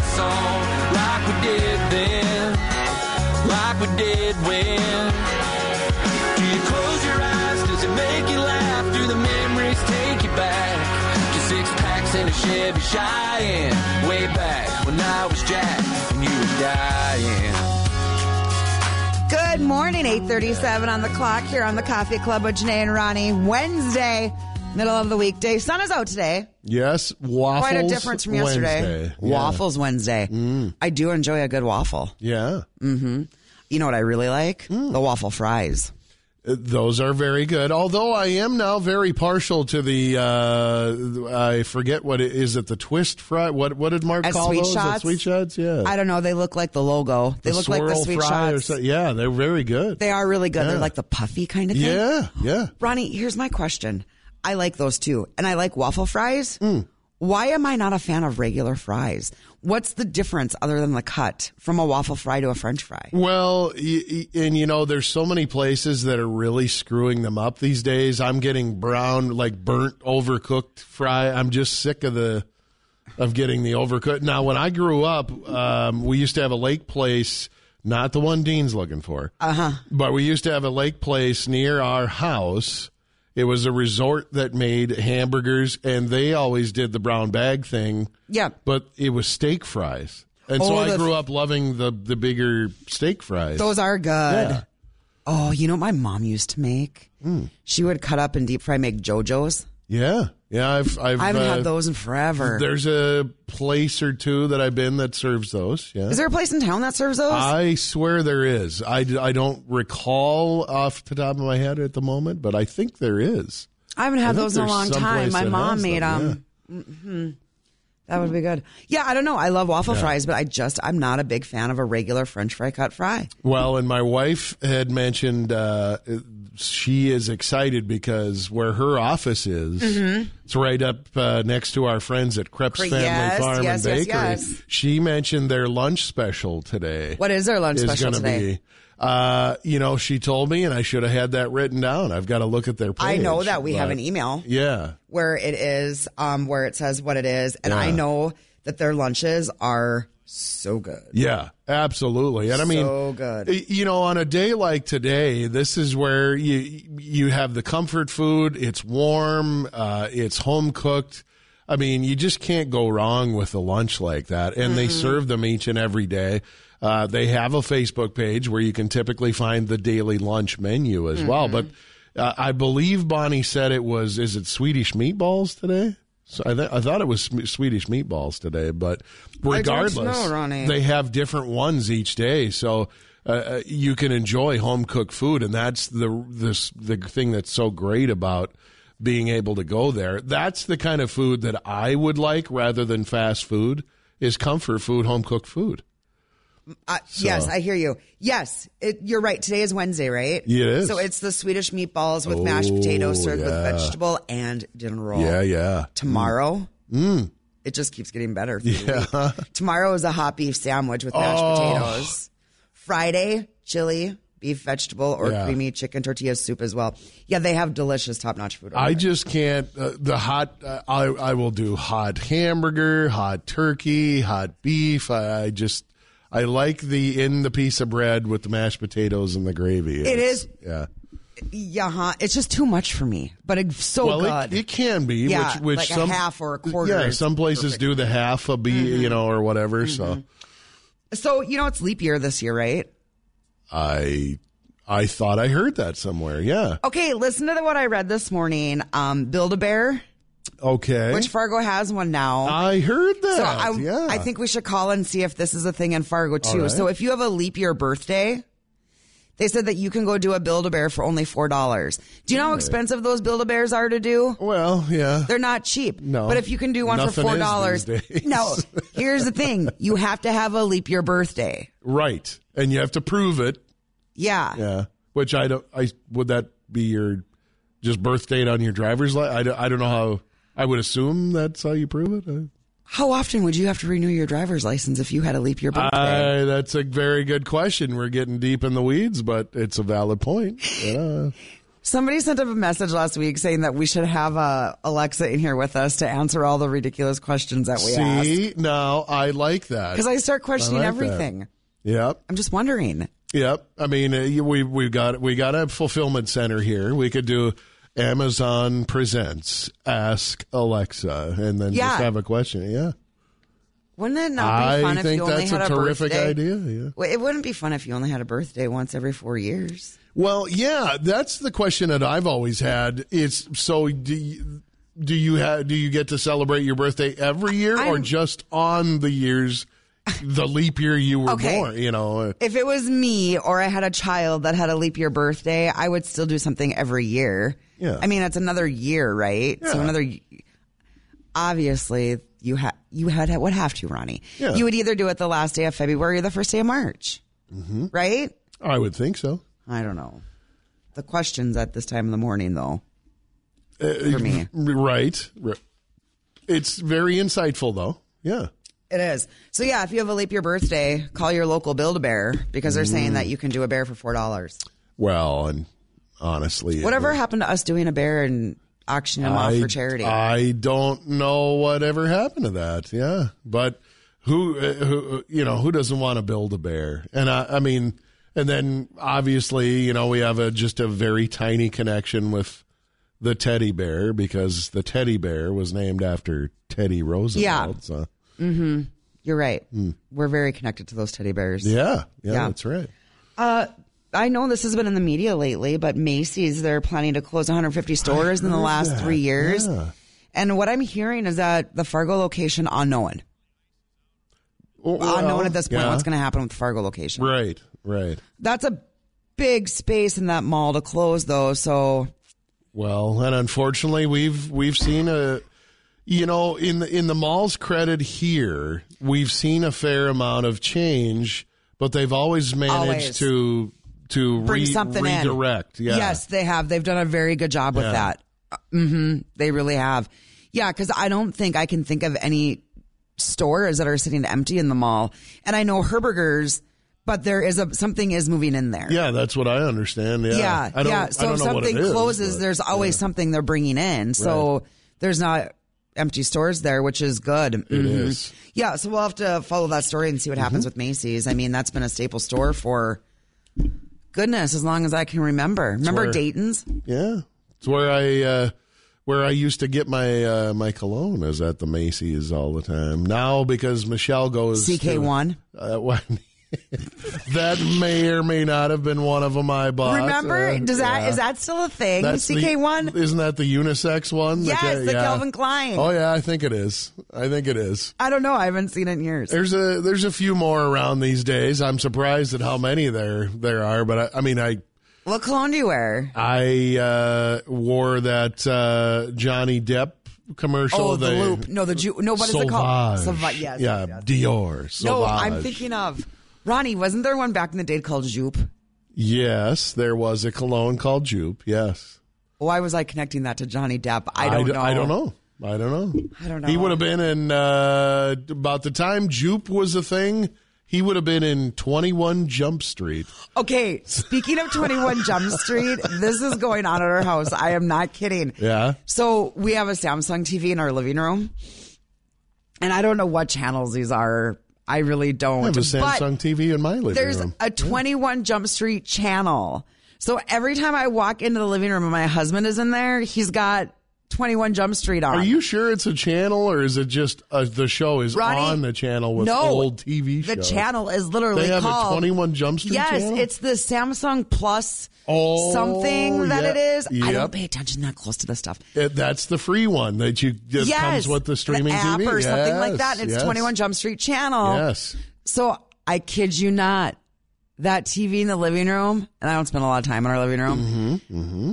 last song, like we did then, like we did when. Do you close your eyes? Does it make you laugh? Do the memories take you back to six packs and a Chevy Cheyenne? Way back when I was Jack and you were dying. Good morning, 837 on the clock here on the Coffee Club with Janae and Ronnie. Wednesday, middle of the weekday. Sun is out today. Yes, waffles. Quite a difference from yesterday. Wednesday. Yeah. Mm. Waffles Wednesday. I do enjoy a good waffle. Yeah, You know what I really like? Mm. The waffle fries. Uh, those are very good. Although I am now very partial to the, uh, I forget what it is. It the twist fry? What what did Mark As call sweet those? Shots? sweet shots? Yeah. I don't know. They look like the logo. They The look like the sweet shots. so- yeah, they're very good. They are really good. Yeah. They're like the puffy kind of thing. yeah, yeah. Ronnie, here's my question. I like those too. And I like waffle fries. Hmm. Why am I not a fan of regular fries? What's the difference other than the cut from a waffle fry to a french fry? Well, and you know, there's so many places that are really screwing them up these days. I'm getting brown, like burnt, overcooked fry. I'm just sick of the of getting the overcooked. Now, when I grew up, um, we used to have a lake place, not the one Dean's looking for, uh huh, but we used to have a lake place near our house. It was a resort that made hamburgers, and they always did the brown bag thing. Yeah. but it was steak fries. And so Oh, I the- grew up loving the the bigger steak fries. Those are good. Yeah. Oh, you know what my mom used to make? Hmm. She would cut up and deep fry, make JoJo's. Yeah, yeah. I've I've I haven't uh, had those in forever. There's a place or two that I've been that serves those. Yeah, Is there a place in town that serves those? I swear there is. I, I don't recall off the top of my head at the moment, but I think there is. I haven't had I those in a long time. My mom made them, them. hmm That would be good. Yeah, I don't know. I love waffle fries, but I just I'm not a big fan of a regular French fry cut fry. Well, and my wife had mentioned uh, she is excited because where her office is, it's right up uh, next to our friends at Krebs Family yes, Farm yes, and yes, Bakery. She mentioned their lunch special today. What is their lunch is special today? Be, uh, you know, she told me, and I should have had that written down. I've got to look at their page. I know that we have an email Yeah. where it is um where it says what it is, and I know that their lunches are so good. Yeah, absolutely. And I mean, So good. You know, on a day like today, this is where you you have the comfort food. It's warm. Uh, it's home cooked. I mean, you just can't go wrong with a lunch like that. And they serve them each and every day. Uh, they have a Facebook page where you can typically find the daily lunch menu as well. But uh, I believe Bonnie said it was. Is it Swedish meatballs today? So I, th- I thought it was Swedish meatballs today, but regardless, know, they have different ones each day, so uh, uh, you can enjoy home cooked food, and that's the this the thing that's so great about being able to go there. That's the kind of food that I would like rather than fast food. Is comfort food, home cooked food. Uh, Yes, I hear you. Yes, it, you're right. Today is Wednesday, right? Yeah, it is. So it's the Swedish meatballs with mashed potatoes served with vegetable and dinner roll. Yeah, yeah. Tomorrow, it just keeps getting better. the. Tomorrow is a hot beef sandwich with mashed Oh. potatoes. Friday, chili, beef, vegetable, or Yeah. creamy chicken tortilla soup as well. Yeah, they have delicious, top notch food. I there. just can't. Uh, the hot. Uh, I I will do hot hamburger, hot turkey, hot beef. I, I just I like the in the piece of bread with the mashed potatoes and the gravy. It It's- Yeah. yeah, huh? it's just too much for me, but it's so well, good. it, it can be. Yeah, which, which like a some, half or a quarter Yeah, some places do the half a be, Mm-hmm. you know, or whatever. So so you know it's leap year this year, right? I I thought I heard that somewhere. Yeah. Okay, listen to the, what I read this morning. Um, Build a Bear, Okay. which Fargo has one now. I heard that. so I, yeah. I think we should call and see if this is a thing in Fargo too. right. So if you have a leap year birthday, they said that you can go do a Build a Bear for only four dollars. Do you know how expensive those Build a Bears are to do? Well, yeah. They're not cheap. No. But if you can do one Nothing for four dollars, no. Here's the thing: you have to have a leap year birthday. Right. And you have to prove it. Yeah. Yeah. Which I don't. I would that be your just birth date on your driver's license? I don't, I don't know how. I would assume that's how you prove it. Uh, How often would you have to renew your driver's license if you had a leap year birthday? I, that's a very good question. We're getting deep in the weeds, but it's a valid point. Yeah. Somebody sent up a message last week saying that we should have uh, Alexa in here with us to answer all the ridiculous questions that we ask. See, now I like that. Because I start questioning I like that. everything. Yep. I'm just wondering. Yep. I mean, uh, we we got we got a fulfillment center here. We could do Amazon presents Ask Alexa, and then Yeah. just have a question. Yeah, Wouldn't it not be fun I if think you only that's had a a terrific birthday? idea. Yeah. Well, it wouldn't be fun if you only had a birthday once every four years. Well, yeah, that's the question that I've always had. It's so do you, do you have do you get to celebrate your birthday every year or I'm- just on the years the leap year you were Okay. born? You know. If it was me or I had a child that had a leap year birthday, I would still do something every year. Yeah. I mean, it's another year, right? So another. Obviously, you had you had would have to, Ronnie. Yeah. You would either do it the last day of February or the first day of March, mm-hmm. right? I would think so. I don't know. The questions at this time of the morning, though, Uh, for me, Right. It's very insightful, though. Yeah. it is. So yeah, if you have a leap year birthday, call your local Build a Bear because they're saying that you can do a bear for four dollars. Well, and honestly, Whatever happened to us doing a bear and auctioning them off for charity? I don't know whatever happened to that. Yeah, but who, uh, who, you know, who doesn't want to build a bear? And I, I mean, and then obviously, you know, we have a just a very tiny connection with the teddy bear because the teddy bear was named after Teddy Roosevelt. Yeah. So, You're right. We're very connected to those teddy bears. Yeah, yeah, Yeah. that's right. Uh, I know this has been in the media lately, but Macy's they're planning to close 150 stores in the last that. three years. Yeah. And what I'm hearing is that the Fargo location unknown, Well, unknown at this point. yeah. What's going to happen with the Fargo location? Right, right. That's a big space in that mall to close, though. So Well, and unfortunately, we've we've seen a, you know, in the in the mall's credit here, we've seen a fair amount of change, but they've always managed Always. to to bring re- something redirect. in. Yeah. Yes, they have. They've done a very good job with Yeah. that. hmm They really have. Yeah, because I don't think I can think of any stores that are sitting empty in the mall. And I know Herberger's, but there is a something is moving in there. Yeah, that's what I understand. Yeah, yeah. I don't, yeah. I So don't if know what it something is, closes, but- there's always something they're bringing in. So there's not empty stores there, which is good. It is. Mm-hmm. Yeah. So we'll have to follow that story and see what happens with Macy's. I mean, that's been a staple store for goodness as long as I can remember. Remember where- Dayton's? Yeah, it's where I uh, where I used to get my uh, my cologne is at the Macy's all the time. Now because Michelle goes CK1. Uh, what- that may or may not have been one of them I bought. Remember? Uh, Does that is yeah. that still a thing? That's the- CK1? isn't that the unisex one? Yes, ca- the Calvin Klein. Oh yeah, I think it is. I think it is. I don't know. I haven't seen it in years. There's a there's a few more around these days. I'm surprised at how many there there are, but I, I mean I What cologne do you wear? I uh, wore that uh, Johnny Depp commercial. Oh, the loop. No, the Ju- no. What is it called? Sauvage. Sauvage. Yes. yeah, yes. Dior. No, I'm thinking of Ronnie. Wasn't there one back in the day called Joop? Yes, there was a cologne called Joop. Yes, Why was I connecting that to Johnny Depp? I don't d- know. I don't know. I don't know. I don't know. He would have been in uh, about the time Joop was a thing. He would have been in Twenty One Jump Street. Okay, speaking of 21 Jump Street, this is going on at our house. I am not kidding. Yeah. So we have a Samsung TV in our living room, and I don't know what channels these are. I really don't. I have a But Samsung TV in my living there's room. a 21 Jump Street channel. So every time I walk into the living room and my husband is in there, he's got 21 Jump Street on. Are you sure it's a channel or is it just uh, the show is Ronnie, on the channel with no, old TV shows? The channel is literally They have called a 21 Jump Street Yes, channel? it's the Samsung Plus Oh, something that yeah. it is. I don't pay attention that close to this stuff. It- that's the free one that you that yes, comes with the streaming app TV or something like that. And it's yes. 21 Jump Street channel. Yes. So I kid you not, that TV in the living room, and I don't spend a lot of time in our living room, Mm-hmm,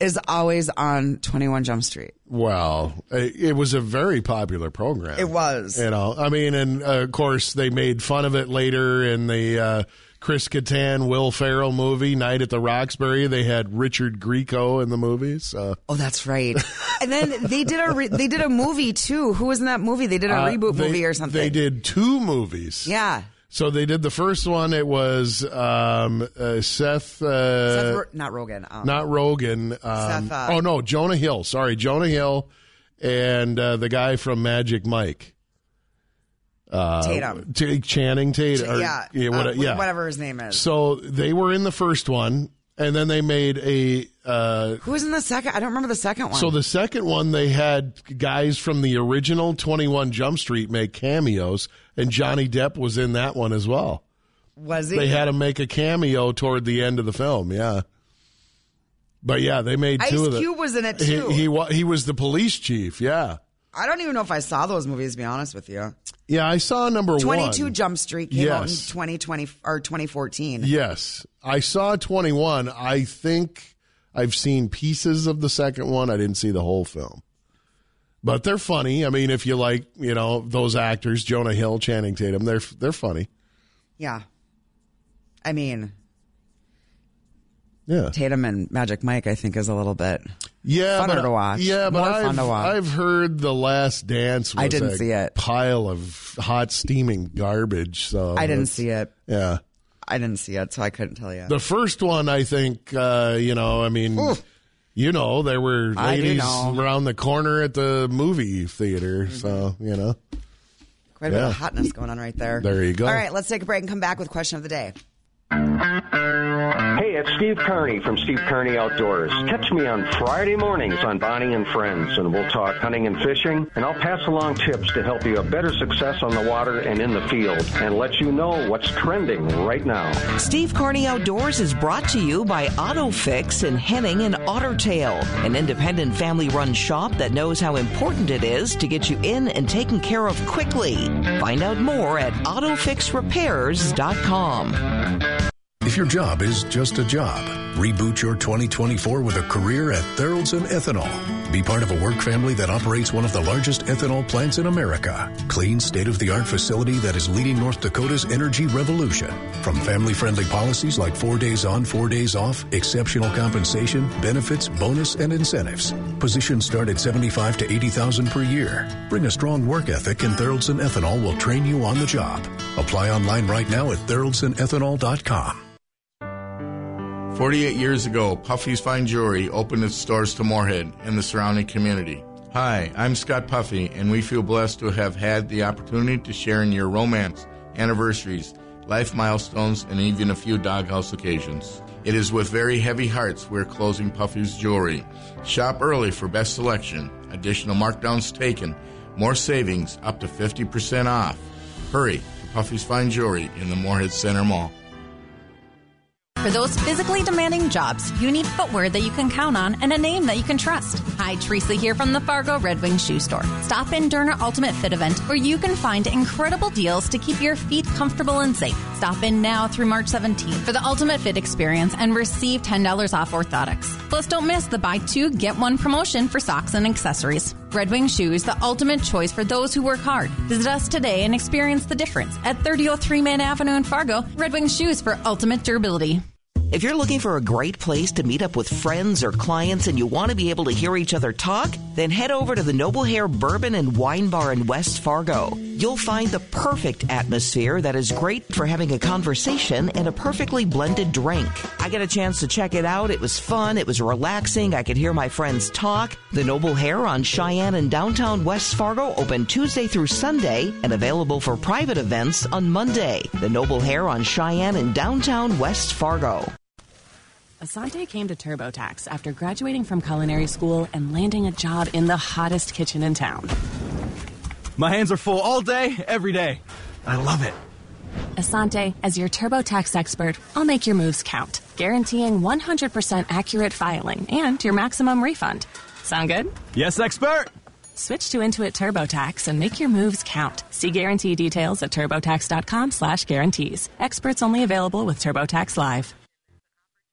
is always on 21 Jump Street. Well, it was a very popular program. It was. You know, I mean, and uh, of course they made fun of it later in the uh, Chris Kattan, Will Ferrell movie, Night at the Roxbury. They had Richard Grieco in the movie. So Oh, that's right. and then they did a re- they did a movie too. Who was in that movie? They did a Uh, reboot they- movie or something. They did two movies. Yeah. So they did the first one. It was um, uh, Seth, uh, Seth Ro- not Rogan. Um, not Rogan. Um, Seth, uh, oh no, Jonah Hill. Sorry, Jonah Hill, and uh, the guy from Magic Mike. Uh, Tatum. T- Channing Tatum. or- yeah, what- uh, yeah. whatever his name is. So they were in the first one, and then they made a. Uh, Who was in the second? I don't remember the second one. so the second one, they had guys from the original Twenty One Jump Street make cameos, and Johnny Depp was in that one as well. was he? They had him make a cameo toward the end of the film. Yeah. But yeah, they made Ice two of them. Cube was in it He, too. he wa- he was the police chief. Yeah, I don't even know if I saw those movies. To be honest with you, yeah. I saw number Twenty Two one. Jump Street came out in Yes. twenty twenty or twenty fourteen. Yes, I saw twenty one. I think I've seen pieces of the second one. I didn't see the whole film, but they're funny. I mean, if you like, you know, those actors, Jonah Hill, Channing Tatum, they're they're funny. Yeah, I mean Yeah, Tatum and Magic Mike. I think is a little bit. yeah, Funner but, to watch. Yeah, but I've, watch. I've heard the Last Dance. Was I didn't a see it. Pile of hot steaming garbage. So I didn't see it. Yeah. I didn't see it, so I couldn't tell you. The first one, I think, uh, you know, I mean, Oof. You know, there were ladies around the corner at the movie theater. Mm-hmm. So, you know, Quite a bit of hotness going on right there. There you go. All right, let's take a break and come back with question of the day. Hey, it's Steve Kearney from Steve Kearney Outdoors. Catch me on Friday mornings on Bonnie and Friends, and we'll talk hunting and fishing, and I'll pass along tips to help you have better success on the water and in the field, and let you know what's trending right now. Steve Carney Outdoors is brought to you by AutoFix in Henning and Ottertail, an independent family run shop that knows how important it is to get you in and taken care of quickly. Find out more at AutoFixRepairs.com. Your job is just a job, reboot your 2024 with a career at Tharaldson Ethanol. Be part of a work family that operates one of the largest ethanol plants in America. Clean, state-of-the-art facility that is leading North Dakota's energy revolution. From family-friendly policies like four days on, four days off, exceptional compensation, benefits, bonus, and incentives. Positions start at 75 to 80,000 per year. Bring a strong work ethic and Tharaldson Ethanol will train you on the job. Apply online right now at tharaldsonethanol.com. 48 years ago, Puffy's Fine Jewelry opened its doors to Moorhead and the surrounding community. Hi, I'm Scott Puffy, and we feel blessed to have had the opportunity to share in your romance, anniversaries, life milestones, and even a few doghouse occasions. It is with very heavy hearts we're closing Puffy's Jewelry. Shop early for best selection, additional markdowns taken, more savings, up to 50% off. Hurry to Puffy's Fine Jewelry in the Moorhead Center Mall. For those physically demanding jobs, you need footwear that you can count on and a name that you can trust. Hi, Teresa here from the Fargo Red Wing Shoe Store. Stop in during our Ultimate Fit event where you can find incredible deals to keep your feet comfortable and safe. Stop in now through March 17th for the Ultimate Fit experience and receive $10 off orthotics. Plus, don't miss the buy two, get one promotion for socks and accessories. Red Wing Shoes, the ultimate choice for those who work hard. Visit us today and experience the difference at 3003 Main Avenue in Fargo. Red Wing Shoes for ultimate durability. If you're looking for a great place to meet up with friends or clients and you want to be able to hear each other talk, then head over to the Noble Hare Bourbon and Wine Bar in West Fargo. You'll find the perfect atmosphere that is great for having a conversation and a perfectly blended drink. I got a chance to check it out. It was fun. It was relaxing. I could hear my friends talk. The Noble Hare on Sheyenne in downtown West Fargo open Tuesday through Sunday and available for private events on Monday. The Noble Hare on Sheyenne in downtown West Fargo. Asante came to TurboTax after graduating from culinary school and landing a job in the hottest kitchen in town. My hands are full all day, every day. I love it. Asante, as your TurboTax expert, I'll make your moves count, guaranteeing 100% accurate filing and your maximum refund. Sound good? Yes, expert. Switch to Intuit TurboTax and make your moves count. See guarantee details at turbotax.com/guarantees. Experts only available with TurboTax Live.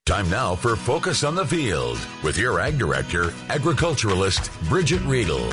Time now for Focus on the Field with your Ag Director, agriculturalist Bridget Riedel.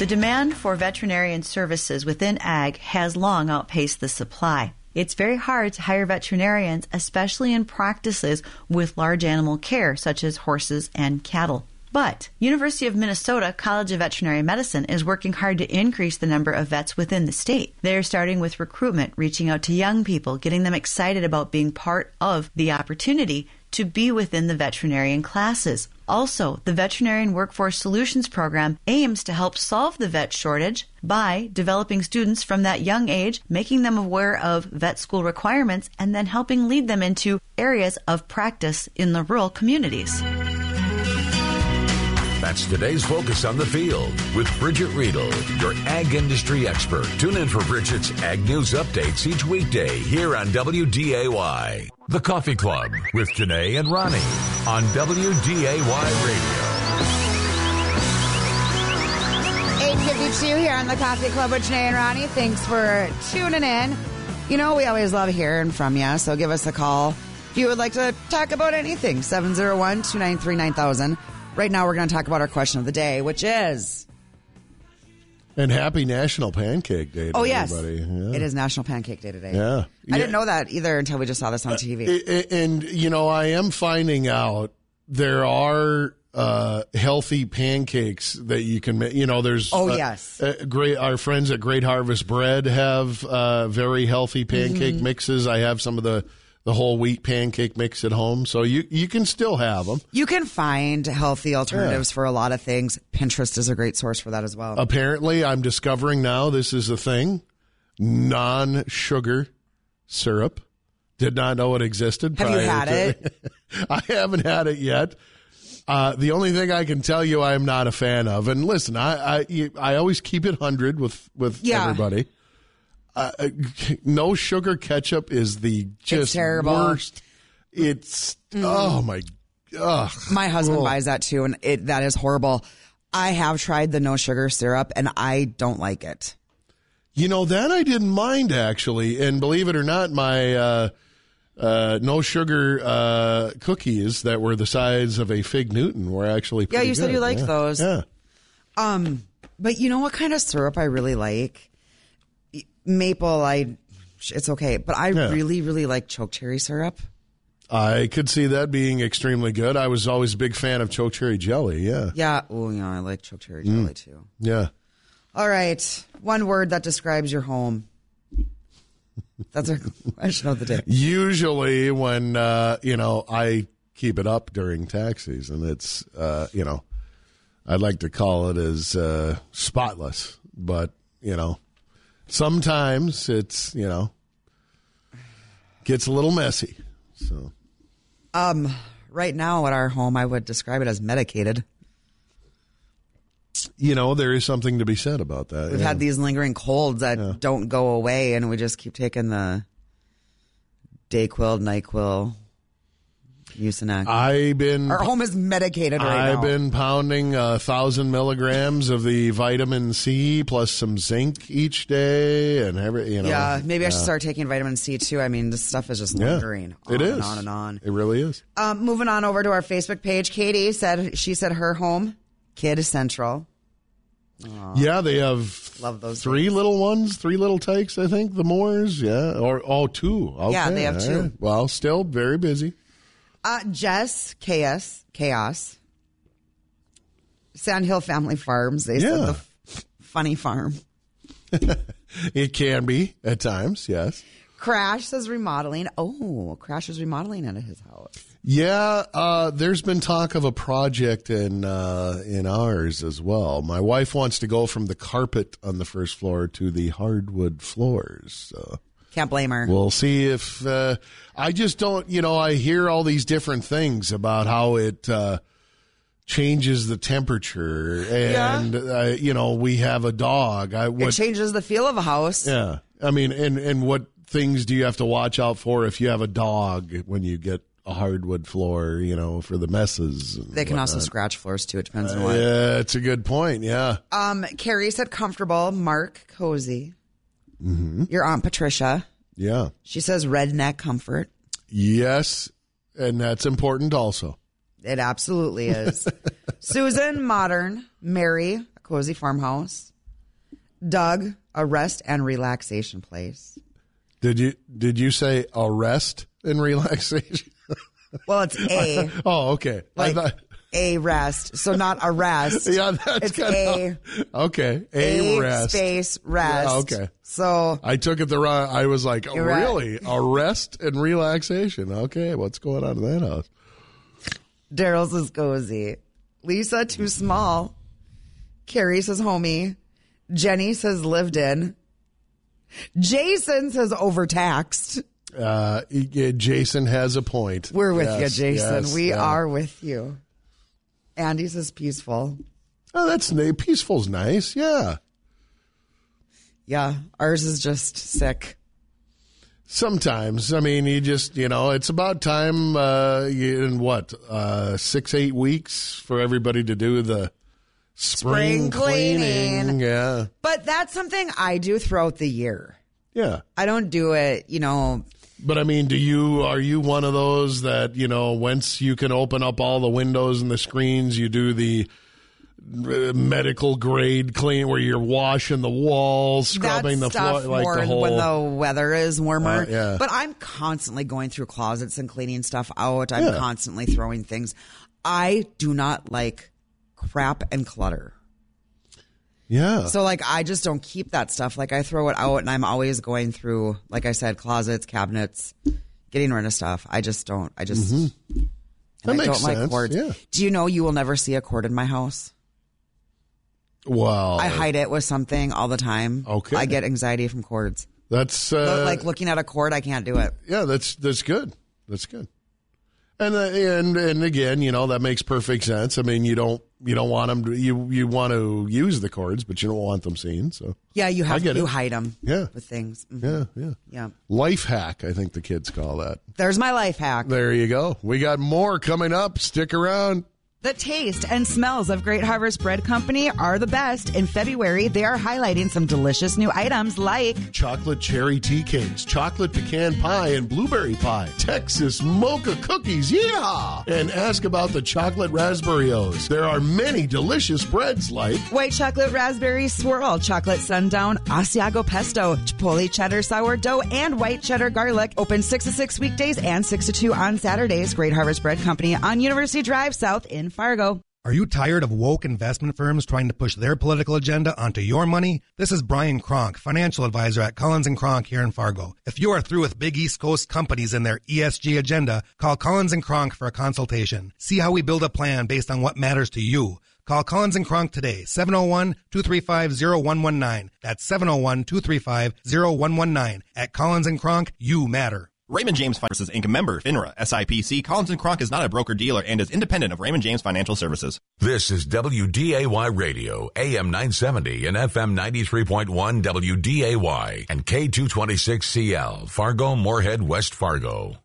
The demand for veterinarian services within ag has long outpaced the supply. It's very hard to hire veterinarians, especially in practices with large animal care, such as horses and cattle. But University of Minnesota College of Veterinary Medicine is working hard to increase the number of vets within the state. They're starting with recruitment, reaching out to young people, getting them excited about being part of the opportunity to be within the veterinarian classes. Also, the Veterinarian Workforce Solutions Program aims to help solve the vet shortage by developing students from that young age, making them aware of vet school requirements, and then helping lead them into areas of practice in the rural communities. That's today's Focus on the Field with Bridget Riedel, your ag industry expert. Tune in for Bridget's Ag News updates each weekday here on WDAY. The Coffee Club with Janae and Ronnie on WDAY Radio. 852 here on the Coffee Club with Janae and Ronnie. Thanks for tuning in. You know, we always love hearing from you, so give us a call if you would like to talk about anything. 701 293 9000. Right now, we're going to talk about our question of the day, which is. And happy National Pancake Day Oh, yes. everybody. Yeah. It is National Pancake Day today. Yeah. I didn't know that either until we just saw this on TV. I- And, you know, I am finding out there are uh, healthy pancakes that you can make. You know, there's. Oh, uh, yes. uh, great. Our friends at Great Harvest Bread have uh, very healthy pancake Mhm. mixes. I have some of the, the whole wheat pancake mix at home. So you, you can still have them. You can find healthy alternatives for a lot of things. Pinterest is a great source for that as well. Apparently, I'm discovering now this is a thing non sugar syrup. Did not know it existed. Have you had it? I haven't had it yet. Uh, the only thing I can tell you I am not a fan of, and listen, I I, I always keep it hundred with with Yeah. everybody. Uh, no sugar ketchup is the just terrible. worst. It's oh my, ugh. My husband Ugh. buys that too, and it that is horrible. I have tried the no sugar syrup, and I don't like it. You know that I didn't mind actually, and believe it or not, my uh, uh, no sugar uh, cookies that were the size of a fig Newton were actually Yeah, you said you liked Yeah. those. Yeah, Um, but you know what kind of syrup I really like? Maple, I it's okay, but I Yeah. really, really like choke cherry syrup. I could see that being extremely good. I was always a big fan of choke cherry jelly. Yeah, Yeah, oh yeah, I like choke cherry Mm. jelly too. yeah. All right, one word that describes your home. That's our question of the day. Usually, when uh, you know I keep it up during tax season, it's uh, you know I'd like to call it as uh, spotless, but you know sometimes it's you know gets a little messy. So Um, right now at our home, I would describe it as medicated. you know there is something to be said about that. We've yeah. had these lingering colds that don't go away, and we just keep taking the Dayquil, Nyquil, Mucinex. I've been Our home is medicated right I've now. been pounding a thousand milligrams of the vitamin C plus some zinc each day, and every you know. yeah, maybe I should start taking vitamin C too. I mean, this stuff is just Yeah, lingering on it is and on and on. It really is. Um, moving on over to our Facebook page, Katie said she said her home, Kid Central. Yeah, they have Love those three little ones, three little takes. I think the Moors, yeah, or oh two. Okay, Yeah, they have all two. Well, still very busy. Uh, Jess, Chaos, Chaos, Sandhill Family Farms. They said the f- funny farm. It can be at times, yes. Crash says remodeling. Oh, Crash is remodeling at his house. Yeah, uh, there's been talk of a project in uh, in ours as well. My wife wants to go from the carpet on the first floor to the hardwood floors. So Can't blame her. we'll see if uh, I just don't. You know, I hear all these different things about how it uh, changes the temperature, and uh, you know, we have a dog. I it changes the feel of a house. yeah, I mean, and and what things do you have to watch out for if you have a dog when you get a hardwood floor? You know, for the messes. They can also scratch floors too. It depends on what. Yeah, it's a good point. Yeah. Um, Carrie said comfortable. Mark cozy. Hmm Your aunt Patricia. Yeah. She says redneck comfort. Yes, and that's important also. It absolutely is. Susan, modern. Mary, a cozy farmhouse. Doug, a rest and relaxation place. Did you did you say a rest and relaxation? Well, it's a. oh, okay. Like- I thought a rest. So not a rest. Yeah, that's it's kinda- a Okay, a, a rest. space rest. Yeah, okay. So I took it the wrong. I was like, oh, You're right. really? A rest and relaxation. Okay, what's going on in that house? Daryl's is cozy. Lisa too small. Carrie says homie. Jenny says lived in. Jason says overtaxed. Uh, Jason has a point. We're with Yes, you, Jason. yes, we yeah. are with you. Andy says peaceful. Oh, that's na- peaceful's nice. Yeah. Yeah, ours is just sick. Sometimes, I mean, you just you know, it's about time uh, in what uh, six eight weeks for everybody to do the spring, Spring cleaning. Yeah, But that's something I do throughout the year. yeah. I don't do it, you know, But I mean, do you are you one of those that you know once you can open up all the windows and the screens, you do the uh, medical grade clean where you're washing the walls, scrubbing the floor, like the whole. when the weather is warmer. Uh, yeah. But I'm constantly going through closets and cleaning stuff out. I'm Yeah. constantly throwing things. I do not like crap and clutter. Yeah. So like I just don't keep that stuff. Like I throw it out and I'm always going through, like I said, closets, cabinets, getting rid of stuff. I just don't. I just Mm-hmm. That I makes don't like sense, cords. yeah. Do you know you will never see a cord in my house? well, I hide it with something all the time. Okay. I get anxiety from cords. That's uh, like looking at a cord, I can't do it. yeah, that's that's good. That's good. And uh, and and again, you know that makes perfect sense. I mean, you don't you don't want them to you you want to use the cords, but you don't want them seen. So Yeah, you have you it. hide them. Yeah. with things. Mhm. yeah, yeah, Yeah. Life hack, I think the kids call that. There's my life hack. There you go. We got more coming up. Stick around. The taste and smells of Great Harvest Bread Company are the best. In February, they are highlighting some delicious new items like Chocolate cherry tea cakes, chocolate pecan pie, and blueberry pie, Texas mocha cookies, yeah! And ask about the chocolate raspberry O's. There are many delicious breads like white chocolate raspberry swirl, chocolate sundown, Asiago pesto, chipotle cheddar sourdough, and white cheddar garlic. Open 6 to 6 weekdays and 6 to 2 on Saturdays. Great Harvest Bread Company on University Drive South in Fargo. Are you tired of woke investment firms trying to push their political agenda onto your money? This is Brian Kronk, financial advisor at Collins and Kronk here in Fargo. If you are through with big East Coast companies and their ESG agenda, call Collins and Kronk for a consultation. See how we build a plan based on what matters to you. Call Collins and Kronk today, 701-235-0119. That's 701-235-0119. At Collins and Kronk, you matter. Raymond James Finances Inc. member, FINRA, SIPC, Collins and Kronk is not a broker dealer and is independent of Raymond James Financial Services. This is WDAY Radio, AM 970 and FM 93.1 WDAY and K226CL, Fargo, Moorhead, West Fargo.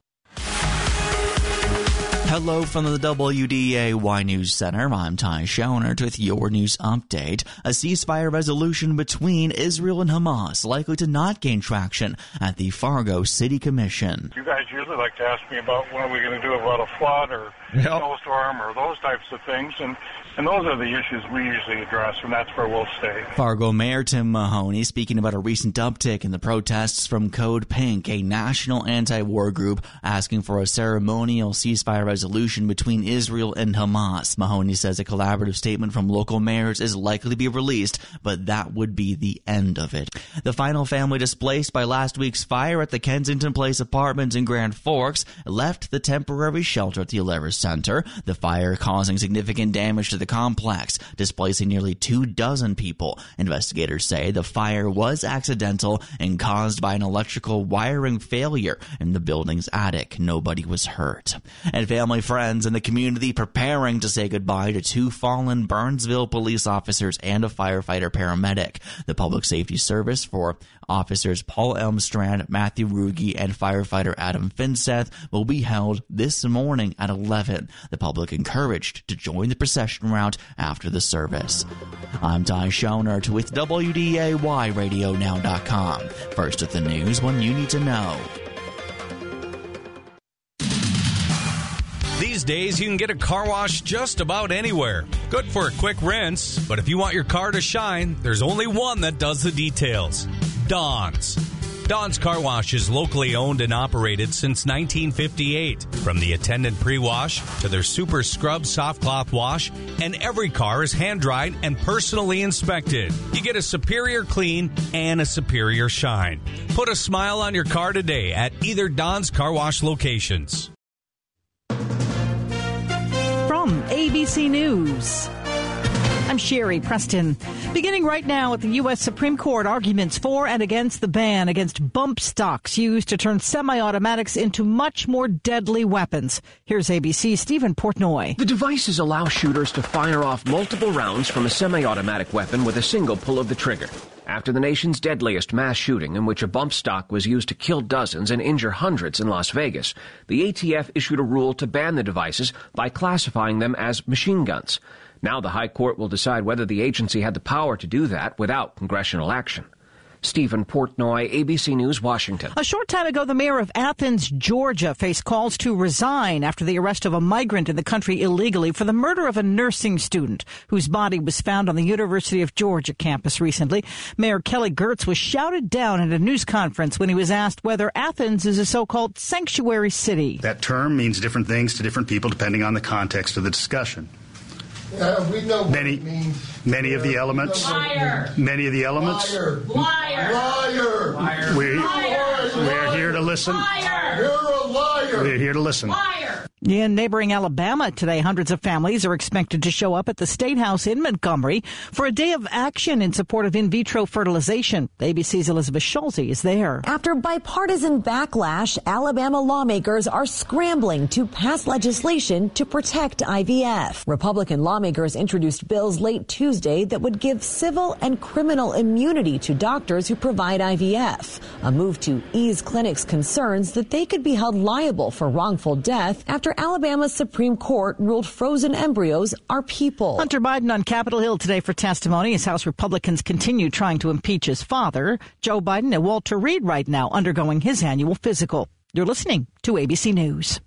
Hello from the WDAY News Center. I'm Ty Schoenert with your news update. A ceasefire resolution between Israel and Hamas likely to not gain traction at the Fargo City Commission. You guys usually like to ask me about what are we going to do about a flood or Yep. snowstorm or those types of things, and and those are the issues we usually address, and that's where we'll stay. Fargo Mayor Tim Mahoney speaking about a recent uptick in the protests from Code Pink, a national anti-war group asking for a ceremonial ceasefire resolution between Israel and Hamas. Mahoney says a collaborative statement from local mayors is likely to be released, but that would be the end of it. The final family displaced by last week's fire at the Kensington Place Apartments in Grand Forks left the temporary shelter at the Alerus Center. The fire causing significant damage to the complex, displacing nearly two dozen people. Investigators say the fire was accidental and caused by an electrical wiring failure in the building's attic. Nobody was hurt. And family, friends, and the community preparing to say goodbye to two fallen Burnsville police officers and a firefighter paramedic. The Public Safety Service for officers Paul Elmstrand, Matthew Ruge, and firefighter Adam Finseth will be held this morning at 11. The public encouraged to join the procession route after the service. I'm Ty Schoenert with WDAYRadioNow.com. First at the news when you need to know. These days, you can get a car wash just about anywhere. Good for a quick rinse, but if you want your car to shine, there's only one that does the details Don's. Don's Car Wash is locally owned and operated since 1958. From the attendant pre wash to their super scrub soft cloth wash, and every car is hand dried and personally inspected. You get a superior clean and a superior shine. Put a smile on your car today at either Don's Car Wash locations. From ABC News. I'm Sherri Preston. Beginning right now at the U.S. Supreme Court, arguments for and against the ban against bump stocks used to turn semi automatics into much more deadly weapons. Here's ABC's Stephen Portnoy. The devices allow shooters to fire off multiple rounds from a semi automatic weapon with a single pull of the trigger. After the nation's deadliest mass shooting, in which a bump stock was used to kill dozens and injure hundreds in Las Vegas, the ATF issued a rule to ban the devices by classifying them as machine guns. Now the High Court will decide whether the agency had the power to do that without congressional action. Stephen Portnoy, ABC News, Washington. A short time ago, the mayor of Athens, Georgia, faced calls to resign after the arrest of a migrant in the country illegally for the murder of a nursing student whose body was found on the University of Georgia campus recently. Mayor Kelly Girtz was shouted down at a news conference when he was asked whether Athens is a so-called sanctuary city. That term means different things to different people depending on the context of the discussion. Uh, we know many, many of the elements. Liar. Many of the elements. Liar. Liar. Liar. We, Liar. we're here to listen. Liar. You're a liar. We're here to listen. Liar. In neighboring Alabama today, hundreds of families are expected to show up at the State House in Montgomery for a day of action in support of in vitro fertilization. ABC's Elizabeth Schulte is there. After bipartisan backlash, Alabama lawmakers are scrambling to pass legislation to protect IVF. Republican lawmakers introduced bills late Tuesday that would give civil and criminal immunity to doctors who provide IVF, a move to ease clinics' concerns that they could be held liable for wrongful death after Alabama's Supreme Court ruled frozen embryos are people. Hunter Biden on Capitol Hill today for testimony as House Republicans continue trying to impeach his father. Joe Biden and Walter Reed right now undergoing his annual physical. You're listening to ABC News.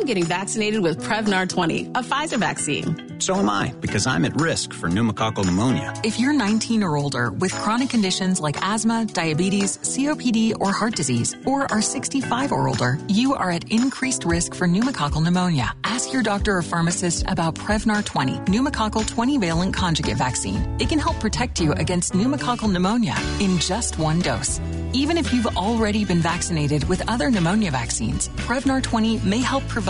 I'm getting vaccinated with Prevnar 20, a Pfizer vaccine. So am I, because I'm at risk for pneumococcal pneumonia. If you're 19 or older with chronic conditions like asthma, diabetes, COPD, or heart disease, or are 65 or older, you are at increased risk for pneumococcal pneumonia. Ask your doctor or pharmacist about Prevnar 20, pneumococcal 20 valent conjugate vaccine. It can help protect you against pneumococcal pneumonia in just one dose. Even if you've already been vaccinated with other pneumonia vaccines, Prevnar 20 may help provide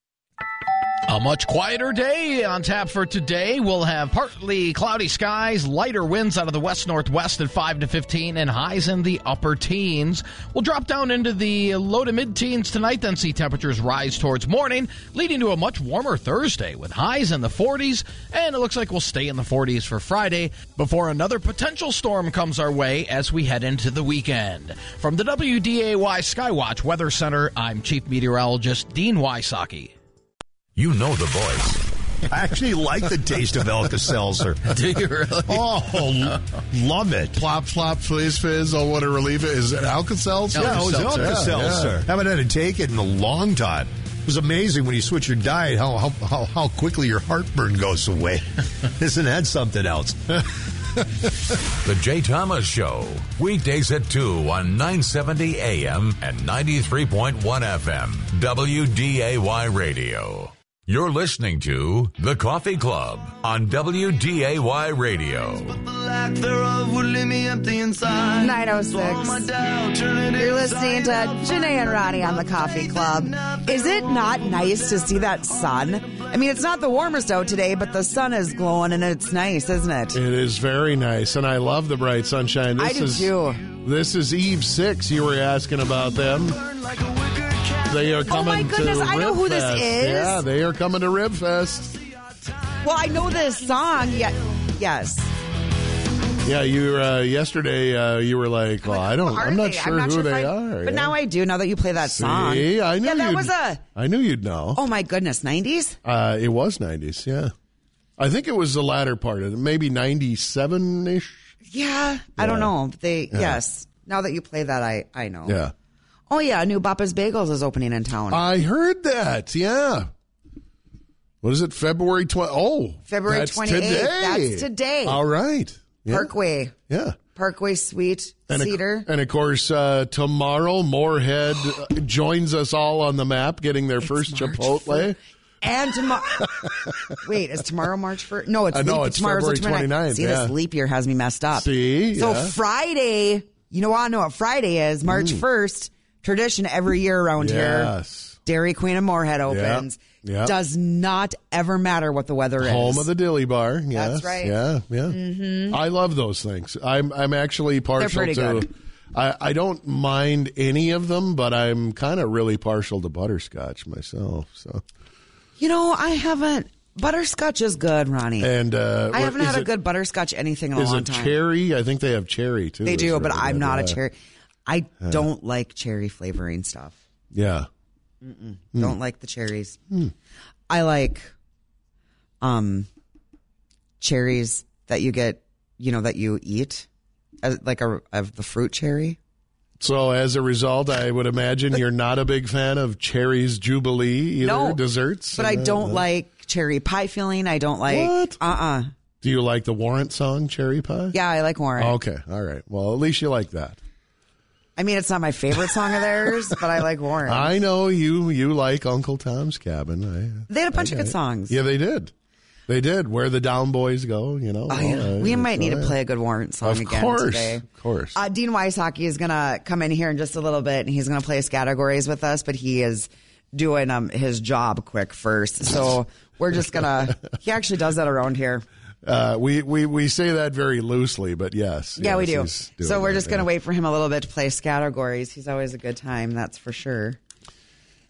A much quieter day on tap for today. We'll have partly cloudy skies, lighter winds out of the west northwest at 5 to 15, and highs in the upper teens. We'll drop down into the low to mid teens tonight, then see temperatures rise towards morning, leading to a much warmer Thursday with highs in the 40s, and it looks like we'll stay in the 40s for Friday before another potential storm comes our way as we head into the weekend. From the WDAY Skywatch Weather Center, I'm Chief Meteorologist Dean Wysocki. You know the voice. I actually like the taste of Alka Seltzer. Do you really? Oh, love it. Plop, flop, fizz, fizz. Oh, what a relief. Is it Alka Seltzer? Yeah, it was Alka Yeah, Seltzer. yeah. Haven't had to take it in a long time. It was amazing when you switch your diet how how how, how quickly your heartburn goes away. Isn't that something else? The Jay Thomas Show, weekdays at 2 on 970 AM and 93.1 FM, WDAY Radio. You're listening to The Coffee Club on WDAY Radio. 906. You're listening to Janae and Ronnie on the Coffee Club. Is it not nice to see that sun? I mean, it's not the warmest out today, but the sun is glowing and it's nice, isn't it? It is very nice, and I love the bright sunshine. This I do is, too. This is Eve Six. You were asking about them. They are coming Oh my goodness, to I know who this is. Yeah, they are coming to Rib Fest. Well, I know this song. Yeah, yes. Yeah, you uh, yesterday. Uh, you were like, "Well, I don't. I'm not they? sure who if they I- are." But yeah. now I do. Now that you play that song, See, I knew yeah, that was a. I knew you'd know. Oh my goodness, nineties. Uh, it was 90s. Yeah, I think it was the latter part of it, maybe 97 ish. Yeah, I don't know. They yes. Now that you play that, I I know. Yeah, Oh yeah, new Papa's Bagels is opening in town. I heard that. Yeah. What is it? February 20. Oh, February that's 28th. Today. That's today. All right. Yeah. Parkway. Yeah. Parkway Suite And, Cedar. Of, and of course, uh, tomorrow, Moorhead uh, joins us all on the map getting their first Chipotle. And tomorrow. Wait, is tomorrow March first? No, it's I know, leap, it's tomorrow's the February 29th, See, yeah. this leap year has me messed up. See? so Yeah. Friday. You know, what? I know what Friday is. March Mm. first. Tradition every year around here. Yes. Dairy Queen of Moorhead opens. Yep. Does not ever matter what the weather is. Home of the Dilly Bar. Yes. That's right. Yeah, yeah. Mhm. I love those things. I'm I'm actually partial to. good. I, I don't mind any of them, but I'm kind of really partial to butterscotch myself. So You know, I haven't. Butterscotch is good, Ronnie. and uh, I haven't had a it- good butterscotch anything in a Is long it time. cherry? I think they have cherry too. They do, but I'm not a cherry. I Yeah. don't like cherry flavoring stuff. Yeah. Hmm. Don't like the cherries. Hmm. I like um cherries that you get, you know, that you eat, uh, like a of the fruit cherry. So as a result, I would imagine you're not a big fan of cherries jubilee either No, desserts. But I Uh, don't uh, like cherry pie filling. I don't like. What? Uh uh Do you like the Warrant song Cherry Pie? Yeah, I like Warrant. Okay, all right. Well, at least you like that. I mean, it's not my favorite song of theirs, but I like Warren. I know you you like Uncle Tom's Cabin. I, They had a bunch of good songs. Yeah, they did. They did. Where the down boys go, you know. Oh, yeah. Uh, we might need to play a good Warrant song Of again course, today. of course. Uh, Dean Wysocki is going to come in here in just a little bit, and he's going to play categories with us, but he is doing um, his job quick first. So we're just going to, he actually does that around here. Uh, we, we we say that very loosely, but yes. Yeah, we do. So we're just going to wait for him a little bit to play categories. He's always a good time, that's for sure.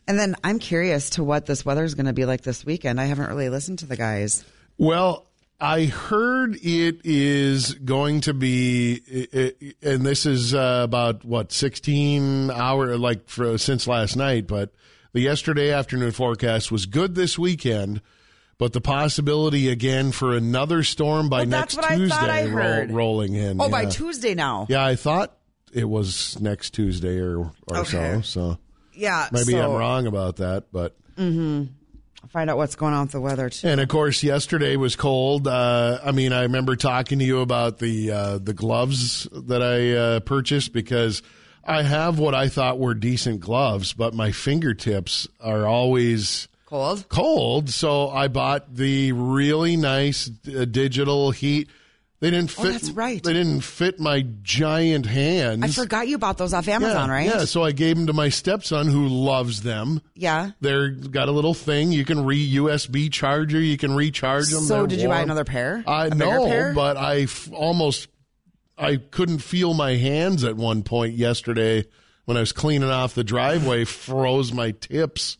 And then I'm curious to what this weather is going to be like this weekend. I haven't really listened to the guys. Well, I heard it is going to be, i- i- and this is uh, about what sixteen hour like for, since last night, but the yesterday afternoon forecast was good this weekend. But the possibility again for another storm by Well, next I Tuesday I roll- rolling in. Oh, by. Tuesday now. Yeah, I thought it was next Tuesday or or Okay. so. So Yeah. maybe so, I'm wrong about that, but hmm Find out what's going on with the weather, too. and of course, yesterday was cold. Uh, I mean, I remember talking to you about the uh, the gloves that I uh, purchased because I have what I thought were decent gloves, but my fingertips are always Cold? cold. So I bought the really nice uh, digital heat. They didn't Oh, fit. that's right. They didn't fit my giant hands. I forgot you bought those off Amazon, yeah, right? Yeah, so I gave them to my stepson who loves them. Yeah. They're got a little thing you can re USB charger. You can recharge them. So They're did you buy another pair? I A know, pair? but I f- almost I couldn't feel my hands at one point yesterday when I was cleaning off the driveway. froze my tips.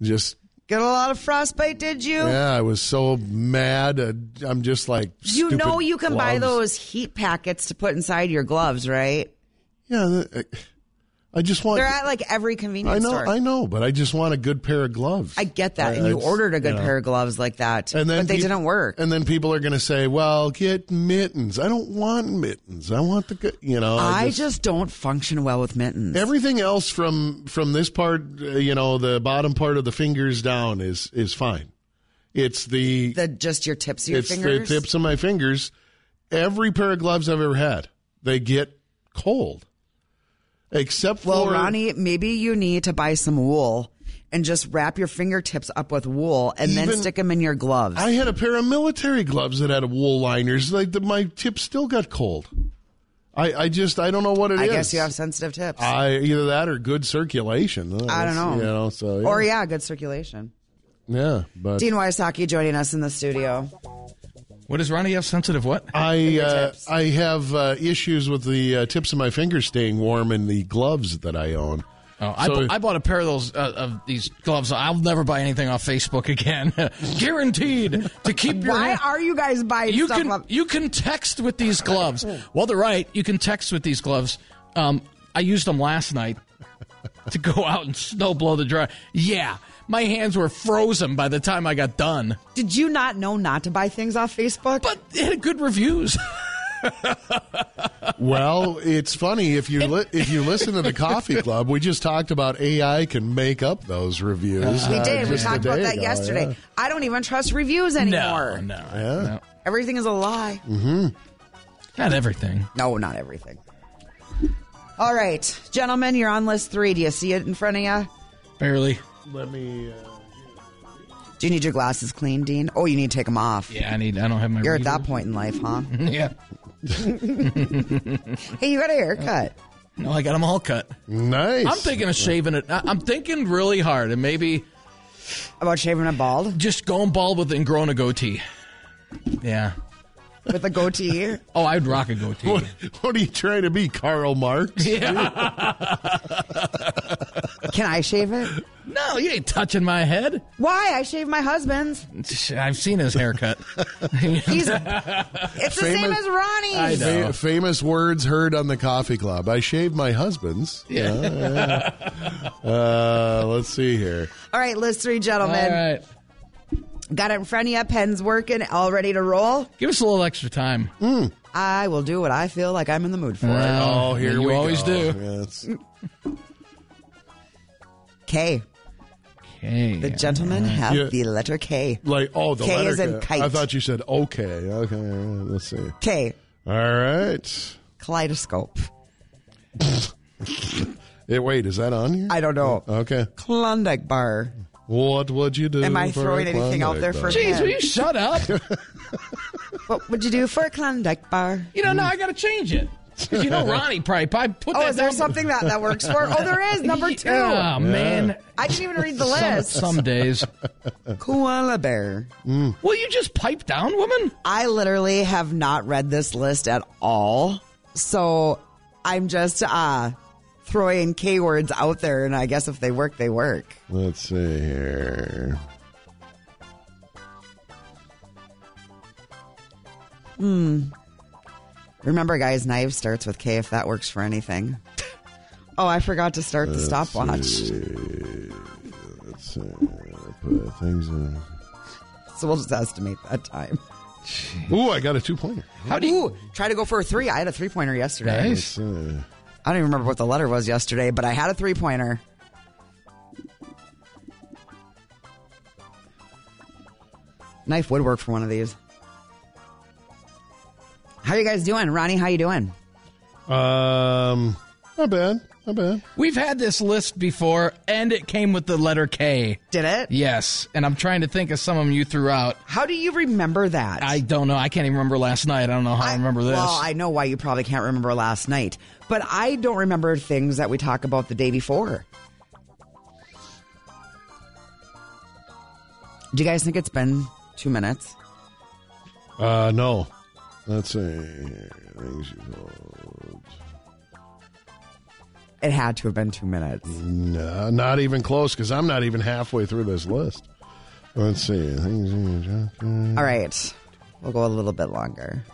Just Get a lot of frostbite, did you? yeah, I was so mad. Uh, I'm just like You know you can buy those heat packets to put inside your gloves, right? Yeah, th- I just want. They're at like every I convenience know, store. I know, but I just want a good pair of gloves. I get that, I- and you I- ordered a good you know. pair of gloves like that, And then but they peop- didn't work. And then people are going to say, "Well, get mittens." I don't want mittens. I want the good. You know, I just, don't function well with mittens. everything else from from this part, uh, you know, the bottom part of the fingers down is is fine. It's the the just your tips of your it's fingers. the tips of my fingers. Every pair of gloves I've ever had, they get cold. Except for well, Ronnie, maybe you need to buy some wool and just wrap your fingertips up with wool and then stick them in your gloves. I had a pair of military gloves that had wool liners. Like the, my tips still got cold. I, I just I don't know what it is. I guess you have sensitive tips. I either that or good circulation. I don't know. You know, so yeah. Or yeah, good circulation. yeah, but Dean Wysocki joining us in the studio. What does Ronnie have sensitive what? I uh, I have uh, issues with the uh, tips of my fingers staying warm in the gloves that I own. Oh, I, So- bu- I bought a pair of those uh, of these gloves. I'll never buy anything off Facebook again. Guaranteed to keep your. Why hand- are you guys buying you stuff can up- you can text with these gloves. Well, they're right. You can text with these gloves. Um, I used them last night to go out and snow blow the dry. Yeah, my hands were frozen by the time I got done. Did you not know not to buy things off Facebook? But it had good reviews. Well, it's funny if you li- if you listen to the Coffee Club, we just talked about AI can make up those reviews. we uh, did. We talked about that ago, yesterday. yeah. I don't even trust reviews anymore. No, no, Yeah. Everything is a lie. Mm-hmm. Not everything. No, not everything. All right, gentlemen, you're on list three. Do you see it in front of you? Barely. Let me. Uh, Do you need your glasses cleaned, Dean? Oh, you need to take them off. Yeah, I need. I don't have my. You're at that point in life, huh? yeah. hey, you got a haircut. No, I got them all cut. Nice. I'm thinking of shaving it. I- I'm thinking really hard, and maybe about shaving it bald. Just going bald with it and growing a goatee. Yeah. With a goatee. Oh, I'd rock a goatee. What, what are you trying to be, Karl Marx? Can I shave it? No, you ain't touching my head. Why? I shave my husband's. I've seen his haircut. He's. It's the same as Ronnie's. I know. Fa- famous words heard on the Coffee Club. I shave my husband's. Yeah. yeah. Uh, let's see here. All right, list three, gentlemen. All right. Got it in front of you. Pen's working, all ready to roll. Give us a little extra time. Mm. I will do what I feel like I'm in the mood for. Well, Oh, here you we always go. do. Yes. K. Okay. The gentlemen have Yeah. the letter K. Like, oh, the K letter is in K. kite. I thought you said okay. Okay, let's see. K. All right. Kaleidoscope. Hey, wait, is that on here? I don't know. Okay. Klondike bar. What would you do? Am I for a throwing anything out there Klondike for bar? Jeez, will you shut up? What would you do for a Klondike bar? you know, no, I got to change it. Because you know Ronnie probably, probably put Oh, is there down- something that, that works for? Oh, there is number two. Oh, man. I didn't even read the list. some days. Koala bear. Will you just pipe down, woman? I literally have not read this list at all. So I'm just uh throwing K words out there and I guess if they work, they work. Let's see here. Hmm. Remember guys, knife starts with K if that works for anything. Oh, I forgot to start the stopwatch. Let's see. Put things in. So we'll just estimate that time. Ooh, I got a two pointer. How do you try to go for a three? I had a three pointer yesterday. Nice. Uh, I don't even remember what the letter was yesterday, but I had a three pointer. Knife would work for one of these. How are you guys doing, Ronnie? How you doing? um, not bad. Not bad. We've had this list before, and it came with the letter K. Did it? Yes, and I'm trying to think of some of them you threw out. How do you remember that? I don't know. I can't even remember last night. I don't know how I, remember this. Well, I know why you probably can't remember last night, but I don't remember things that we talk about the day before. Do you guys think it's been two minutes? Uh, no. Let's see. Things you told. It had to have been two minutes. No, not even close because I'm not even halfway through this list. Let's see. Things in your junk- All right. We'll go a little bit longer.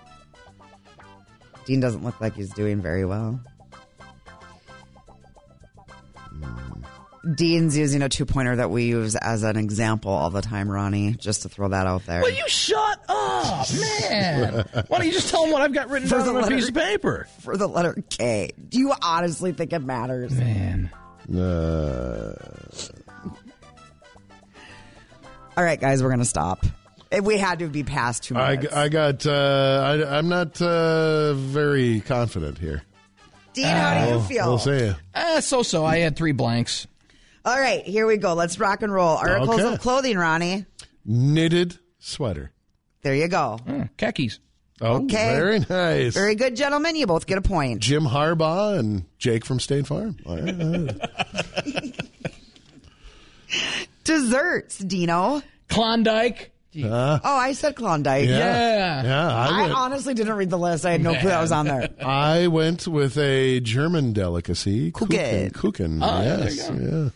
Dean doesn't look like he's doing very well. Dean's using a two pointer that we use as an example all the time, Ronnie, just to throw that out there. Will you shut up, man? Why don't you just tell him what I've got written For down the on a letter- piece of paper? For the letter K. Do you honestly think it matters? Man. Uh, All right, guys, we're going to stop. Eh, We had to be past two minutes. I got. Uh, I, I'm not uh, very confident here. Dean, how do you feel? We'll see. Uh, so so. I had three blanks. All right, here we go. Let's rock and roll. Articles Okay. of clothing, Ronnie. Knitted sweater. There you go. Mm, khakis. Oh, Okay. very nice. Very good, gentlemen. You both get a point. Jim Harbaugh and Jake from State Farm. Desserts, Dino. Klondike, Huh? Oh, I said Klondike. Yeah. Yeah, I I, honestly didn't read the list. I had no clue that was on there. I went with a German delicacy, Kuchen. Kuchen. Oh, there yes, you yeah.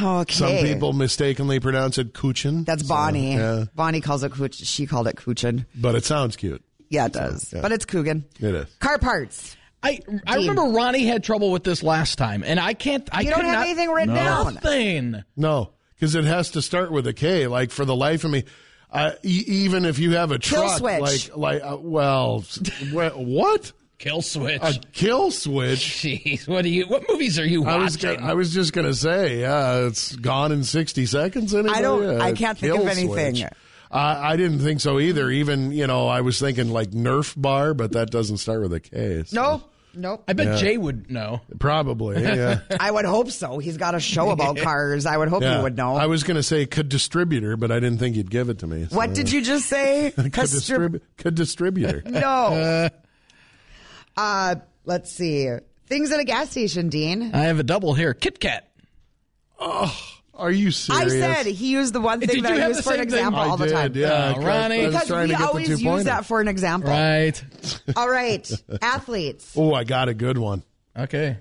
Oh, okay. Some people mistakenly pronounce it Kuchen. That's So, Bonnie. yeah, Bonnie calls it Kuch. She called it Kuchen. but it sounds cute. Yeah, it does. yeah. But it's Coogan. It is. Car parts. I I remember Ronnie had trouble with this last time, and I can't. I You don't have not- anything written down. Nothing. No, because it has to start with a K. Like for the life of me, uh, e- even if you have a Kill truck, switch. like like uh, well, s- what? Kill switch. A kill switch. Jeez, what do you? What movies are you I watching? was gonna, I was just gonna say, yeah, it's gone in sixty seconds. Anybody? I don't- Uh, I can't think of anything. switch. Uh, I didn't think so either. Even you know, I was thinking like Nerf bar, but that doesn't start with a K. so- Nope. Nope. I bet Yeah. Jay would know. Probably, yeah. I would hope so. He's got a show about cars. I would hope Yeah. he would know. I was going to say could distributor, but I didn't think you'd give it to me. what did you just say? Could, distrib- could distributor. no. Uh, Uh, let's see. Things at a gas station, Dean. I have a double here. Kit Kat. Oh, are you serious? I said he used the one Did thing that you I have use the for an same thing? example I all the time. yeah. Oh, Ronnie. Because we to get the always use two-pointer. that for an example. Right. All right. Athletes. Oh, I got a good one. Okay.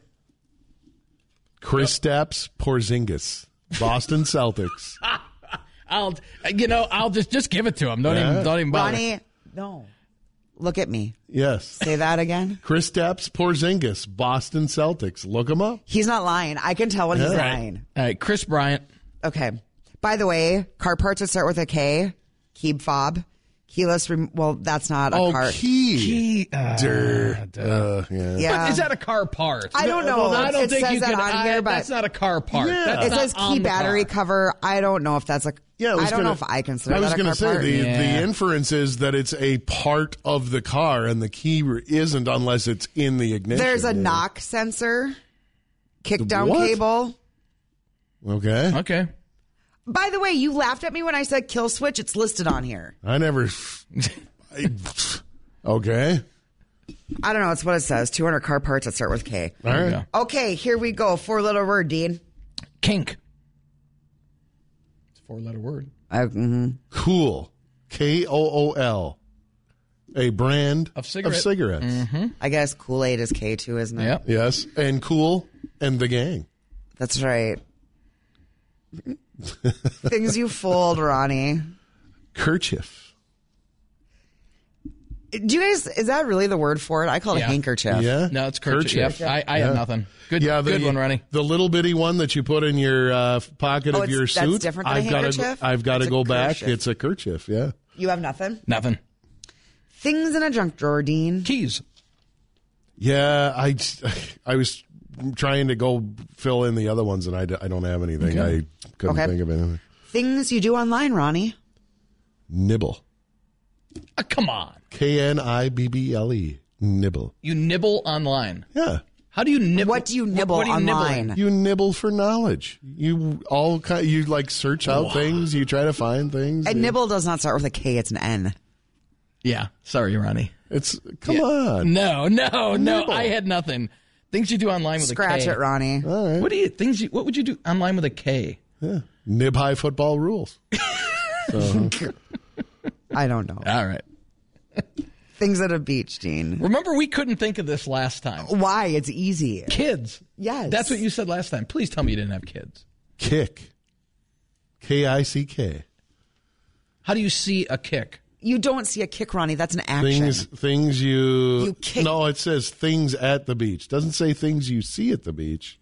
Kristaps, Porzingis, Boston Celtics. I'll. You know. I'll just just give it to him. Don't Yeah. even. Don't even bother. Ronnie, no. Look at me. Yes. Say that again. Kristaps, Porzingis, Boston Celtics. Look him up. He's not lying. I can tell when he's Yeah. lying. All right. Kris Bryant. Okay. By the way, car parts that start with a K, keep fob. Keyless, rem- well, that's not a Oh, car. key. Key. Uh, Dur. Uh, yeah. Yeah. But is that a car part? I don't know. I don't It think says you that can. on I- here, but- that's not a car part. Yeah. That's it says key battery car. cover. I don't know if that's a. Yeah, I, was I don't gonna, know if I consider I was gonna say part. the Yeah. the inference is that it's a part of the car, and the key isn't unless it's in the ignition. There's a Yeah. knock sensor, kick down what? cable. Okay. Okay. By the way, you laughed at me when I said kill switch. It's listed on here. I never. I, okay. I don't know. It's what it says. 200 car parts that start with K. All right. go. Okay, here we go. Four letter word, Dean. Kink. It's a four letter word. I, mhm. Cool. K O O L. A brand Of cigarette. cigarettes. I guess Kool Aid is K too, isn't it? Yep. Yes. And cool and the gang. That's right. Things you fold, Ronnie. Kerchief. Do you guys? Is that really the word for it? I call it Yeah. handkerchief. Yeah. No, it's kerchief. Yep. I, I have nothing. Good. yeah, the, good one, Ronnie. The little bitty one that you put in your uh, pocket Oh, of it's- your that's suit. different than a I've got to. handkerchief? I've got to It's a go back. kerchief. It's a kerchief. Yeah. You have nothing. Nothing. Things in a junk drawer, Dean. Keys. Yeah. I I was trying to go fill in the other ones, and I, d- I don't have anything. Okay. I couldn't Okay. think of anything. Things you do online, Ronnie. Nibble. Uh, come on. K N I B B L E. Nibble. You nibble online. Yeah. How do you nibble? What do you nibble what, what do you online? Nibble? You nibble for knowledge. You all kind. You like search out things. You try to find things. And You- nibble does not start with a K. It's an N. Yeah. Sorry, Ronnie. It's come Yeah. on. No, no, no. Nibble. I had nothing. Things you do online with Scratch a K. Scratch it, Ronnie. All right. What do you things? You, what would you do online with a K? Yeah. Nib high football rules. so, I don't know. All right. Things at a beach, Dean. Remember, we couldn't think of this last time. Why? It's easy. Kids. Yes. That's what you said last time. Please tell me you didn't have kids. kick. K I C K. How do you see a kick? You don't see a kick, Ronnie. That's an action. Things things you, You kick- No, it says things at the beach. Doesn't say things you see at the beach.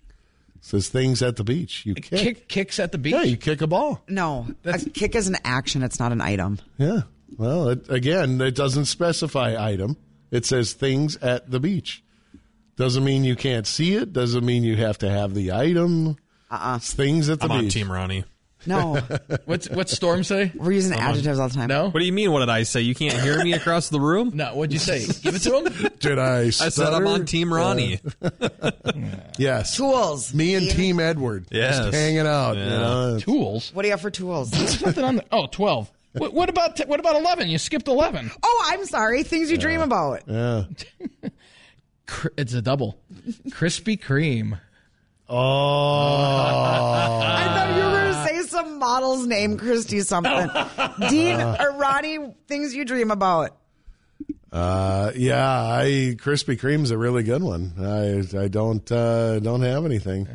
It says things at the beach. You kick. Kick kicks at the beach. Yeah, you kick a ball. no, a kick is an action. It's not an item. Yeah. Well, it, again, it doesn't specify item. It says things at the beach. Doesn't mean you can't see it. Doesn't mean you have to have the item. Uh-uh. It's things at the I'm on beach. Team Ronnie. No, What's what's Storm say? we're using adjectives all the time. No. What do you mean? What did I say? You can't hear me across the room? No. What'd you say? Give it to him. Did I? I said I'm on Team Ronnie. Yes. Tools. Me and Team Edward. Yes. Just hanging out. You Yeah. know? Tools. What do you have for tools? There's nothing on the. Oh, 12. What, what about what about eleven? You skipped eleven. oh, I'm sorry. Things you dream about. Yeah. It's a double. Krispy Kreme. Oh. I thought you were going to say some model's name, Christy something. Dean or Ronnie, things you dream about. Uh, yeah, I Krispy Kreme's a really good one. I I don't uh, don't have anything,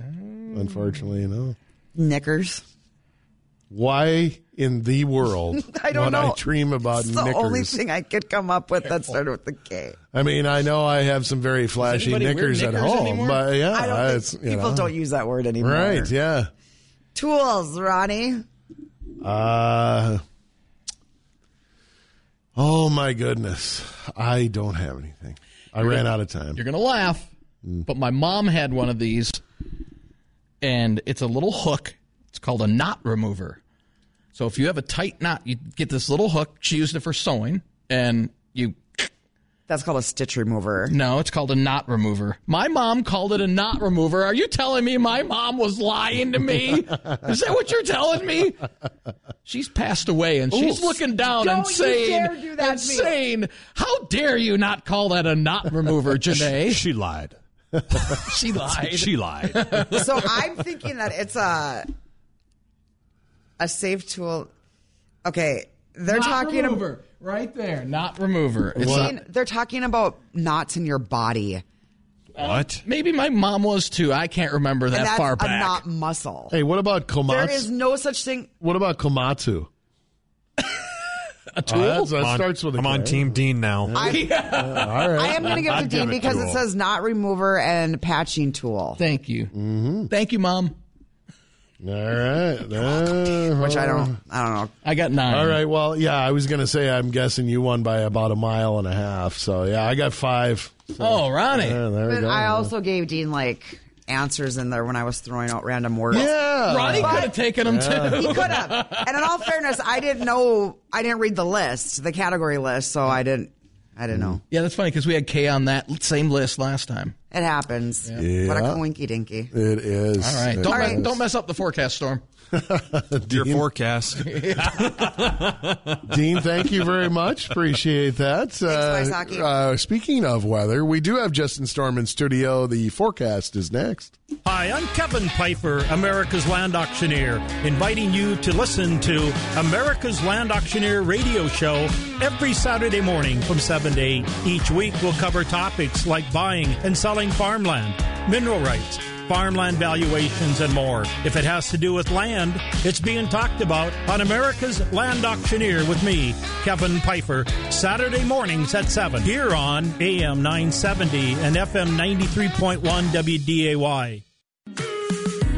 unfortunately. No. Knickers. Why in the world I don't would know. I dream about It's the knickers? only thing I could come up with that started with the K. I mean, I know I have some very flashy anybody wear knickers, at home, anymore? but yeah, I don't think it's, you people know. don't use that word anymore. Right? Yeah. Tools, Ronnie. Uh, oh my goodness, I don't have anything. I You're ran gonna- out of time. You're going to laugh, but my mom had one of these, and it's a little hook. It's called a knot remover. So if you have a tight knot, you get this little hook. She used it for sewing, and you. That's called a stitch remover. No, it's called a knot remover. My mom called it a knot remover. Are you telling me my mom was lying to me? Is that what you're telling me? She's passed away, and she's Ooh. looking down Don't and you saying, dare do that and saying, "How dare you not call that a knot remover, Janae?" She lied. she lied. She lied. so I'm thinking that it's a a safe tool. Okay, they're Knot talking remover, about right there, not remover. It's Dean, they're talking about knots in your body. What? Maybe my mom was too. I can't remember that and that's far a back. knot muscle. Hey, what about There komatsu? is no such thing. what about komatsu? a tool? that I'm on- starts with a I'm on Team Dean now. all right. I am going to give it to Dean give it because to it says knot remover and patching tool. Thank you. Mm-hmm. Thank you, mom. All right. Uh, Which I don't. I don't know. I got nine. All right. Well, yeah, I was going to say I'm guessing you won by about a mile and a half. So yeah, I got five. So, Oh, Ronnie. yeah, there we But go. I also gave Dean like answers in there when I was throwing out random words. yeah. Ronnie But- could have taken them Yeah. too. He could have. And in all fairness, I didn't know. I didn't read the list, the category list, so I didn't. I don't know. Yeah, that's funny because we had K on that same list last time. It happens. Yeah. What a coinky dinky. It is. All right, don't All don't mess up the forecast storm. Your forecast. Dean, thank you very much. Appreciate that. Thanks, Wysocki. uh, speaking of weather, we do have Justin Storm in studio. The forecast is next. Hi, I'm Kevin Piper, America's Land Auctioneer, inviting you to listen to America's Land Auctioneer radio show every Saturday morning from 7 to 8. Each week we'll cover topics like buying and selling farmland, mineral rights, farmland valuations, and more. If it has to do with land, it's being talked about on America's Land Auctioneer with me, Kevin Piper, Saturday mornings at 7 here on AM 970 and FM 93.1 WDAY.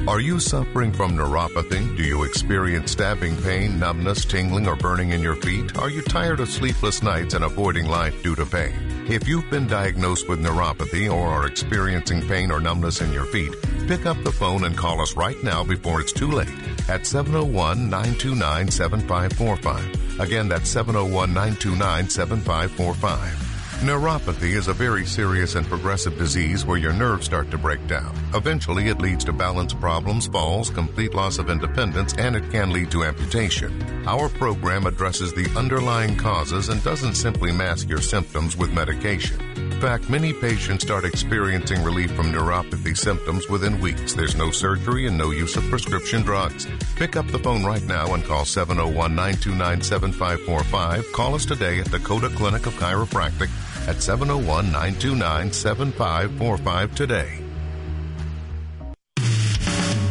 Are you suffering from neuropathy? Do you experience stabbing pain, numbness, tingling, or burning in your feet? Are you tired of sleepless nights and avoiding life due to pain? If you've been diagnosed with neuropathy or are experiencing pain or numbness in your feet, pick up the phone and call us right now before it's too late at 701 929 7545. Again, that's 701 929 7545. Neuropathy is a very serious and progressive disease where your nerves start to break down. Eventually, it leads to balance problems, falls, complete loss of independence, and it can lead to amputation. Our program addresses the underlying causes and doesn't simply mask your symptoms with medication. In fact, many patients start experiencing relief from neuropathy symptoms within weeks. There's no surgery and no use of prescription drugs. Pick up the phone right now and call 701 929 7545. Call us today at Dakota Clinic of Chiropractic at 701 929 7545 today.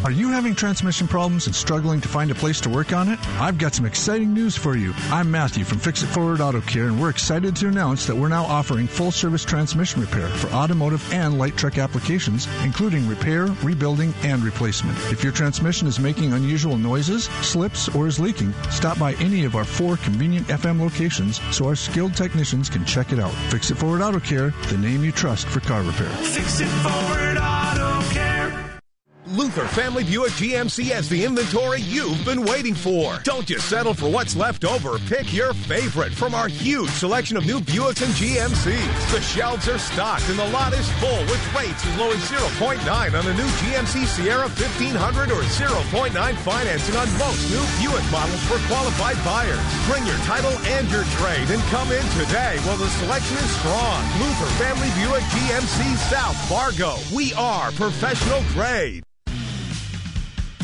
Are you having transmission problems and struggling to find a place to work on it? I've got some exciting news for you. I'm Matthew from Fix It Forward Auto Care, and we're excited to announce that we're now offering full service transmission repair for automotive and light truck applications, including repair, rebuilding, and replacement. If your transmission is making unusual noises, slips, or is leaking, stop by any of our four convenient FM locations so our skilled technicians can check it out. Fix It Forward Auto Care, the name you trust for car repair. Fix it forward auto. Luther Family Buick GMC has the inventory you've been waiting for. Don't just settle for what's left over. Pick your favorite from our huge selection of new Buicks and GMCs. The shelves are stocked and the lot is full with rates as low as 0.9 on the new GMC Sierra 1500 or 0.9 financing on most new Buick models for qualified buyers. Bring your title and your trade and come in today while the selection is strong. Luther Family Buick GMC South Fargo. We are professional grade.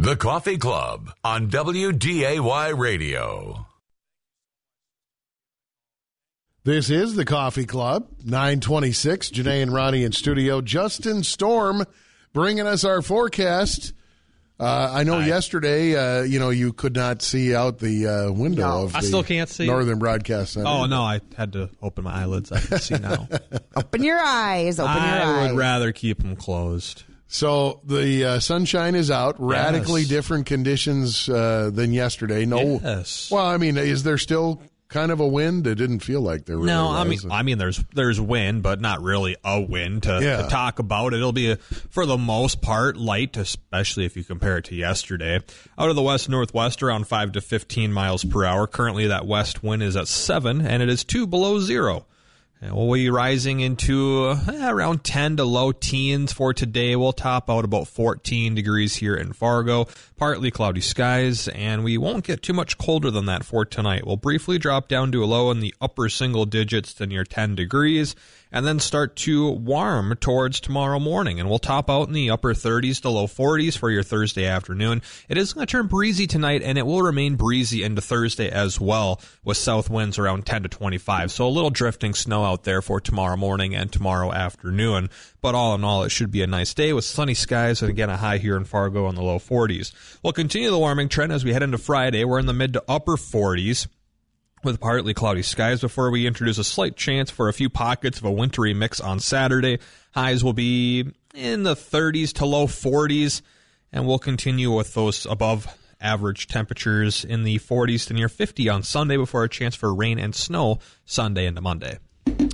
The Coffee Club on WDAY Radio. This is the Coffee Club, 926. Janae and Ronnie in studio. Justin Storm bringing us our forecast. Uh, I know yesterday, uh, you know, you could not see out the uh, window No. of I still can't see. Northern Broadcast Center. Oh no, I had to open my eyelids. I can see now. Open your eyes. Open your eyes. I would rather keep them closed. So the uh, sunshine is out. Radically Yes. different conditions uh, than yesterday. No, Yes. well, I mean, is there still kind of a wind? It didn't feel like there really no, I mean. I mean, there's there's wind, but not really a wind to, Yeah. to talk about. It'll be a, for the most part light, especially if you compare it to yesterday. Out of the west northwest, around five to fifteen miles per hour. Currently, that west wind is at seven, and it is two below zero. We'll be rising into uh, around 10 to low teens for today. We'll top out about 14 degrees here in Fargo. Partly cloudy skies, and we won't get too much colder than that for tonight. We'll briefly drop down to a low in the upper single digits to near 10 degrees, and then start to warm towards tomorrow morning. And we'll top out in the upper 30s to low 40s for your Thursday afternoon. It is going to turn breezy tonight, and it will remain breezy into Thursday as well, with south winds around 10 to 25. So a little drifting snow out there for tomorrow morning and tomorrow afternoon. But all in all, it should be a nice day with sunny skies and again a high here in Fargo in the low 40s. We'll continue the warming trend as we head into Friday. We're in the mid to upper 40s with partly cloudy skies before we introduce a slight chance for a few pockets of a wintry mix on Saturday. Highs will be in the 30s to low 40s, and we'll continue with those above average temperatures in the 40s to near 50 on Sunday before a chance for rain and snow Sunday into Monday.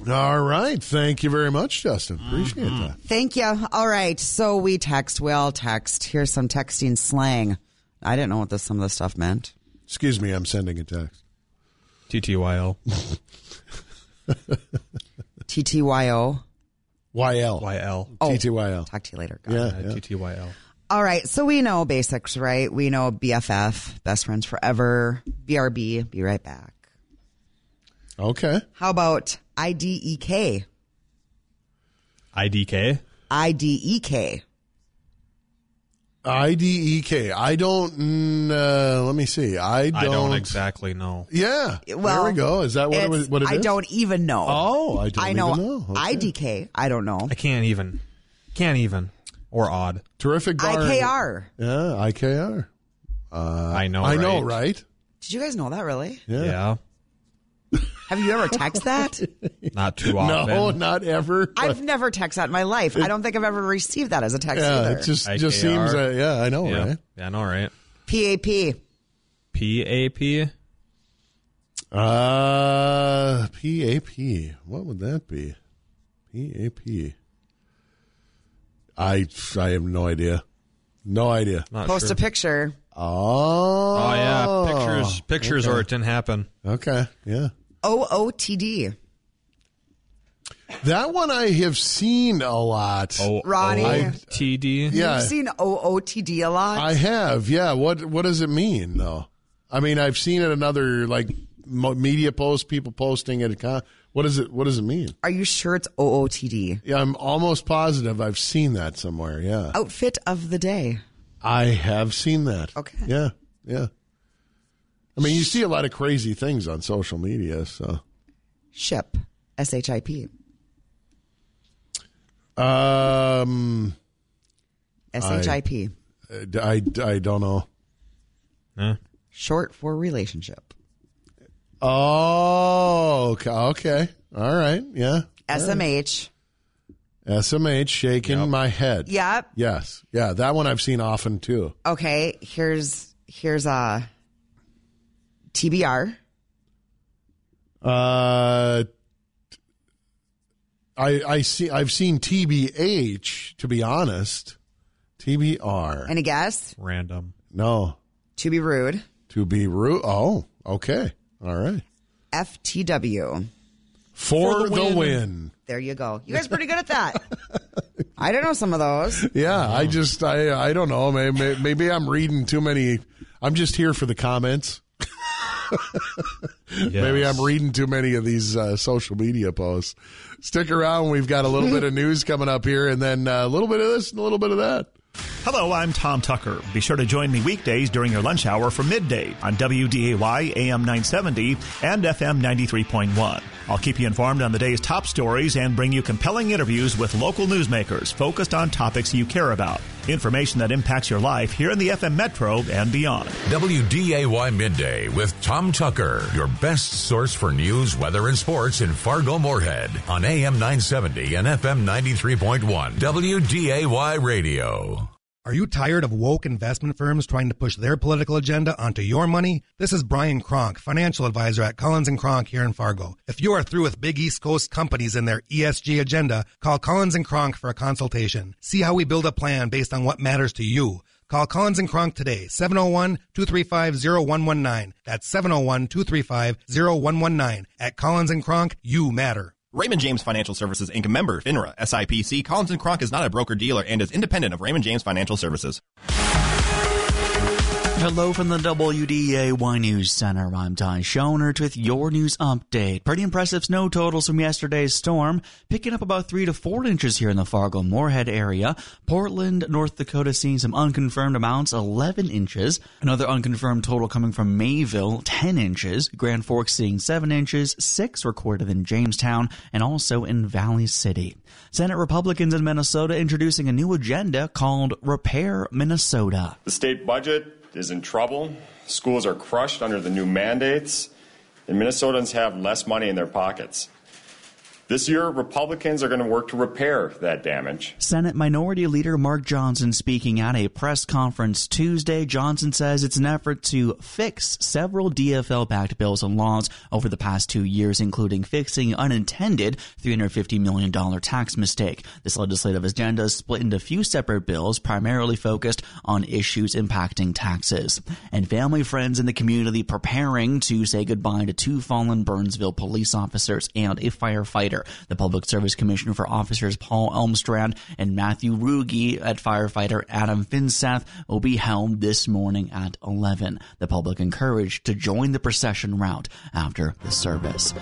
All right. Thank you very much, Justin. Appreciate Mm-hmm. that. Thank you. All right. So we text. We all text. Here's some texting slang. I didn't know what this, some of this stuff meant. Excuse me, I'm sending a text. TTYL. TTYO. YL. YL. Oh, TTYL. Talk to you later. Got Yeah, it. yeah. TTYL. All right. So we know basics, right? We know BFF, best friends forever. BRB, be right back. Okay. How about E IDEK? IDK. IDEK. IDEK. I don't. Uh, let me see. I don't. I don't exactly know. Yeah. Well, there we go. Is that what it, it's- was- what it I is? don't even know. Oh, I don't I know, even know. Okay. IDK. I don't know. I can't even. Can't even. Or odd. Terrific bar. IKR. Yeah, IKR. Uh, I know, I know, right? right? Did you guys know that really? Yeah. Yeah. Have you ever text that? Not too often. No, not ever. I've never texted that in my life. I don't think I've ever received that as a text yeah, either. it just IKR. just seems. Uh, yeah, I know, yeah. right? Yeah, I know, right? PAP. PAP. Uh, PAP. What would that be? PAP. I I have no idea. No idea. Not Post sure. a picture. Oh. Oh yeah, pictures, pictures, Okay. or it didn't happen. Okay. Yeah. OOTD. That one I have seen a lot. Oh, Ronnie. TD. Yeah. You've seen OOTD a lot. I have. Yeah. What What does it mean though? I mean, I've seen it in other like media posts, people posting it. What does it What does it mean? Are you sure it's OOTD? Yeah, I'm almost positive I've seen that somewhere. Yeah, Outfit of the day. I have seen that. Okay. Yeah. Yeah. I mean, you see a lot of crazy things on social media. So, Ship. S H I P. um, S H I P. I, I don't know. Huh? Short for relationship. Oh, okay. okay. All right. Yeah. SMH. SMH shaking my head. Yep. Yes. Yeah. That one I've seen often too. Okay, here's here's uh TBR. Uh, I I see. I've seen TBH. To be honest, TBR. Any guess? Random. no. To be rude. To be rude. Oh, okay. All right. FTW. For, the, win. There you go. You guys pretty good at that. I don't know some of those. Yeah, I just I I don't know. Maybe, maybe I'm reading too many. I'm just here for the comments. Maybe I'm reading too many of these uh, social media posts. Stick around. We've got a little bit of news coming up here, and then uh, a little bit of this and a little bit of that. Hello, I'm Tom Tucker. Be sure to join me weekdays during your lunch hour for midday on WDAY AM 970 and FM 93.1. I'll keep you informed on the day's top stories and bring you compelling interviews with local newsmakers focused on topics you care about. Information that impacts your life here in the FM Metro and beyond. WDAY Midday with Tom Tucker, your best source for news, weather, and sports in Fargo Moorhead on AM 970 and FM 93.1. WDAY Radio. Are you tired of woke investment firms trying to push their political agenda onto your money? This is Brian Kronk, financial advisor at Collins and Kronk here in Fargo. If you are through with big East Coast companies and their ESG agenda, call Collins and Kronk for a consultation. See how we build a plan based on what matters to you. Call Collins and Kronk today, 701-235-0119. That's 701-235-0119. At Collins and Kronk, you matter. Raymond James Financial Services Inc. member, FINRA, SIPC. Collins and Kronk is not a broker dealer and is independent of Raymond James Financial Services. Hello from the WDAY News Center. I'm Ty Schonert with your news update. Pretty impressive snow totals from yesterday's storm, picking up about three to four inches here in the Fargo Moorhead area. Portland, North Dakota seeing some unconfirmed amounts, 11 inches. Another unconfirmed total coming from Mayville, 10 inches. Grand Forks seeing 7 inches, 6 recorded in Jamestown, and also in Valley City. Senate Republicans in Minnesota introducing a new agenda called Repair Minnesota. The state budget is in trouble. Schools are crushed under the new mandates, and Minnesotans have less money in their pockets. This year, Republicans are going to work to repair that damage. Senate Minority Leader Mark Johnson speaking at a press conference Tuesday. Johnson says it's an effort to fix several DFL backed bills and laws over the past two years, including fixing unintended $350 million tax mistake. This legislative agenda is split into a few separate bills, primarily focused on issues impacting taxes. And family friends in the community preparing to say goodbye to two fallen Burnsville police officers and a firefighter. The Public Service Commissioner for Officers Paul Elmstrand and Matthew Ruge at firefighter Adam Finseth will be held this morning at 11. The public encouraged to join the procession route after the service.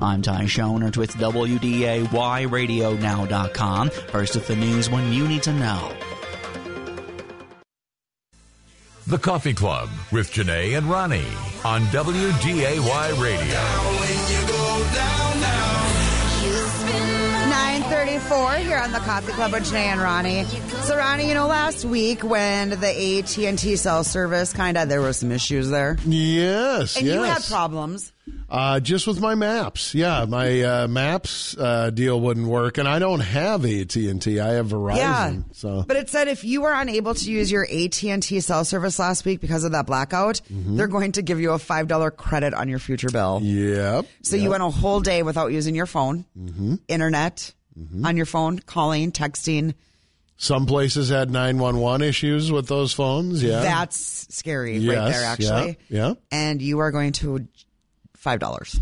I'm Ty Schonert with WDAYRadioNow.com. First with the news when you need to know. The Coffee Club with Janae and Ronnie on WDAY Radio. 934 here on the Coffee Club with Janae and Ronnie. So, Ronnie, you know, last week when the AT&T cell service kind of, there were some issues there. Yes, And yes. you had problems. Uh, just with my maps, yeah, my uh, maps uh, deal wouldn't work, and I don't have AT and T. I have Verizon. Yeah. So But it said if you were unable to use your AT&T cell service last week because of that blackout, they're going to give you a $5 credit on your future bill. Yep. So you went a whole day without using your phone, Mm-hmm. internet, Mm-hmm. on your phone, calling, texting. Some places had nine one one issues with those phones. Yeah, That's scary right there, actually. Yeah, yeah. And you are going to $5.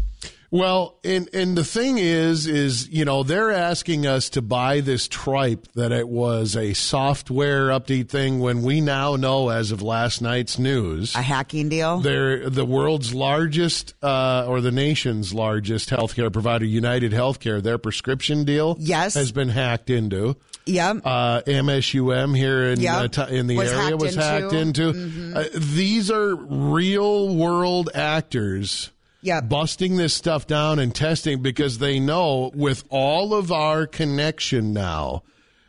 Well, and and the thing is, is you know they're asking us to buy this tripe that it was a software update thing when we now know, as of last night's news, a hacking deal. They're the world's largest uh, or the nation's largest healthcare provider, United Healthcare. Their prescription deal, yes, has been hacked into. Yep. Uh, MSUM here in Yep. uh, t- in the Was area was into. hacked into. Mhm. Uh, these are real world actors. Busting this stuff down and testing because they know with all of our connection now,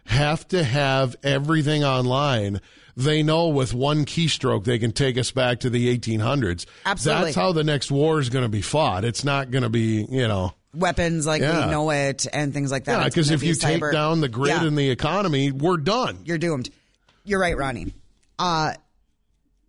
have to have everything online. They know with one keystroke they can take us back to the 1800s. Absolutely. That's how the next war is going to be fought. It's not going to be, you know. Weapons like Yeah. we know it and things like that. Yeah, because if be you take down the grid Yeah. and the economy, we're done. You're doomed. You're right, Ronnie. Uh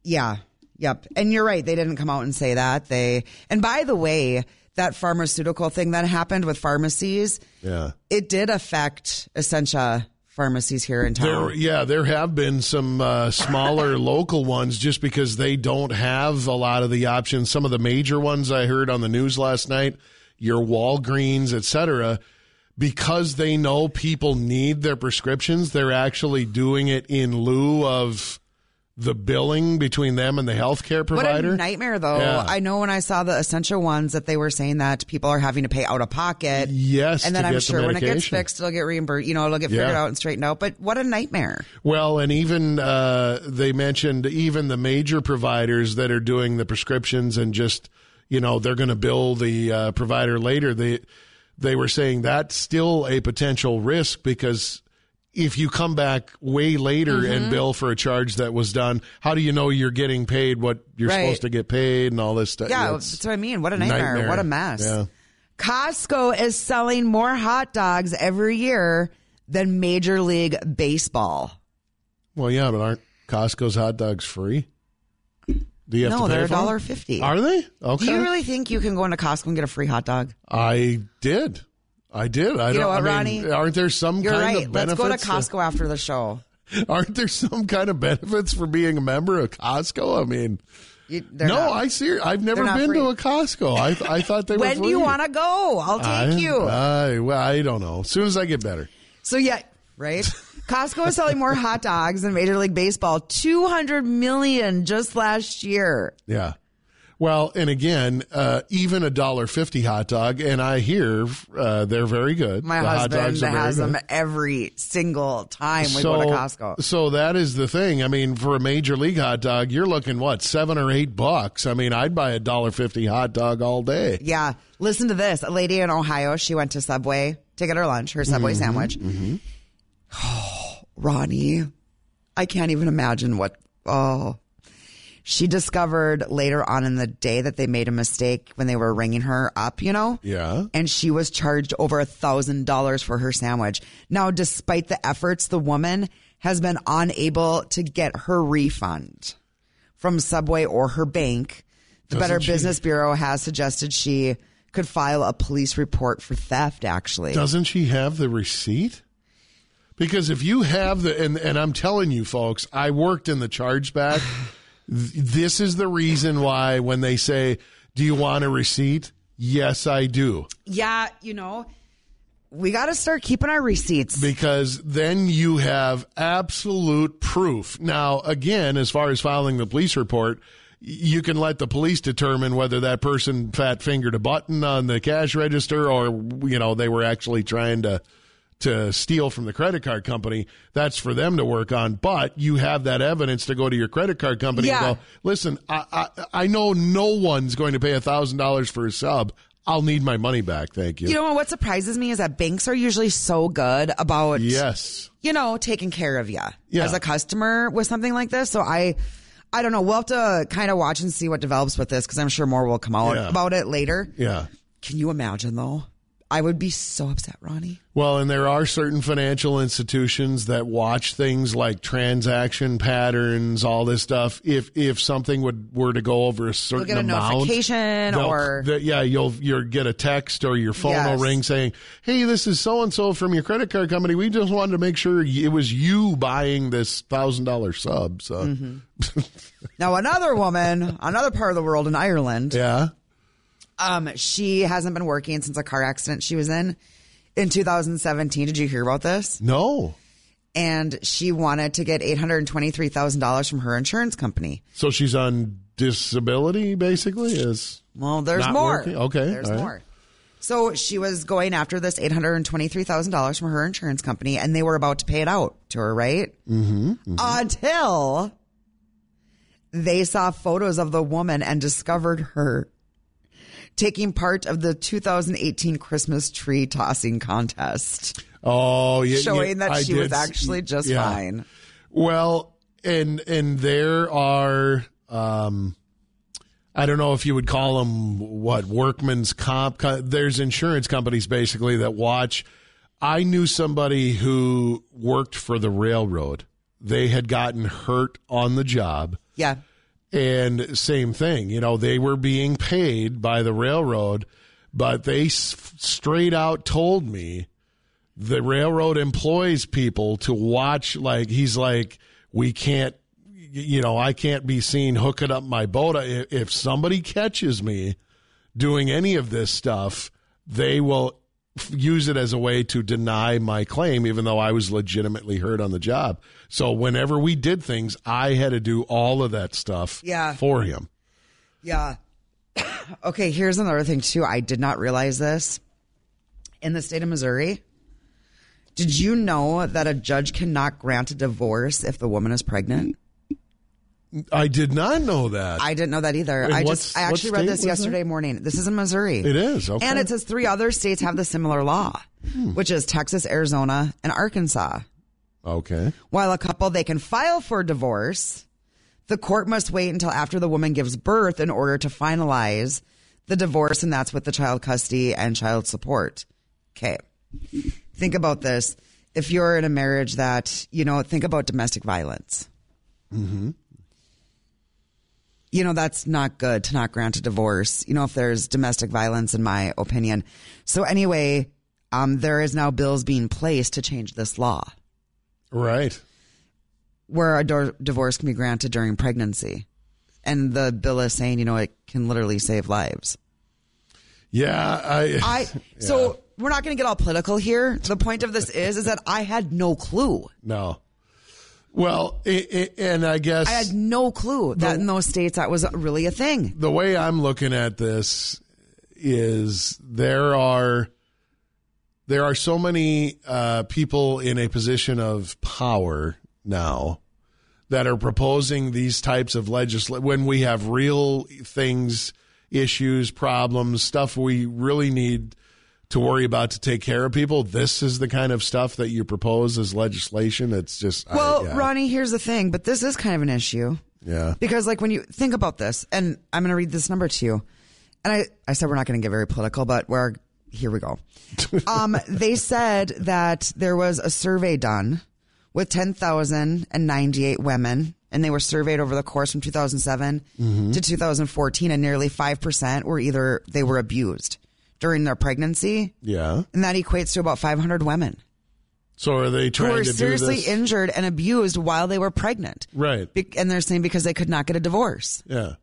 yeah. Yep. And you're right. They didn't come out and say that. They and by the way, that pharmaceutical thing that happened with pharmacies, Yeah. it did affect Essentia pharmacies here in town. There, yeah, there have been some uh, smaller local ones just because they don't have a lot of the options. Some of the major ones I heard on the news last night, your Walgreens, et cetera, because they know people need their prescriptions, they're actually doing it in lieu of the billing between them and the healthcare provider. What a nightmare, though. Yeah. I know when I saw the Essentia ones that they were saying that people are having to pay out of pocket. Yes, and then I'm get the sure when it gets fixed, it'll get reimbursed. You know, it'll get figured Yeah. out and straightened out. But what a nightmare! Well, and even uh, they mentioned even the major providers that are doing the prescriptions and just you know they're going to bill the uh, provider later. They they were saying that's still a potential risk because if you come back way later Mm-hmm. and bill for a charge that was done, how do you know you're getting paid what you're Right. supposed to get paid and all this stuff? Yeah, It's that's what I mean. What a nightmare! nightmare. What a mess. Yeah. Costco is selling more hot dogs every year than Major League Baseball. Well, yeah, but aren't Costco's hot dogs free? Do you have no, to pay they're a for them? dollar fifty. Are they? Okay. Do you really think you can go into Costco and get a free hot dog? I did. I did. I You don't. know what, I mean, Ronnie? aren't there some You're kind right. of Let's go to Costco after the show. aren't there some kind of benefits for being a member of Costco? I mean, You- no, not- I see. I've never been to a Costco. I I thought they were. When do you want to go? I'll take I, you. I, well, I don't know. As soon as I get better. So yeah, right. Costco is selling more hot dogs than Major League Baseball. Two hundred million just last year. Yeah. Well, and again, uh, even a dollar fifty hot dog, and I hear uh, they're very good. My the hot husband dogs are very has them every single time we go to Costco. So that is the thing. I mean, for a major league hot dog, you're looking what seven or eight bucks. I mean, I'd buy a dollar fifty hot dog all day. Yeah. Listen to this. A lady in Ohio, she went to Subway to get her lunch, her Subway Mhm, sandwich. mhm. Ronnie, I can't even imagine what. Oh. She discovered later on in the day that they made a mistake when they were ringing her up, you know? Yeah. And she was charged over a thousand dollars for her sandwich. Now, despite the efforts, the woman has been unable to get her refund from Subway or her bank. The Doesn't Better she- Business Bureau has suggested she could file a police report for theft, actually. Doesn't she have the receipt? Because if you have the, and, and I'm telling you folks, I worked in the chargeback. Th- this is the reason why when they say, do you want a receipt? Yes, I do. Yeah, you know, we got to start keeping our receipts. because then you have absolute proof. Now, again, as far as filing the police report, you can let the police determine whether that person fat fingered a button on the cash register or you know they were actually trying to to steal from the credit card company. That's for them to work on. But you have that evidence to go to your credit card company Yeah. and go, listen, I, I I know no one's going to pay a thousand dollars for a sub. I'll need my money back. Thank you. You know what surprises me is that banks are usually so good about yes. you know, taking care of you Yeah. as a customer with something like this. So I, I don't know. We'll have to kind of watch and see what develops with this because I'm sure more will come out Yeah. about it later. Yeah. Can you imagine though? I would be so upset, Ronnie. Well, and there are certain financial institutions that watch things like transaction patterns, all this stuff. If if something would were to go over a certain get a amount, notification or- the- yeah, you'll you'll get a text or your phone Yes. will ring saying, "Hey, this is so and so from your credit card company. We just wanted to make sure it was you buying this thousand dollar sub." So, Mm-hmm. Now another woman, another part of the world in Ireland. yeah, Um, she hasn't been working since a car accident she was in in 2017. Did you hear about this? no. And she wanted to get $823,000 from her insurance company. So she's on disability, basically. Is Well, there's more. working? Okay, There's right. more. So she was going after this $823,000 from her insurance company and they were about to pay it out to her, right? Mm-hmm. Until they saw photos of the woman and discovered her taking part of the 2018 Christmas tree tossing contest. Oh, yeah, Showing yeah, that I she did was actually just yeah. fine. Well, and and there are um I don't know if you would call them what workman's comp. There's insurance companies basically that watch. I knew somebody who worked for the railroad. They had gotten hurt on the job. Yeah. And same thing, you know, they were being paid by the railroad, but they s- straight out told me the railroad employs people to watch. Like he's like, we can't, you know, I can't be seen hooking up my boat. If somebody catches me doing any of this stuff, they will use it as a way to deny my claim, even though I was legitimately hurt on the job. So whenever we did things, I had to do all of that stuff Yeah. for him. Yeah. okay, here's another thing too. I did not realize this. In the state of Missouri, did you know that a judge cannot grant a divorce if the woman is pregnant? I did not know that. I didn't know that either. And I just I actually read this yesterday that? morning. This is in Missouri. It is, okay. And it says three other states have the similar law, Hmm. which is Texas, Arizona, and Arkansas. Okay. While a couple they can file for divorce, the court must wait until after the woman gives birth in order to finalize the divorce, and that's with the child custody and child support. Okay. Think about this. If you're in a marriage that, you know, think about domestic violence. Mm-hmm. You know, that's not good to not grant a divorce, you know, if there's domestic violence, in my opinion. So, anyway, um, there is now bills being placed to change this law Right. where a do- divorce can be granted during pregnancy. And the bill is saying, you know, it can literally save lives. Yeah, I. I so we're not going to get all political here. The point of this is is that I had no clue. No. Well, i i and I guess I had no clue that in those states that was really a thing. the way I'm looking at this is there are there are so many uh, people in a position of power now that are proposing these types of legislation when we have real things, issues, problems, stuff we really need to worry about to take care of people. This is the kind of stuff that you propose as legislation. It's just I- Well, yeah. Ronnie, here's the thing, but this is kind of an issue. Yeah. Because like when you think about this, and I'm going to read this number to you, and I, I said we're not going to get very political, but we're here we go. um, they said that there was a survey done with 10,098 women, and they were surveyed over the course from 2007 Mhm. to 2014, and nearly 5% were either they were abused during their pregnancy, Yeah. and that equates to about 500 women So are they who trying were to seriously do this? injured and abused while they were pregnant. right. Be- and they're saying because they could not get a divorce. Yeah.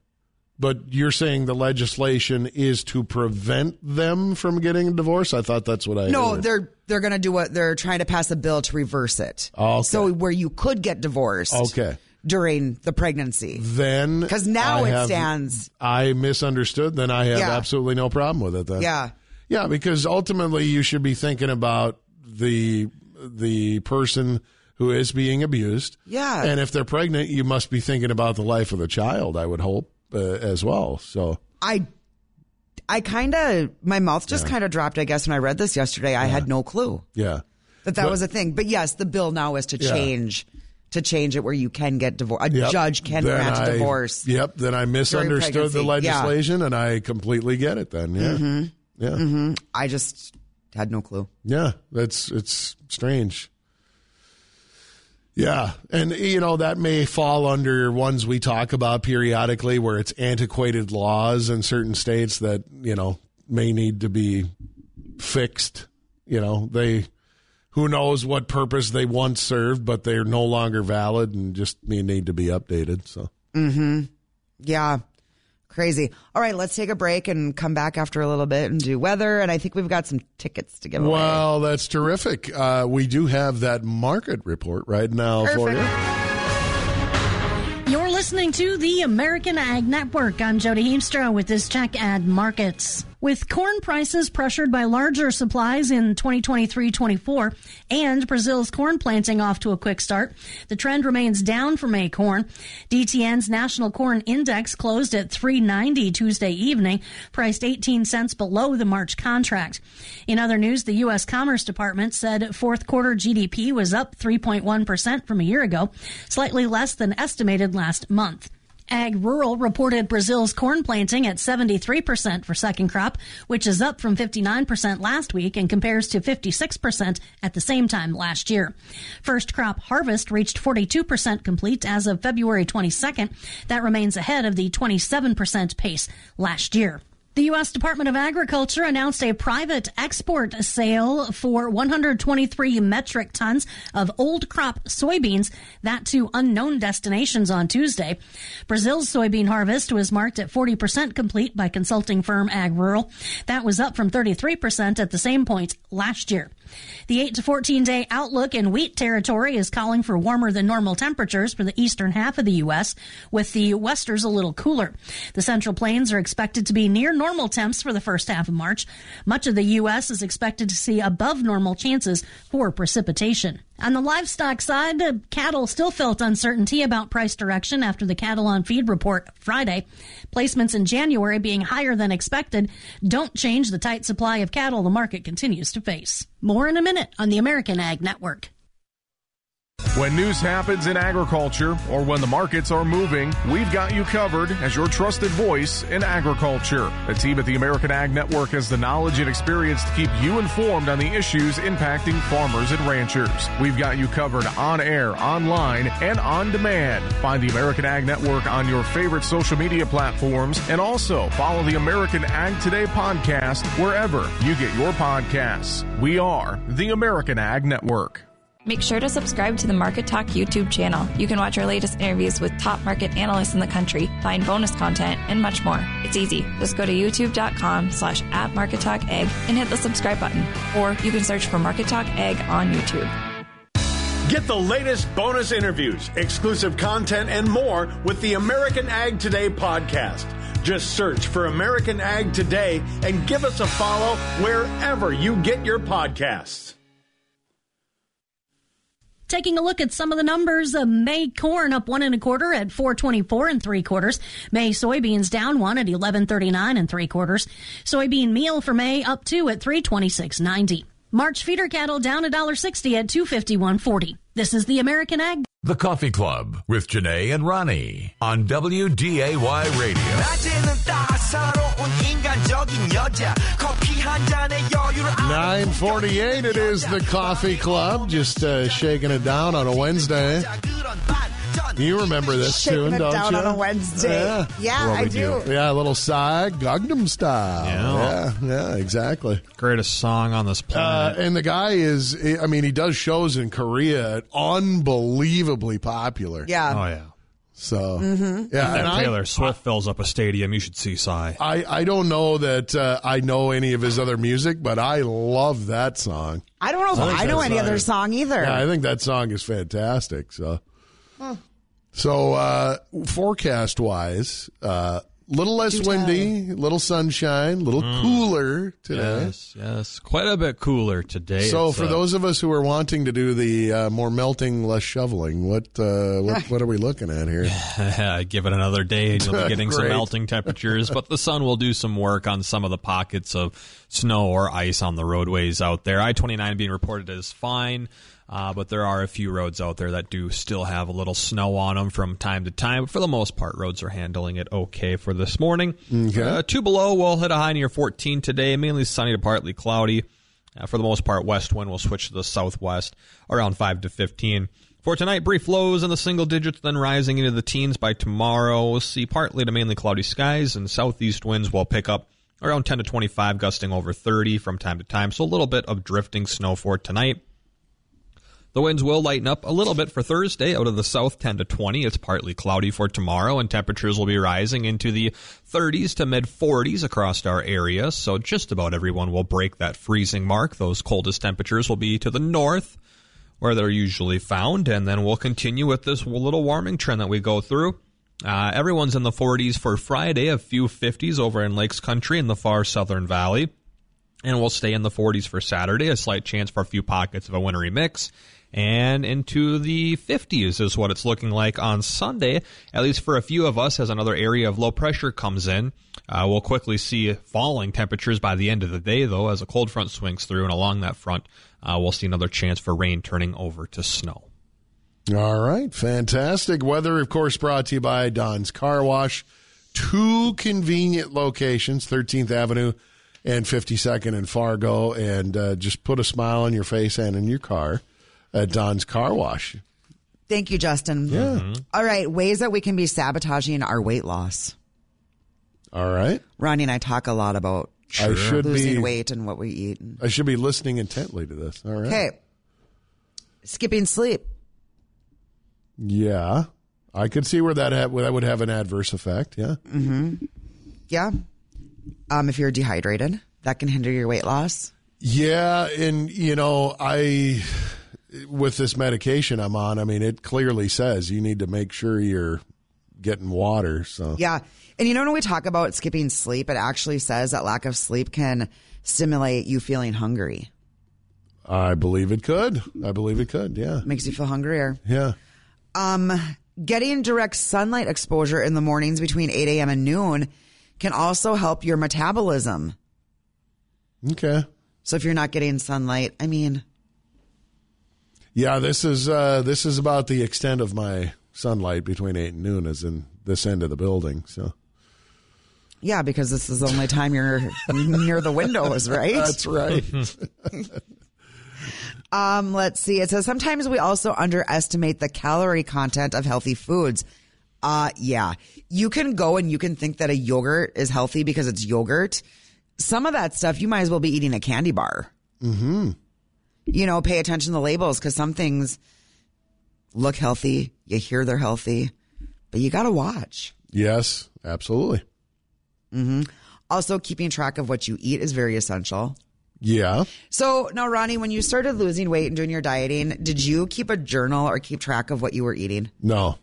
But you're saying the legislation is to prevent them from getting a divorce? I thought that's what I No, heard. they're they're going to do what they're trying to pass a bill to reverse it. Okay. So where you could get divorced. Okay. During the pregnancy. Then Because now I it have- stands. I misunderstood. Then I have Yeah. absolutely no problem with it. Then Yeah. yeah, because ultimately you should be thinking about the the person who is being abused. Yeah. and if they're pregnant, you must be thinking about the life of the child. I would hope uh, as well. So I I kind of my mouth just kind of dropped. I guess when I read this yesterday, I had no clue yeah, that that But- was a thing. But yes, the bill now is to Yeah. change to change it where you can get divorced. A Yep. judge can Then grant I- divorce. Yep. Then I misunderstood the pregnancy. Yeah. legislation, and I completely get it. Then, yeah, Mhm. yeah, hmm I just had no clue. yeah. That's it's strange. Yeah, and you know that may fall under ones we talk about periodically, where it's antiquated laws in certain states that you know may need to be fixed. You know, they who knows what purpose they once served, but they're no longer valid and just may need to be updated. So. hmm Yeah. Crazy. All right, let's take a break and come back after a little bit and do weather. And I think we've got some tickets to give away. Well, that's terrific. Uh, we do have that market report right now for you. You're listening to the American Ag Network. I'm Jody Heemstra with this check ad markets. With corn prices pressured by larger supplies in 2023-24 and Brazil's corn planting off to a quick start, the trend remains down for May corn. DTN's National Corn Index closed at 390 Tuesday evening, priced 18 cents below the March contract. In other news, the U.S. Commerce Department said fourth quarter GDP was up 3.1% from a year ago, slightly less than estimated last month. AgRural reported Brazil's corn planting at 73% for second crop, which is up from 59% last week and compares to 56% at the same time last year. First crop harvest reached 42% complete as of February 22nd. That remains ahead of the 27% pace last year. The U.S. Department of Agriculture announced a private export sale for 123 metric tons of old crop soybeans, that to unknown destinations on Tuesday. Brazil's soybean harvest was marked at 40% complete by consulting firm AgRural. That was up from 33% at the same point last year. The 8 to 14 day outlook in wheat territory is calling for warmer than normal temperatures for the eastern half of the U.S., with the westers a little cooler. The central plains are expected to be near normal temps for the first half of March. Much of the U.S. is expected to see above normal chances for precipitation. On the livestock side, cattle still felt uncertainty about price direction after the cattle on feed report Friday. Placements in January being higher than expected don't change the tight supply of cattle the market continues to face. More in a minute on the American Ag Network. When news happens in agriculture or when the markets are moving, we've got you covered as your trusted voice in agriculture. The team at the American Ag Network has the knowledge and experience to keep you informed on the issues impacting farmers and ranchers. We've got you covered on air, online, and on demand. Find the American Ag Network on your favorite social media platforms and also follow the American Ag Today podcast wherever you get your podcasts. We are the American Ag Network. Make sure to subscribe to the Market Talk YouTube channel. You can watch our latest interviews with top market analysts in the country, find bonus content, and much more. It's easy. Just go to youtube.com slash at Market Talk Egg and hit the subscribe button. Or you can search for Market Talk Egg on YouTube. Get the latest bonus interviews, exclusive content, and more with the American Ag Today podcast. Just search for American Ag Today and give us a follow wherever you get your podcasts. Taking a look at some of the numbers, uh, May corn up one and a quarter at 424 and three quarters. May soybeans down one at 1139 and three quarters. Soybean meal for May up two at 326.90. March feeder cattle down $1.60 at 251.40. This is the American Ag. The Coffee Club with Janae and Ronnie on WDAY Radio. Nine forty-eight. It is the Coffee Club. Just uh, shaking it down on a Wednesday. You remember this Shaking tune, it don't down you? on a Wednesday. Yeah, Yeah, I we do. Yeah, a little Psy, Gangnam Style. Yeah. yeah, yeah, exactly. Greatest song on this Uh, planet. and the guy is, I mean, he does shows in Korea, unbelievably popular. Yeah. oh, yeah. So, Mhm. yeah, If and I, Taylor Swift fills up a stadium, you should see Psy. I, I don't know that uh, I know any of his other music, but I love that song. I don't know if think I know any other song either. Yeah, I think that song is fantastic. So, so uh, forecast wise, uh, little less Do tell. windy, little sunshine, a little cooler today. Mm. Yes, yes. Quite a bit cooler today. So, for uh, those of us who are wanting to do the uh, more melting, less shoveling, what uh, what, what are we looking at here? Give it another day and you'll be getting some melting temperatures, but the sun will do some work on some of the pockets of snow or ice on the roadways out there. I 29 being reported as fine, uh, but there are a few roads out there that do still have a little snow on them from time to time. But for the most part, roads are handling it okay for this morning. Okay. Uh, two below, we'll hit a high near 14 today, mainly sunny to partly cloudy. Uh, for the most part, west wind will switch to the southwest around 5 to 15. For tonight, brief lows in the single digits, then rising into the teens by tomorrow. We'll see partly to mainly cloudy skies, and southeast winds will pick up around 10 to 25, gusting over 30 from time to time. So a little bit of drifting snow for tonight. The winds will lighten up a little bit for Thursday out of the south 10 to 20. It's partly cloudy for tomorrow and temperatures will be rising into the 30s to mid 40s across our area. So just about everyone will break that freezing mark. Those coldest temperatures will be to the north where they're usually found. And then we'll continue with this little warming trend that we go through. Uh, everyone's in the 40s for Friday, a few 50s over in Lakes Country in the far southern valley. And we'll stay in the 40s for Saturday, a slight chance for a few pockets of a wintry mix. And into the 50s is what it's looking like on Sunday, at least for a few of us as another area of low pressure comes in. Uh, we'll quickly see falling temperatures by the end of the day, though, as a cold front swings through. And along that front, uh, we'll see another chance for rain turning over to snow. All right, fantastic. Weather, of course, brought to you by Don's Car Wash. Two convenient locations, 13th Avenue and 52nd in Fargo. And uh, just put a smile on your face and in your car at Don's Car Wash. Thank you, Justin. Yeah. All right, ways that we can be sabotaging our weight loss. All right. Ronnie and I talk a lot about I should losing be weight and what we eat. I should be listening intently to this. All right. Okay. Skipping sleep. Yeah. I could see where that ha- that would have an adverse effect. Yeah. Mm-hmm. Yeah. Um, if you're dehydrated, that can hinder your weight loss. Yeah, and you know, I with this medication I'm on, I mean, it clearly says you need to make sure you're getting water. So Yeah. And you know, when we talk about skipping sleep, it actually says that lack of sleep can stimulate you feeling hungry. I believe it could. I believe it could. Yeah. Makes you feel hungrier. Yeah. Um, getting direct sunlight exposure in the mornings between 8 a.m. and noon can also help your metabolism. Okay. So if you're not getting sunlight, I mean, Yeah, this is uh this is about the extent of my sunlight between 8 and noon is in this end of the building. So yeah, because this is the only time you're near the windows, right? That's right. Um, let's see. It says sometimes we also underestimate the calorie content of healthy foods. Uh, yeah. You can go and you can think that a yogurt is healthy because it's yogurt. Some of that stuff you might as well be eating a candy bar. Mm-hmm. You know, pay attention to the labels because some things look healthy. You hear they're healthy, but you got to watch. Yes, absolutely. Mm-hmm. Also, keeping track of what you eat is very essential. Yeah. So now, Ronnie, when you started losing weight and doing your dieting, did you keep a journal or keep track of what you were eating? No.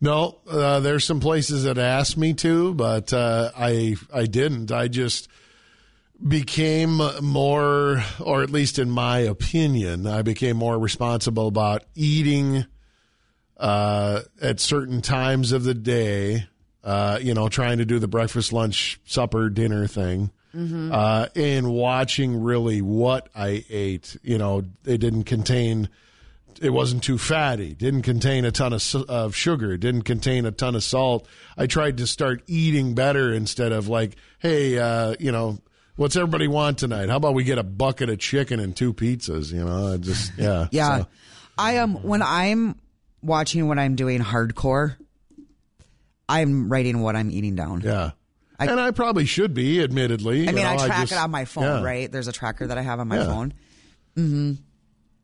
No, uh, there's some places that asked me to, but uh, I I didn't. I just became more, or at least in my opinion, I became more responsible about eating uh, at certain times of the day. Uh, you know, trying to do the breakfast, lunch, supper, dinner thing. Mm-hmm. Uh, and watching really what I ate. You know, it didn't contain it wasn't too fatty didn't contain a ton of, of sugar didn't contain a ton of salt i tried to start eating better instead of like hey uh, you know what's everybody want tonight how about we get a bucket of chicken and two pizzas you know just yeah Yeah. so- I am, when I'm watching what I'm doing hardcore, I'm writing what I'm eating down. yeah and i probably should be admittedly I you mean, I know, track just- it on my phone, yeah. right? There's a tracker that I have on my Yeah. phone. hmm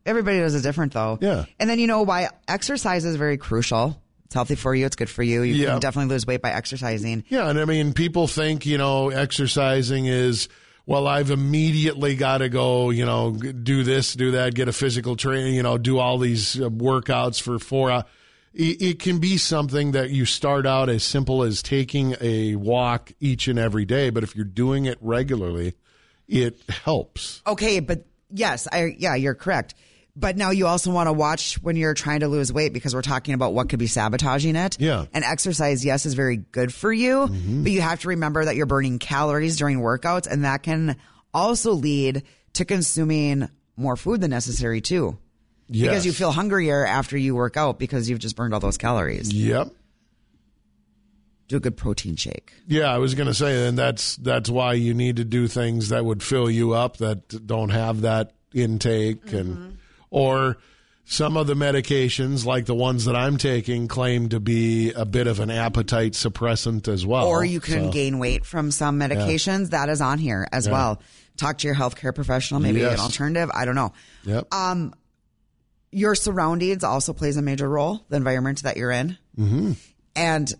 Everybody does it different, though. Yeah. And then, you know, why exercise is very crucial. It's healthy for you. It's good for you. You Yeah. can definitely lose weight by exercising. Yeah, and I mean, people think you know exercising is well. I've immediately got to go, you know, do this, do that, get a physical training, you know, do all these uh, workouts for four hours. It, it can be something that you start out as simple as taking a walk each and every day, but if you're doing it regularly, it helps. Okay, but yes, I yeah, you're correct. But now you also want to watch when you're trying to lose weight because we're talking about what could be sabotaging it. Yeah. And exercise, yes, is very good for you, mm-hmm. but you have to remember that you're burning calories during workouts, and that can also lead to consuming more food than necessary too. Yes. Because you feel hungrier after you work out because you've just burned all those calories. Yep. Do a good protein shake. Yeah, I was going to say, and that's that's why you need to do things that would fill you up that don't have that intake, and mm-hmm. Or some of the medications, like the ones that I'm taking, claim to be a bit of an appetite suppressant as well. or you can So- gain weight from some medications. That is on here as Yeah. well. Talk to your healthcare professional, maybe Yes. an alternative. I don't know. Yep. Um, your surroundings also plays a major role. The environment that you're in, hmm and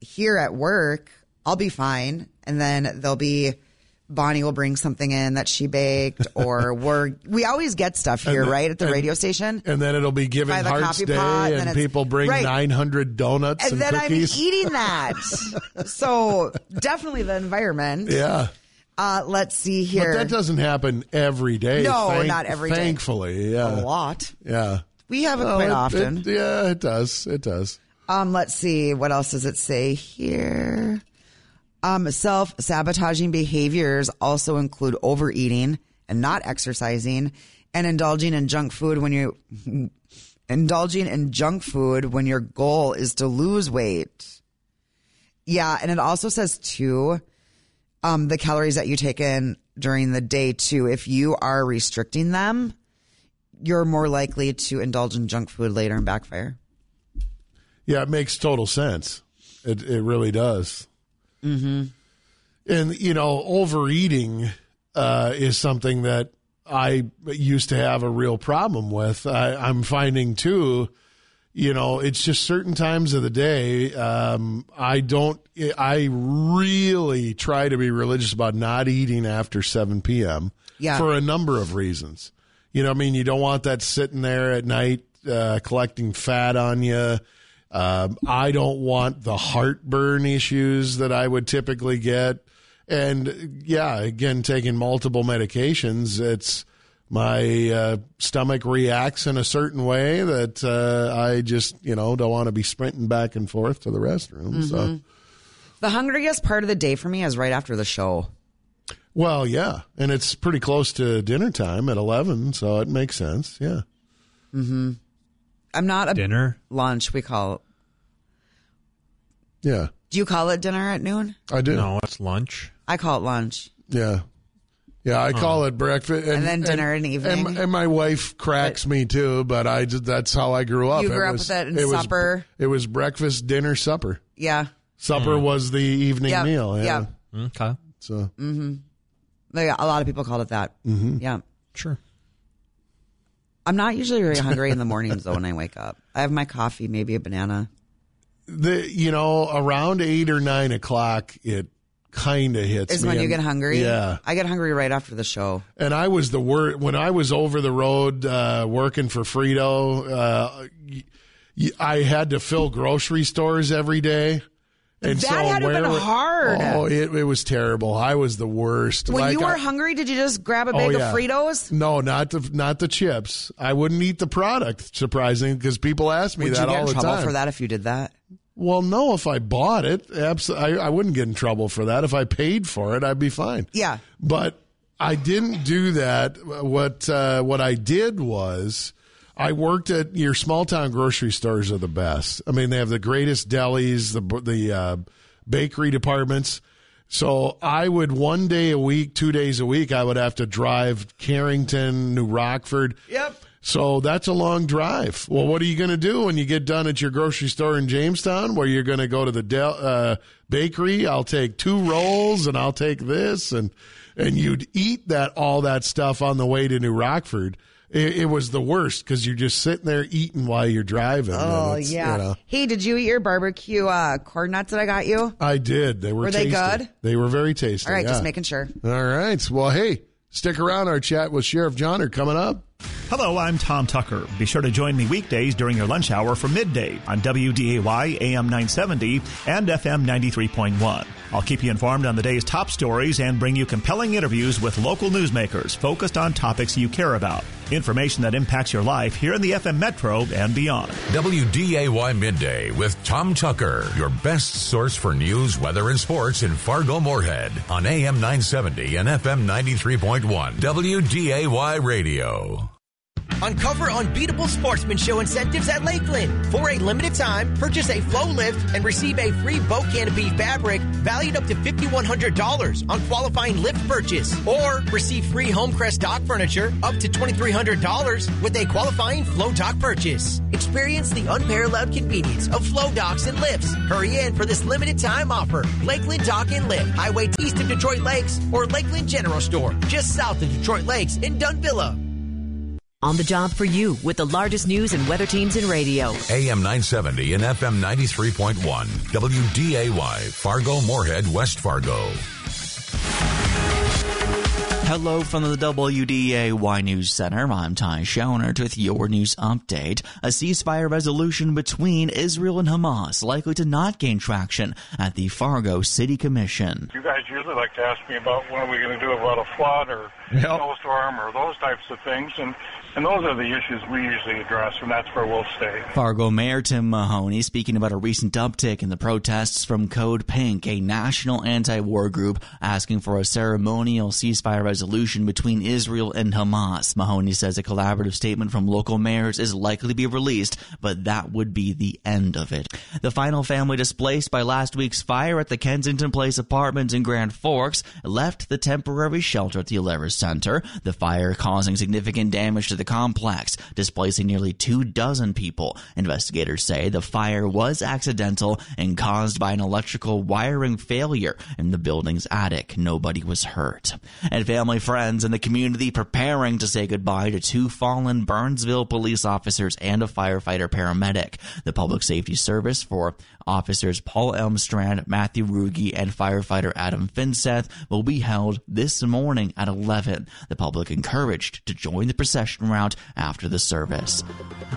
here at work, I'll be fine, and then there'll be. Bonnie will bring something in that she baked, or we're we always get stuff here, right at the and- radio station. And then it'll be given By the Hearts coffee Day, pot, and and, people bring right. 900 donuts and, and then cookies. I'm eating that. so definitely the environment. yeah. Uh, let's see here. But that doesn't happen every day. No, not every day. Thankfully, yeah. A lot. Yeah. We have it Well, quite it- often. it- yeah, it does. It does. Um, let's see. What else does it say here? Um, self sabotaging behaviors also include overeating and not exercising and indulging in junk food when you indulging in junk food when your goal is to lose weight. Yeah. And it also says too, um, the calories that you take in during the day too. If you are restricting them, you're more likely to indulge in junk food later and backfire. Yeah, it makes total sense. It it really does. Mm-hmm. And you know, overeating uh, is something that I used to have a real problem with. I, I'm finding too. You know, it's just certain times of the day. Um, I don't. I really try to be religious about not eating after seven p.m. Yeah. for a number of reasons. You know, I mean, you don't want that sitting there at night uh, collecting fat on you. Um, I don't want the heartburn issues that I would typically get. And yeah, again, taking multiple medications, it's my uh, stomach reacts in a certain way that uh, I just, you know, don't want to be sprinting back and forth to the restroom. So, Mhm. The hungriest part of the day for me is right after the show. well, yeah. And it's pretty close to dinner time at 11, so it makes sense. Yeah. Mm-hmm. I'm not a Dinner? lunch. We call. it. Yeah. Do you call it dinner at noon? I do. No, it's lunch. I call it lunch. Yeah. Yeah, I call it breakfast And then dinner and evening. And, and my wife cracks me too, but I just, that's how I grew up. You grew up with it and was- supper. it was breakfast, dinner, supper. Yeah. Supper was the evening Yep, meal. Yeah. yep. Okay. So Mm-hmm. Yeah, a lot of people call it that. Mhm. Yeah. Sure. I'm not usually very hungry in the mornings though when I wake up. I have my coffee, maybe a banana. the you know around eight or nine o'clock, it kind of hits. Is me. when you get hungry. Yeah. I get hungry right after the show. And I was the word when I was over the road uh, working for Frito. Uh, I had to fill grocery stores every day. And That so had to been hard. Oh, it, it was terrible. I was the worst. When Like, you were I- hungry, did you just grab a Oh, bag yeah. of Fritos? No, not the not the chips. I wouldn't eat the product. Surprising because people ask me Would that you get all in the trouble time. for that if you did that? Well, no. If I bought it, abs- I, I wouldn't get in trouble for that. If I paid for it, I'd be fine. Yeah. But I didn't do that. What uh, what I did was I worked at your small town grocery stores are the best. I mean, they have the greatest delis, the the uh, bakery departments. So I would one day a week, two days a week, I would have to drive Carrington, New Rockford. Yep. So that's a long drive. Well, what are you going to do when you get done at your grocery store in Jamestown, where you're going to go to the del- uh, bakery? I'll take two rolls and I'll take this, and and you'd eat that all that stuff on the way to New Rockford. It, it was the worst because you're just sitting there eating while you're driving. Oh yeah. you know. Hey, did you eat your barbecue uh, corn nuts that I got you? I did. They were. Were they good? They were very tasty. All right, just making sure. All right. Well, hey, stick around. Our chat with Sheriff Jahner coming up. Hello, I'm Tom Tucker. Be sure to join me weekdays during your lunch hour for midday on WDAY AM 970 and FM 93.1. I'll keep you informed on the day's top stories and bring you compelling interviews with local newsmakers focused on topics you care about. Information that impacts your life here in the FM Metro and beyond. WDAY Midday with Tom Tucker, your best source for news, weather, and sports in Fargo Moorhead on AM 970 and FM 93.1. WDAY Radio. Uncover unbeatable sportsman show incentives at Lakeland. For a limited time, purchase a flow lift and receive a free boat canopy fabric valued up to $5,100 on qualifying lift purchase. Or receive free Homecrest dock furniture up to $2,300 with a qualifying flow dock purchase. Experience the unparalleled convenience of flow docks and lifts. Hurry in for this limited time offer. Lakeland Dock and Lift, Highway east of Detroit Lakes, or Lakeland General Store, just south of Detroit Lakes in Dunvilla. On the job for you with the largest news and weather teams in radio. AM 970 and FM 93.1. WDAY, Fargo, Moorhead, West Fargo. Hello from the WDAY News Center. I'm Ty Schoenert with your news update. A ceasefire resolution between Israel and Hamas likely to not gain traction at the Fargo City Commission. You guys usually like to ask me about what are we going to do about a flood or snowstorm or those types of things, and and those are the issues we usually address, and that's where we'll stay. Fargo Mayor Tim Mahoney speaking about a recent uptick in the protests from Code Pink, a national anti-war group asking for a ceremonial ceasefire resolution between Israel and Hamas. Mahoney says a collaborative statement from local mayors is likely to be released, but that would be the end of it. The final family displaced by last week's fire at the Kensington Place apartments in Grand Forks left the temporary shelter at the Alerus Center. The fire causing significant damage to the complex, displacing nearly two dozen people. Investigators say the fire was accidental and caused by an electrical wiring failure in the building's attic. Nobody was hurt. And family, friends, and the community preparing to say goodbye to two fallen Burnsville police officers and a firefighter paramedic. The Public Safety Service for officers Paul Elmstrand, Matthew Ruge, and firefighter Adam Finseth will be held this morning at 11. The public encouraged to join the procession route after the service.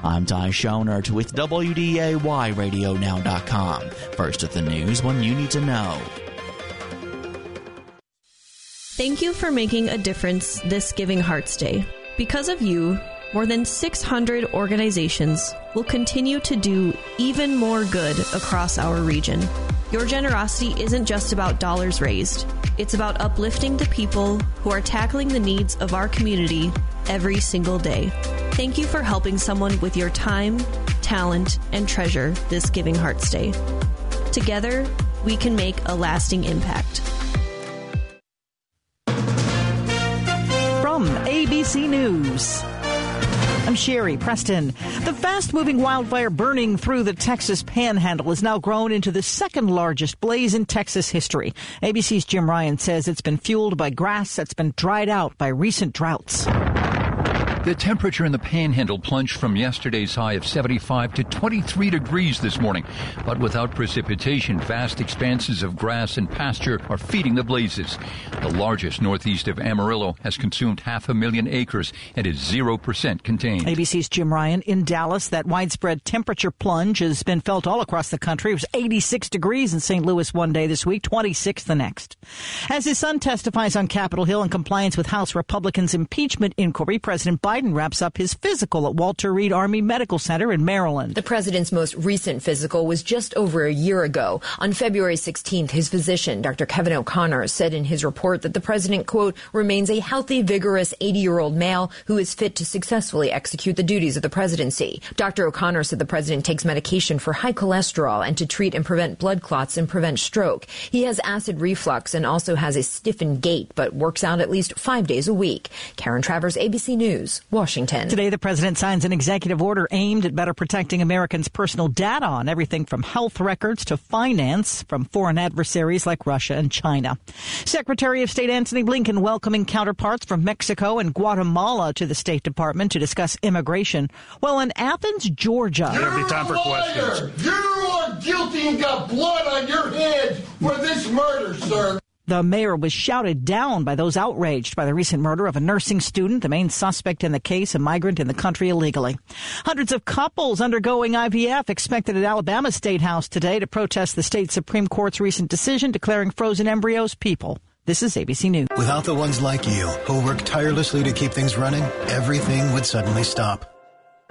I'm Ty Schoenert with WDAYRadioNow.com. First at the news when you need to know. Thank you for making a difference this Giving Hearts Day. Because of you, more than 600 organizations will continue to do even more good across our region. Your generosity isn't just about dollars raised, it's about uplifting the people who are tackling the needs of our community every single day. Thank you for helping someone with your time, talent, and treasure this Giving Hearts Day. Together, we can make a lasting impact. From ABC News. I'm Sherri Preston. The fast moving wildfire burning through the Texas panhandle has now grown into the second largest blaze in Texas history. ABC's Jim Ryan says it's been fueled by grass that's been dried out by recent droughts. The temperature in the panhandle plunged from yesterday's high of 75 to 23 degrees this morning. But without precipitation, vast expanses of grass and pasture are feeding the blazes. The largest northeast of Amarillo has consumed half a million acres and is 0% contained. ABC's Jim Ryan in Dallas. That widespread temperature plunge has been felt all across the country. It was 86 degrees in St. Louis one day this week, 26 the next. As his son testifies on Capitol Hill in compliance with House Republicans' impeachment inquiry, President Biden wraps up his physical at Walter Reed Army Medical Center in Maryland. The president's most recent physical was just over a year ago. On February 16th, his physician, Dr. Kevin O'Connor, said in his report that the president, quote, remains a healthy, vigorous 80 year old male who is fit to successfully execute the duties of the presidency. Dr. O'Connor said the president takes medication for high cholesterol and to treat and prevent blood clots and prevent stroke. He has acid reflux and also has a stiffened gait, but works out at least five days a week. Karen Travers, ABC News, Washington. Today, the president signs an executive order aimed at better protecting Americans' personal data on everything from health records to finance from foreign adversaries like Russia and China. Secretary of State Antony Blinken welcoming counterparts from Mexico and Guatemala to the State Department to discuss immigration. Well, in Athens, Georgia. There'll be time for questions. You are guilty and got blood on your hands for this murder, sir. The mayor was shouted down by those outraged by the recent murder of a nursing student, the main suspect in the case, a migrant in the country illegally. Hundreds of couples undergoing IVF expected at Alabama State House today to protest the state Supreme Court's recent decision declaring frozen embryos people. This is ABC News. Without the ones like you, who work tirelessly to keep things running, everything would suddenly stop.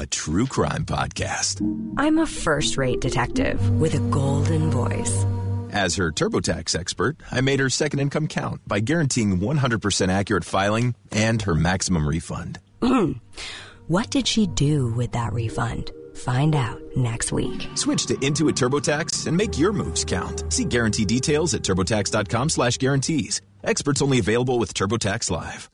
a true crime podcast. I'm a first rate detective with a golden voice. As her TurboTax expert, I made her second income count by guaranteeing 100% accurate filing and her maximum refund. Mm. what did she do with that refund? Find out next week. Switch to Intuit TurboTax and make your moves count. See guarantee details at turbotax.com slash guarantees. Experts only available with TurboTax Live.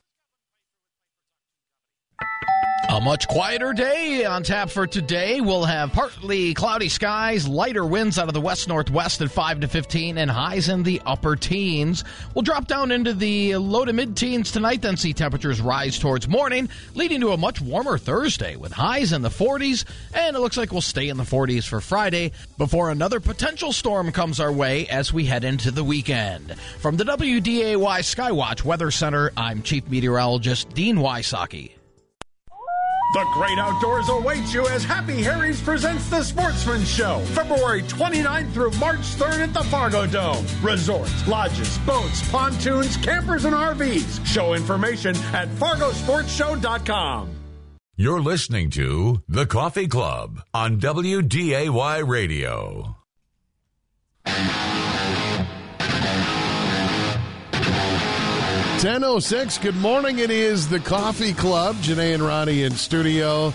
A much quieter day on tap for today. We'll have partly cloudy skies, lighter winds out of the west northwest at 5 to 15, and highs in the upper teens. We'll drop down into the low to mid teens tonight, then see temperatures rise towards morning, leading to a much warmer Thursday with highs in the 40s, and it looks like we'll stay in the 40s for Friday before another potential storm comes our way as we head into the weekend. From the WDAY Skywatch Weather Center, I'm Chief Meteorologist Dean Wysocki. The great outdoors awaits you as Happy Harry's presents the Sportsman Show, February 29th through March 3rd at the Fargo Dome. Resorts, lodges, boats, pontoons, campers, and RVs. Show information at fargosportshow.com. You're listening to The Coffee Club on WDAY Radio. Ten oh six. Good morning. It is the Coffee Club. Janae and Ronnie in studio,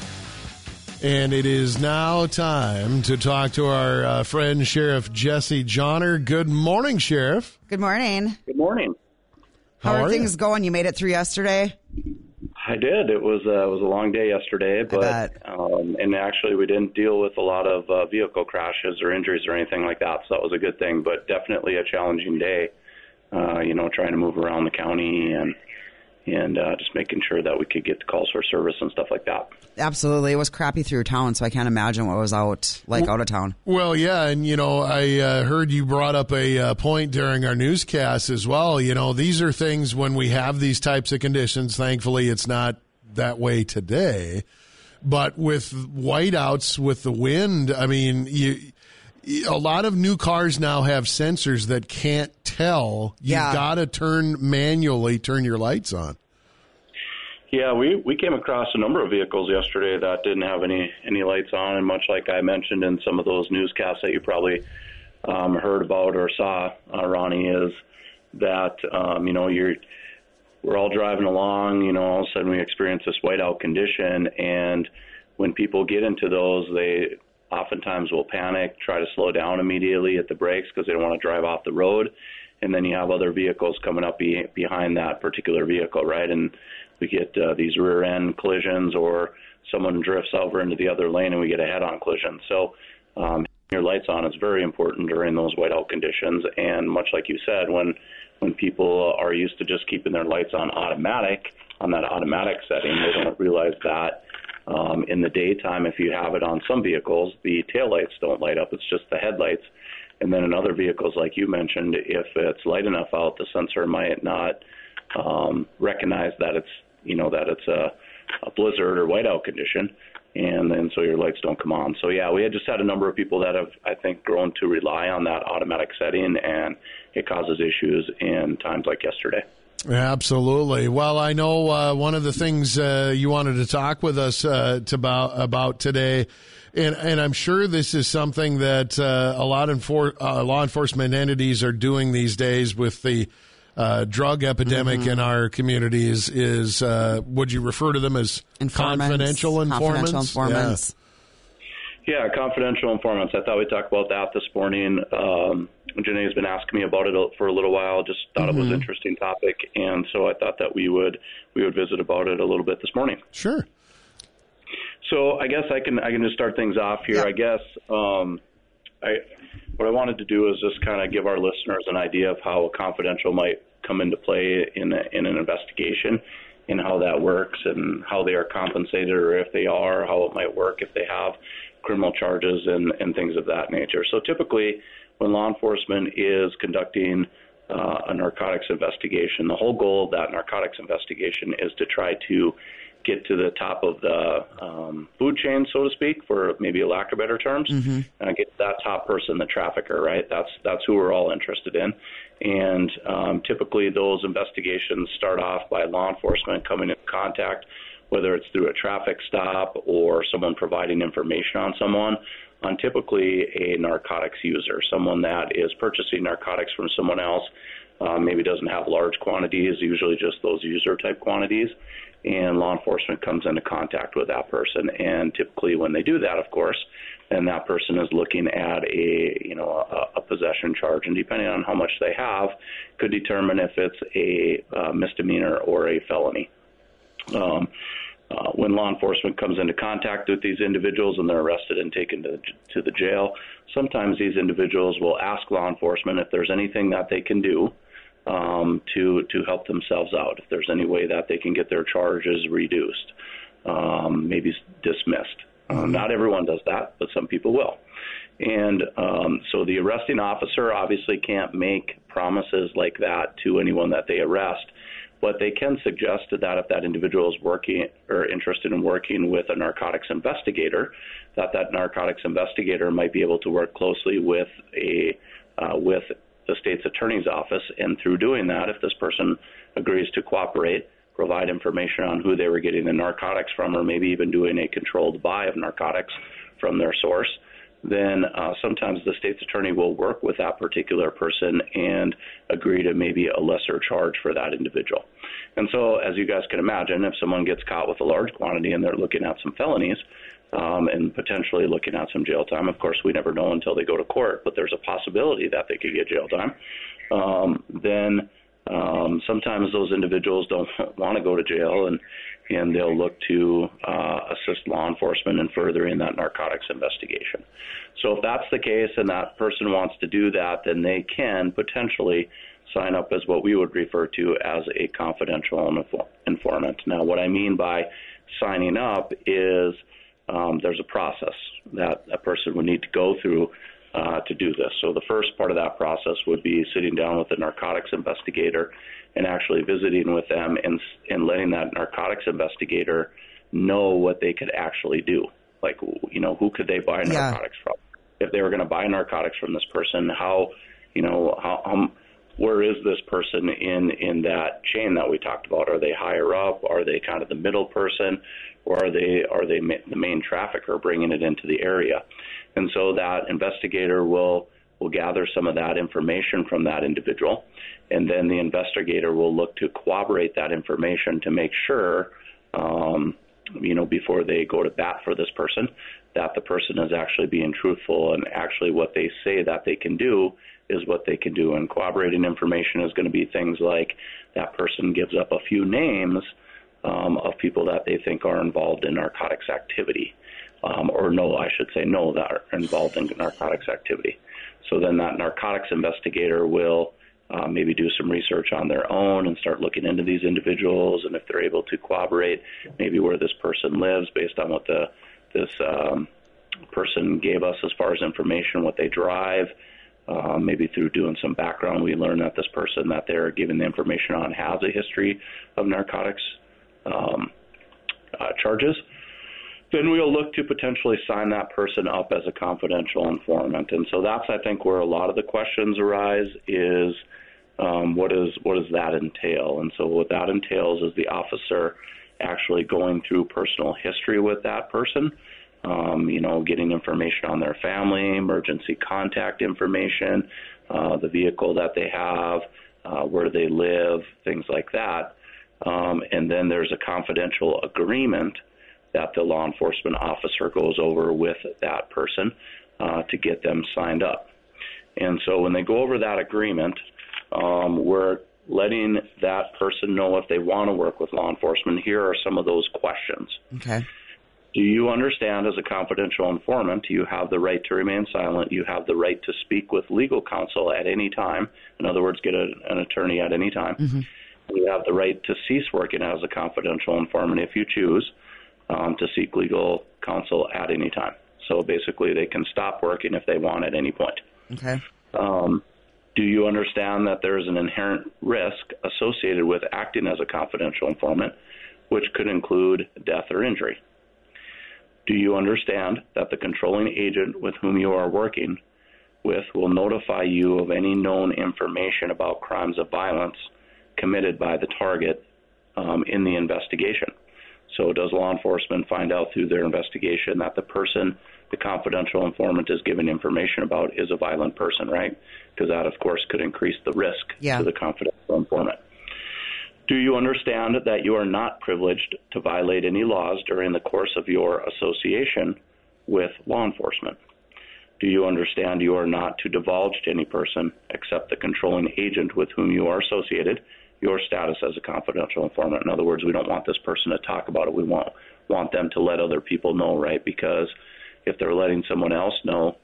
and it is now time to talk to our uh, friend Sheriff Jesse Jahner. Good morning, Sheriff. Good morning. Good morning. How, How are, are things going? You made it through yesterday. I did. It was uh, it was a long day yesterday, but um, and actually we didn't deal with a lot of uh, vehicle crashes or injuries or anything like that, so that was a good thing. But definitely a challenging day. Uh, you know, trying to move around the county and and uh, just making sure that we could get the calls for service and stuff like that. Absolutely, it was crappy through town, so I can't imagine what was out like out of town. Well, yeah, and you know, I uh, heard you brought up a uh, point during our newscast as well. You know, these are things when we have these types of conditions. Thankfully, it's not that way today. But with whiteouts, with the wind, I mean, you. A lot of new cars now have sensors that can't tell. You've Yeah. got to turn manually, turn your lights on. Yeah, we we came across a number of vehicles yesterday that didn't have any any lights on, and much like I mentioned in some of those newscasts that you probably um, heard about or saw, uh, Ronnie, is that um, you know you're we're all driving along, you know, all of a sudden we experience this whiteout condition, and when people get into those, they oftentimes will panic, try to slow down immediately at the brakes because they don't want to drive off the road, and then you have other vehicles coming up be, behind that particular vehicle, right? And we get uh, these rear end collisions, or someone drifts over into the other lane, and we get a head on collision. So. Um, your lights on is very important during those whiteout conditions, and much like you said, when when people are used to just keeping their lights on automatic on that automatic setting, they don't realize that um, in the daytime, if you have it on some vehicles, the taillights don't light up. It's just the headlights. And then in other vehicles, like you mentioned, if it's light enough out, the sensor might not um, recognize that it's you know that it's a, a blizzard or whiteout condition, and then so your lights don't come on. So yeah, we had just had a number of people that have I think grown to rely on that automatic setting, and it causes issues in times like yesterday. Absolutely. Well, I know uh, one of the things uh, you wanted to talk with us uh, to about about today, and and I'm sure this is something that uh, a lot of enfor- uh, law enforcement entities are doing these days with the uh, drug epidemic Mm-hmm. in our communities. Is uh, would you refer to them as Informants, confidential informants? confidential informants. Yeah, confidential informants. I thought we talked about that this morning. Um, Janae's been asking me about it for a little while. Just thought it was an Mhm. interesting topic, and so I thought that we would we would visit about it a little bit this morning. Sure. So I guess I can I can just start things off here. I guess um, I what I wanted to do is just kind of give our listeners an idea of how a confidential might come into play in a, in an investigation, and how that works, and how they are compensated, or if they are, how it might work if they have criminal charges and and things of that nature. So typically, when law enforcement is conducting uh, a narcotics investigation, the whole goal of that narcotics investigation is to try to get to the top of the um, food chain, so to speak, for maybe a lack of better terms, uh, get that top person, the trafficker, right? That's that's who we're all interested in. And um, typically, those investigations start off by law enforcement coming in contact, whether it's through a traffic stop or someone providing information on someone, on typically a narcotics user, someone that is purchasing narcotics from someone else. Uh, maybe doesn't have large quantities, usually just those user type quantities and law enforcement comes into contact with that person. And typically, when they do that, of course, then that person is looking at a you know a, a possession charge, and depending on how much they have, could determine if it's a uh, misdemeanor or a felony. Um, uh, when law enforcement comes into contact with these individuals and they're arrested and taken to, to the jail, sometimes these individuals will ask law enforcement if there's anything that they can do um, to to help themselves out. If there's any way that they can get their charges reduced, um, maybe dismissed. Um, not everyone does that, but some people will. And um, so the arresting officer obviously can't make promises like that to anyone that they arrest, but they can suggest that if that individual is working or interested in working with a narcotics investigator, that that narcotics investigator might be able to work closely with a uh, with the state's attorney's office, and through doing that, if this person agrees to cooperate, provide information on who they were getting the narcotics from, or maybe even doing a controlled buy of narcotics from their source, then uh, sometimes the state's attorney will work with that particular person and agree to maybe a lesser charge for that individual. And so, as you guys can imagine, if someone gets caught with a large quantity and they're looking at some felonies, um, and potentially looking at some jail time. Of course, we never know until they go to court, but there's a possibility that they could get jail time. Um, then um, sometimes those individuals don't want to go to jail, and and they'll look to uh, assist law enforcement in furthering that narcotics investigation. So if that's the case, and that person wants to do that, then they can potentially sign up as what we would refer to as a confidential informant. Now, what I mean by signing up is um, there's a process that a person would need to go through uh, to do this. So the first part of that process would be sitting down with a narcotics investigator and actually visiting with them and and letting that narcotics investigator know what they could actually do. Like you know, who could they buy narcotics yeah. from? If they were going to buy narcotics from this person, how you know how, how where is this person in in that chain that we talked about? Are they higher up? Are they kind of the middle person? or are they are they ma- the main trafficker bringing it into the area? And so that investigator will will gather some of that information from that individual, and then the investigator will look to corroborate that information to make sure, um, you know, before they go to bat for this person, that the person is actually being truthful and actually what they say that they can do is what they can do. And corroborating information is going to be things like that person gives up a few names um, of people that they think are involved in narcotics activity, um, or no, I should say no, that are involved in narcotics activity. So then that narcotics investigator will uh, maybe do some research on their own and start looking into these individuals, and if they're able to corroborate maybe where this person lives based on what the this um, person gave us as far as information, what they drive. Uh, maybe through doing some background, we learn that this person that they're giving the information on has a history of narcotics um, uh, charges, then we'll look to potentially sign that person up as a confidential informant. And so that's, I think, where a lot of the questions arise is um, what is what does that entail? And so what that entails is the officer actually going through personal history with that person. Um, you know, getting information on their family, emergency contact information, uh, the vehicle that they have, uh, where they live, things like that. Um, and then there's a confidential agreement that the law enforcement officer goes over with that person uh, to get them signed up. And so when they go over that agreement, um, we're letting that person know if they want to work with law enforcement. Here are some of those questions. Okay. Do you understand as a confidential informant, you have the right to remain silent? You have the right to speak with legal counsel at any time. In other words, get a, an attorney at any time. Mm-hmm. You have the right to cease working as a confidential informant if you choose um, to seek legal counsel at any time. So basically, they can stop working if they want at any point. Okay. Um, do you understand that there is an inherent risk associated with acting as a confidential informant, which could include death or injury? Do you understand that the controlling agent with whom you are working with will notify you of any known information about crimes of violence committed by the target um, in the investigation. So, does law enforcement find out through their investigation that the person the confidential informant is giving information about is a violent person, right? Because that, of course, could increase the risk yeah. to the confidential informant. Do you understand that you are not privileged to violate any laws during the course of your association with law enforcement? Do you understand you are not to divulge to any person except the controlling agent with whom you are associated your status as a confidential informant. In other words, we don't want this person to talk about it. We want want them to let other people know, right? Because if they're letting someone else know,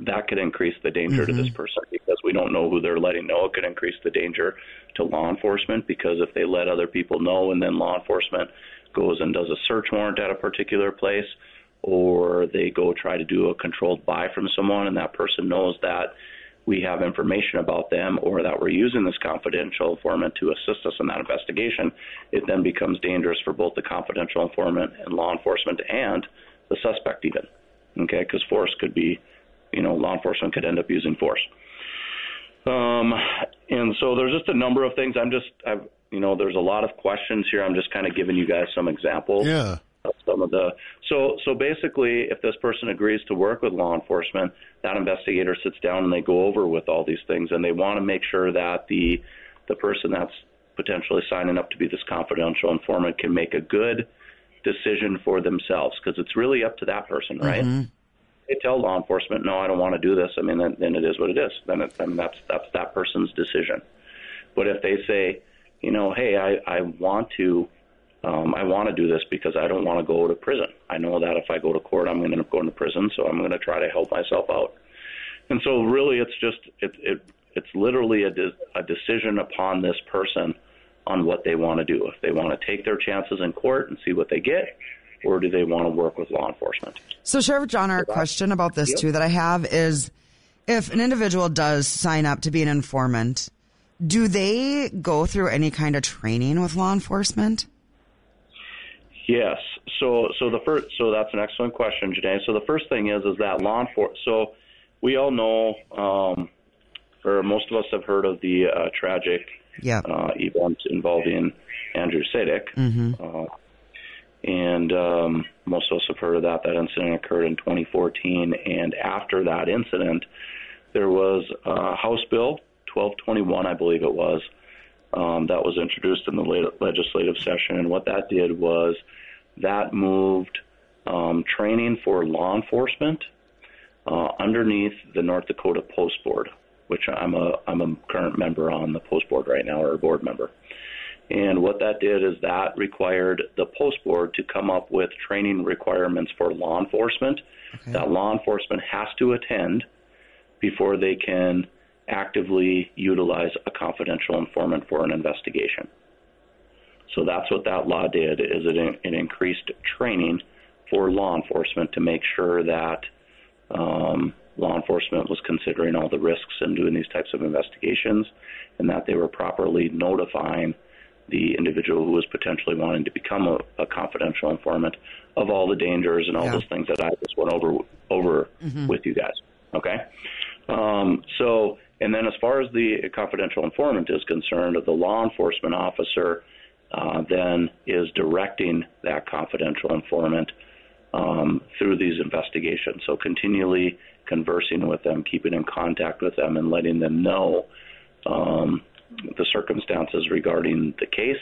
that could increase the danger mm-hmm. to this mm-hmm. person because we don't know who they're letting know. It could increase the danger to law enforcement because if they let other people know and then law enforcement goes and does a search warrant at a particular place or they go try to do a controlled buy from someone and that person knows that we have information about them or that we're using this confidential informant to assist us in that investigation, it then becomes dangerous for both the confidential informant and law enforcement and the suspect even. Okay, because force could be, you know, law enforcement could end up using force. Um, and so there's just a number of things. I'm just I've you know, there's a lot of questions here. I'm just kind of giving you guys some examples. Yeah. Some of the so so basically, if this person agrees to work with law enforcement, that investigator sits down and they go over with all these things, and they want to make sure that the the person that's potentially signing up to be this confidential informant can make a good decision for themselves because it's really up to that person, right? Mm-hmm. They tell law enforcement, "No, I don't want to do this." I mean, then, then it is what it is. Then, it, then that's that's that person's decision. But if they say, you know, hey, I I want to um, I want to do this because I don't want to go to prison. I know that if I go to court, I'm going to end up going to prison, so I'm going to try to help myself out. And so, really, it's just it, it it's literally a, de- a decision upon this person on what they want to do. If they want to take their chances in court and see what they get, or do they want to work with law enforcement? So, Sheriff John, our question about this Yep. too that I have is if an individual does sign up to be an informant, do they go through any kind of training with law enforcement? Yes. So so the first so that's an excellent question, Janae. So the first thing is is that law enforcement. So we all know, um, or most of us have heard of the uh, tragic Yeah. uh, event involving Andrew Sadek. Mm-hmm. Uh, and um, most of us have heard of that. That incident occurred in 2014, and after that incident, there was uh, House Bill 1221, I believe it was, um, that was introduced in the lat- legislative session. And what that did was that moved um, training for law enforcement uh, underneath the North Dakota Post Board, which I'm a I'm a current member on the Post Board right now, or a board member. And what that did is that required the Post Board to come up with training requirements for law enforcement that law enforcement has to attend before they can actively utilize a confidential informant for an investigation. So that's what that law did is it, it increased training for law enforcement to make sure that um, law enforcement was considering all the risks in doing these types of investigations and that they were properly notifying the individual who was potentially wanting to become a, a confidential informant of all the dangers and all Yeah. those things that I just went over over Mhm. with you guys. Okay. Um, so, and then as far as the confidential informant is concerned, the law enforcement officer uh, then is directing that confidential informant um, through these investigations. So, continually conversing with them, keeping in contact with them, and letting them know um, the circumstances regarding the case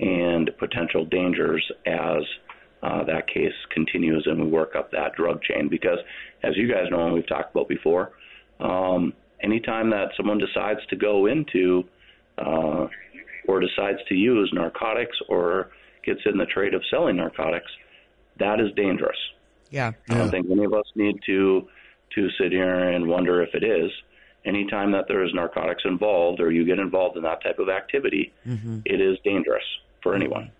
and potential dangers as uh, that case continues and we work up that drug chain. Because, as you guys know, and we've talked about before, um, anytime that someone decides to go into uh, or decides to use narcotics or gets in the trade of selling narcotics, that is dangerous. Yeah. I don't think any of us need to to sit here and wonder if it is. Anytime that there is narcotics involved or you get involved in that type of activity, Mm-hmm. it is dangerous for anyone.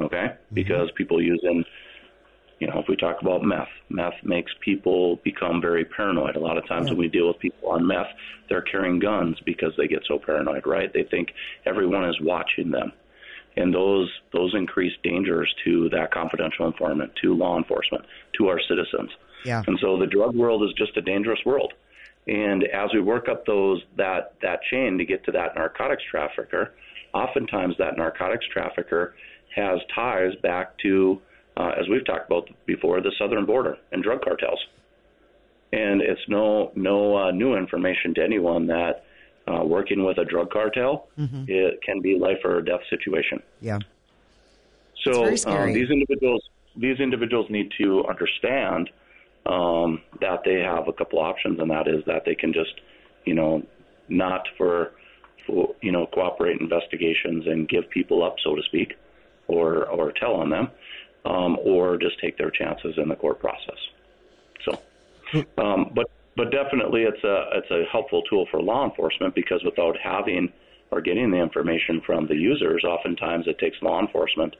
Okay? Because people using, you know, if we talk about meth, meth makes people become very paranoid. A lot of times when we deal with people on meth, they're carrying guns because they get so paranoid, right? They think everyone is watching them. And those those increase dangers to that confidential informant, to law enforcement, to our citizens. Yeah. And so the drug world is just a dangerous world. And as we work up those that that chain to get to that narcotics trafficker, oftentimes that narcotics trafficker has ties back to, uh, as we've talked about before, the southern border and drug cartels. And it's no no uh, new information to anyone that uh, working with a drug cartel Mhm. it can be life or death situation. Yeah. So um, these individuals these individuals need to understand um, that they have a couple options, and that is that they can just, you know, not for, for you know cooperate investigations and give people up, so to speak, or or tell on them, um, or just take their chances in the court process. So, um, but but definitely it's a it's a helpful tool for law enforcement because without having or getting the information from the users, oftentimes it takes law enforcement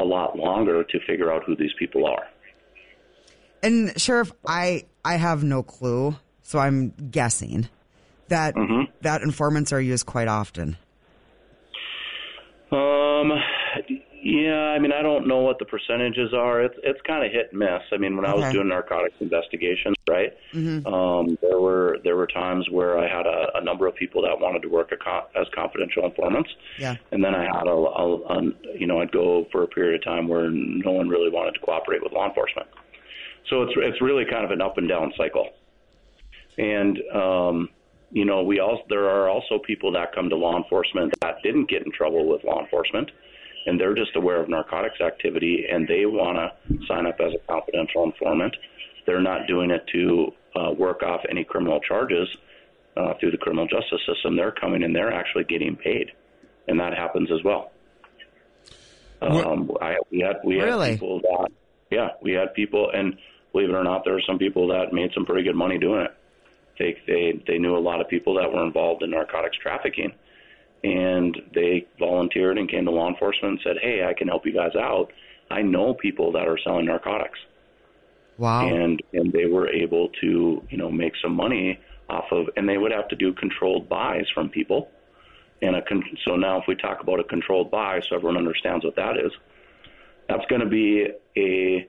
a lot longer to figure out who these people are. And sheriff, I I have no clue, so I'm guessing that that informants are used quite often. Um, Yeah, I mean, I don't know what the percentages are. It's it's kind of hit and miss. I mean, when I was doing narcotics investigations, right? Mhm. Um, there were there were times where I had a, a number of people that wanted to work a co- as confidential informants, Yeah. and then I had a, a, a you know I'd go for a period of time where no one really wanted to cooperate with law enforcement. So it's it's really kind of an up and down cycle, and um, you know we also there are also people that come to law enforcement that didn't get in trouble with law enforcement, and they're just aware of narcotics activity and they want to sign up as a confidential informant. They're not doing it to uh, work off any criminal charges uh, through the criminal justice system. They're coming and they're actually getting paid, and that happens as well. Um, I, we had we had Really? people that yeah we had people and believe it or not there were some people that made some pretty good money doing it. They they they knew a lot of people that were involved in narcotics trafficking, and they volunteered and came to law enforcement and said, "Hey, I can help you guys out. I know people that are selling narcotics." Wow. and and they were able to you know make some money off of and they would have to do controlled buys from people and a con- so now if we talk about a controlled buy so everyone understands what that is that's going to be a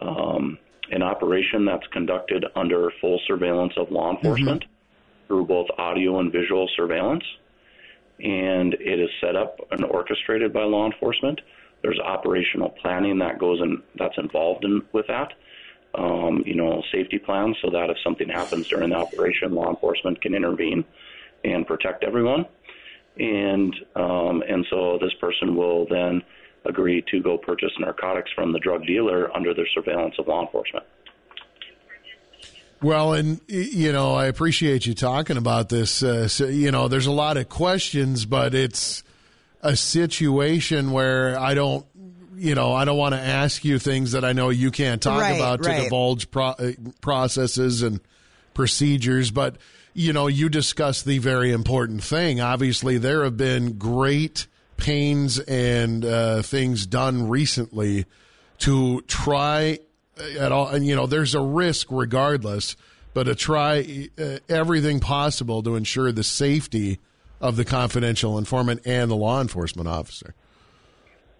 um, an operation that's conducted under full surveillance of law enforcement through both audio and visual surveillance and it is set up and orchestrated by law enforcement there's operational planning that goes in that's involved in with that um, you know, safety plans so that if something happens during the operation, law enforcement can intervene and protect everyone. And um, and so this person will then agree to go purchase narcotics from the drug dealer under the surveillance of law enforcement. Well, and you know, I appreciate you talking about this. Uh, so, you know, there's a lot of questions, but it's a situation where I don't, you know, I don't want to ask you things that I know you can't talk Right, about to right. divulge pro- uh, processes and procedures. But you know, you discussed the very important thing. Obviously, there have been great pains and uh, things done recently to try at all and you know there's a risk regardless but to try uh, everything possible to ensure the safety of the confidential informant and the law enforcement officer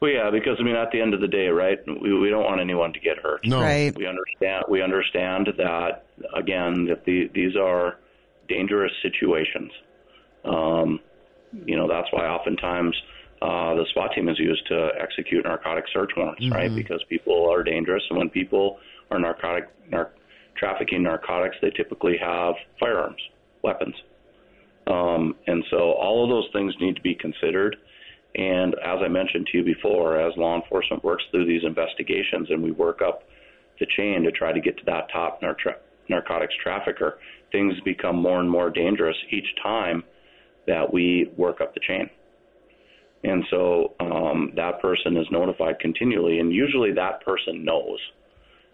Well, yeah, because I mean, at the end of the day, right? We we don't want anyone to get hurt. No. Right. We understand. We understand that again that the, these are dangerous situations. Um, you know, that's why oftentimes uh, the SWAT team is used to execute narcotic search warrants, right? Mhm. Because people are dangerous, and when people are narcotic nar- trafficking narcotics, they typically have firearms, weapons. Um, and so all of those things need to be considered. And as I mentioned to you before, as law enforcement works through these investigations and we work up the chain to try to get to that top nar- tra- narcotics trafficker, things become more and more dangerous each time that we work up the chain. And so um, that person is notified continually, and usually that person knows.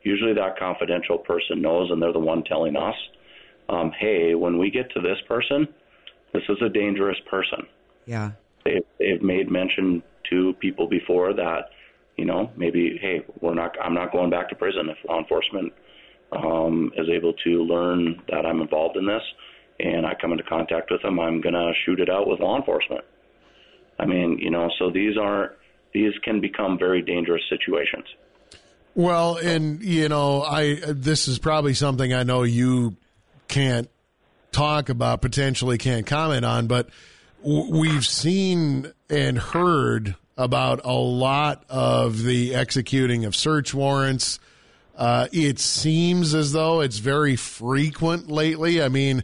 Usually that confidential person knows, and they're the one telling us, um, hey, when we get to this person, this is a dangerous person Yeah. they've, they've made mention to people before that, you know, maybe, hey, we're not, I'm not going back to prison if law enforcement um, is able to learn that I'm involved in this and I come into contact with them, I'm going to shoot it out with law enforcement. I mean, you know, so these are, these can become very dangerous situations. well and you know i this is probably something i know you can't talk about potentially can't comment on but we've seen and heard about a lot of the executing of search warrants. Uh, it seems as though it's very frequent lately. I mean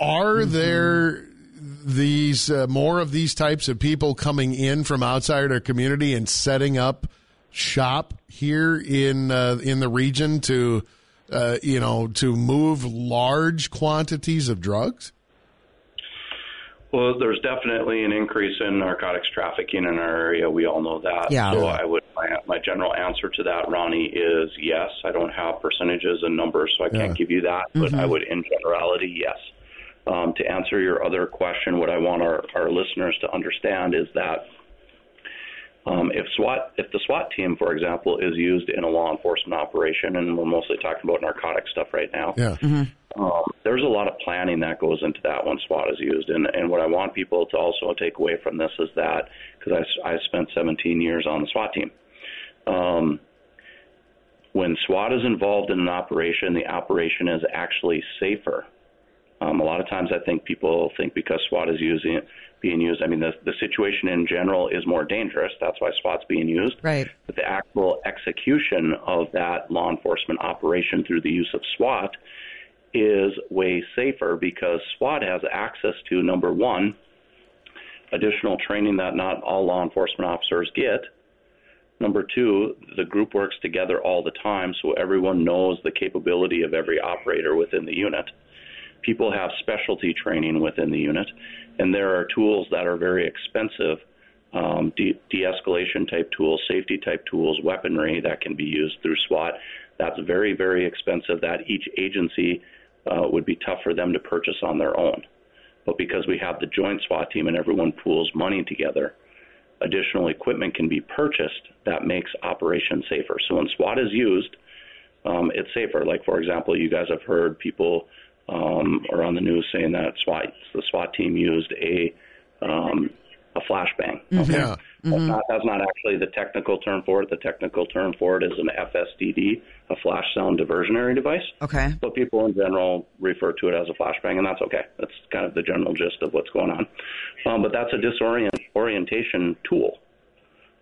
are there these uh, more of these types of people coming in from outside our community and setting up shop here in uh, in the region to uh, you know to move large quantities of drugs? Well, there's definitely an increase in narcotics trafficking in our area. We all know that. Yeah. So I would my, my general answer to that, Ronnie, is yes. I don't have percentages and numbers, so I can't Yeah. give you that. But Mhm. I would, in generality, yes. Um, to answer your other question, what I want our, our listeners to understand is that um, if SWAT, if the SWAT team, for example, is used in a law enforcement operation, and we're mostly talking about narcotic stuff right now, Yeah. um, there's a lot of planning that goes into that when SWAT is used. And, and what I want people to also take away from this is that, because I, I spent 17 years on the SWAT team, um, when SWAT is involved in an operation, the operation is actually safer. Um, a lot of times, I think people think because SWAT is using being used. I mean, the the situation in general is more dangerous. That's why SWAT's being used. Right. But the actual execution of that law enforcement operation through the use of SWAT is way safer because SWAT has access to number one, additional training that not all law enforcement officers get. Number two, the group works together all the time, so everyone knows the capability of every operator within the unit. People have specialty training within the unit, and there are tools that are very expensive um, de escalation type tools, safety type tools, weaponry that can be used through SWAT. That's very, very expensive, that each agency uh, would be tough for them to purchase on their own. But because we have the joint SWAT team and everyone pools money together, additional equipment can be purchased that makes operations safer. So when SWAT is used, um, it's safer. Like, for example, you guys have heard people um, or on the news saying that SWAT, the SWAT team used a um, a flashbang. Mm-hmm. Yeah. That's, not, that's not actually the technical term for it. The technical term for it is an FSDD, a flash sound diversionary device. Okay. But people in general refer to it as a flashbang, and that's okay. That's kind of the general gist of what's going on. Um, but that's a disorientation orientation tool.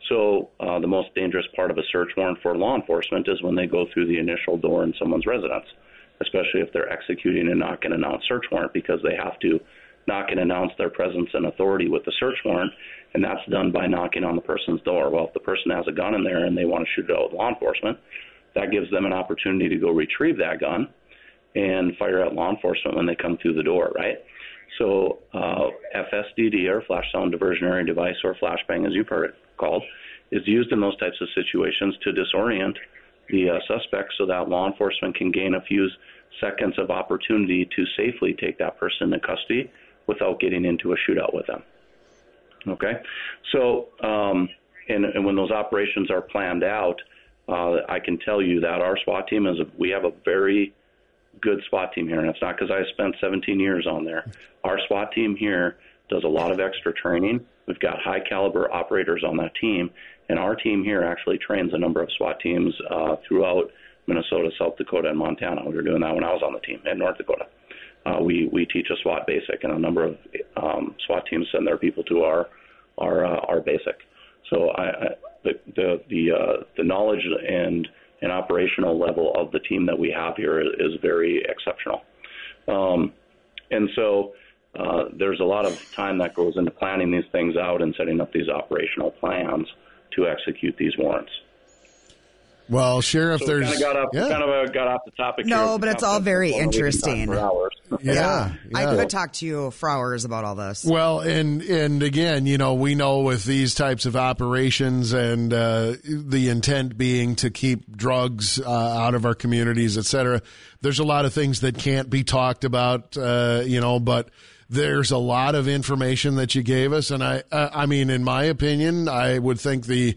So uh, the most dangerous part of a search warrant for law enforcement is when they go through the initial door in someone's residence, especially if they're executing a knock and announce search warrant because they have to knock and announce their presence and authority with the search warrant, and that's done by knocking on the person's door. Well, if the person has a gun in there and they want to shoot it out with law enforcement, that gives them an opportunity to go retrieve that gun and fire at law enforcement when they come through the door, right? So uh, FSDD or flash sound diversionary device or flashbang, as you've heard it called, is used in those types of situations to disorient the uh, suspect so that law enforcement can gain a few seconds of opportunity to safely take that person into custody without getting into a shootout with them. Okay, so um, and, and when those operations are planned out, uh, I can tell you that our SWAT team is a, we have a very good SWAT team here, and it's not because I spent 17 years on there. Our SWAT team here does a lot of extra training. We've got high caliber operators on that team, and our team here actually trains a number of SWAT teams uh, throughout Minnesota, South Dakota, and Montana. We were doing that when I was on the team, in North Dakota. Uh, we we teach a SWAT basic, and a number of um, SWAT teams send their people to our our uh, our basic. So I, I the the the, uh, the knowledge and and operational level of the team that we have here is, very exceptional. Um, and so uh, there's a lot of time that goes into planning these things out and setting up these operational plans to execute these warrants. Well, Sheriff, so there's kind of got off, yeah. kind of uh, got off the topic. No, here. but it's all very interesting. For hours. Yeah, I yeah. could talk to you for hours about all this. Well, and and again, you know, we know with these types of operations and uh, the intent being to keep drugs uh, out of our communities, et cetera. There's a lot of things that can't be talked about, uh, you know, but there's a lot of information that you gave us, and I, uh, I mean, in my opinion, I would think the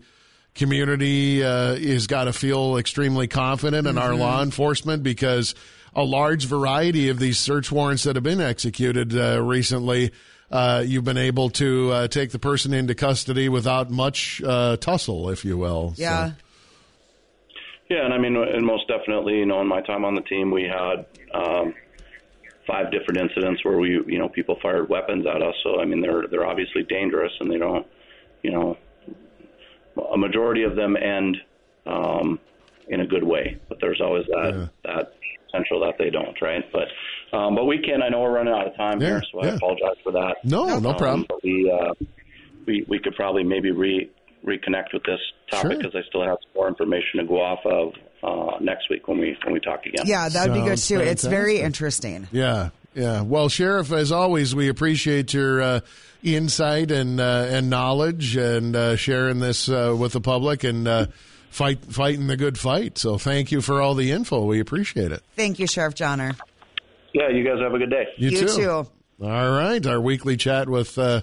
community uh, has got to feel extremely confident in our Mm-hmm. law enforcement because a large variety of these search warrants that have been executed uh, recently, uh, you've been able to uh, take the person into custody without much uh, tussle, if you will. So- Yeah. Yeah, and I mean, and most definitely, you know, in my time on the team, we had um, five different incidents where we, you know, people fired weapons at us. So I mean, they're they're obviously dangerous, and they don't, you know, a majority of them end um, in a good way, but there's always that that potential that they don't, right? But um, but we can. I know we're running out of time Yeah, here, so I yeah. apologize for that. No, no Um, problem. But we uh, we we could probably maybe re reconnect with this topic Sure. because I still have some more information to go off of uh, next week when we when we talk again. Yeah, that would be good Sounds too. It's very interesting. Yeah, yeah. Well, Sheriff, as always, we appreciate your uh, insight and uh, and knowledge and uh, sharing this uh, with the public and uh, fight fighting the good fight. So, thank you for all the info. We appreciate it. Thank you, Sheriff Jahner. Yeah, you guys have a good day. You, You too. All right, our weekly chat with uh,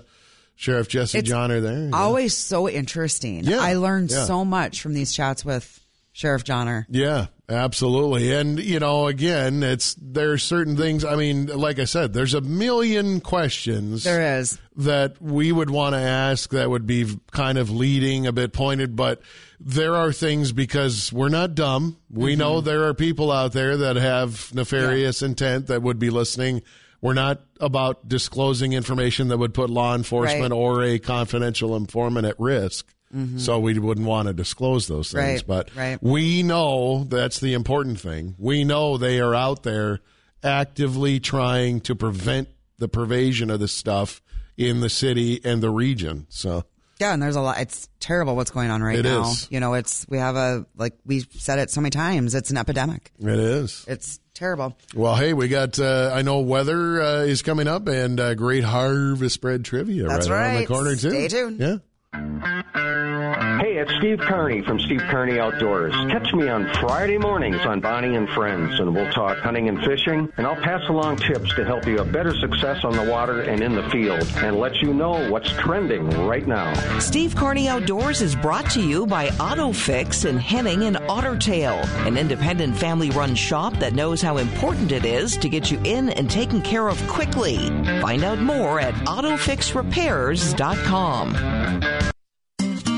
Sheriff Jesse It's Jahner there. Yeah. Always so interesting. Yeah, I learned yeah. so much from these chats with Sheriff Jahner. Yeah, Absolutely. And, you know, again, it's there are certain things. I mean, like I said, there's a million questions. There is. That we would want to ask that would be kind of leading, a bit pointed, but there are things because we're not dumb. We mm-hmm. know there are people out there that have nefarious yeah. intent that would be listening. We're not about disclosing information that would put law enforcement right. or a confidential informant at risk. Mm-hmm. So we wouldn't want to disclose those things. Right, but right. we know that's the important thing. We know they are out there actively trying to prevent the pervasion of this stuff in the city and the region. So yeah, and there's a lot. It's terrible what's going on right it now. Is. You know, it's we have a like we said it so many times. It's an epidemic. It is. It's terrible. Well, hey, we got. Uh, I know weather uh, is coming up and uh, Great Harvest Bread trivia That's right, right. around the corner too. Stay tuned. Yeah. Hey, it's Steve Carney from Steve Carney Outdoors. Catch me on Friday mornings on Bonnie and Friends, and we'll talk hunting and fishing, and I'll pass along tips to help you have better success on the water and in the field, and let you know what's trending right now. Steve Carney Outdoors is brought to you by AutoFix in Henning and Ottertail, an independent family-run shop that knows how important it is to get you in and taken care of quickly. Find out more at AutoFixRepairs.com.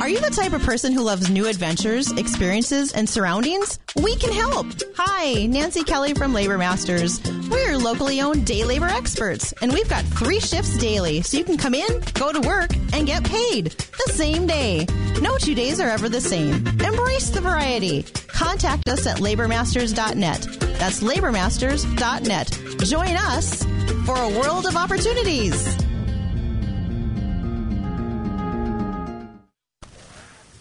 Are you the type of person who loves new adventures, experiences, and surroundings? We can help. Hi, Nancy Kelly from Labor Masters. We're locally owned day labor experts, and we've got three shifts daily, so you can come in, go to work, and get paid the same day. No two days are ever the same. Embrace the variety. Contact us at labormasters.net. That's labormasters.net. Join us for a world of opportunities.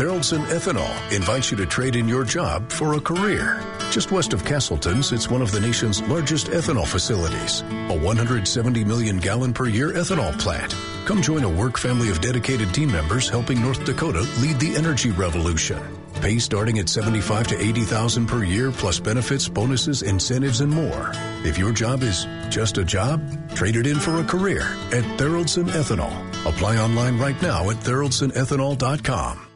Tharaldson Ethanol invites you to trade in your job for a career. Just west of Casselton sits one of the nation's largest ethanol facilities, a 170 million gallon per year ethanol plant. Come join a work family of dedicated team members helping North Dakota lead the energy revolution. Pay starting at 75 to 80,000 per year plus benefits, bonuses, incentives and more. If your job is just a job, trade it in for a career at Tharaldson Ethanol. Apply online right now at tharaldsonethanol.com.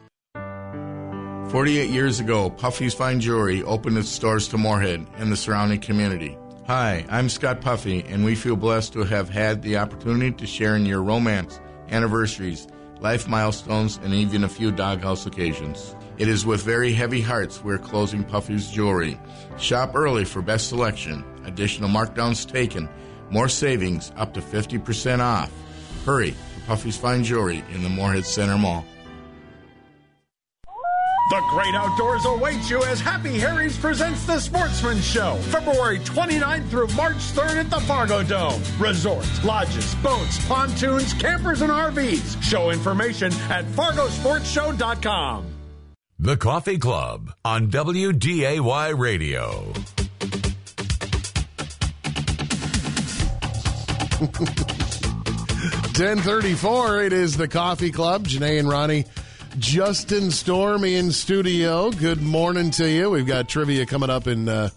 48 years ago, Puffy's Fine Jewelry opened its doors to Moorhead and the surrounding community. Hi, I'm Scott Puffy, and we feel blessed to have had the opportunity to share in your romance, anniversaries, life milestones, and even a few doghouse occasions. It is with very heavy hearts we're closing Puffy's Jewelry. Shop early for best selection, additional markdowns taken, more savings up to 50% off. Hurry to Puffy's Fine Jewelry in the Moorhead Center Mall. The great outdoors awaits you as Happy Harry's presents the Sportsman Show, February 29th through March 3rd at the Fargo Dome. Resorts, lodges, boats, pontoons, campers, and RVs. Show information at fargosportshow.com. The Coffee Club on WDAY Radio. Ten thirty-four. It is the Coffee Club. Janae and Ronnie Justin Storm in studio. Good morning to you. We've got trivia coming up in uh,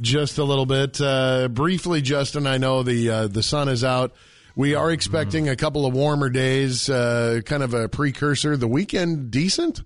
just a little bit. Uh, briefly, Justin, I know the uh, the sun is out. We are expecting a couple of warmer days, uh, kind of a precursor. The weekend decent.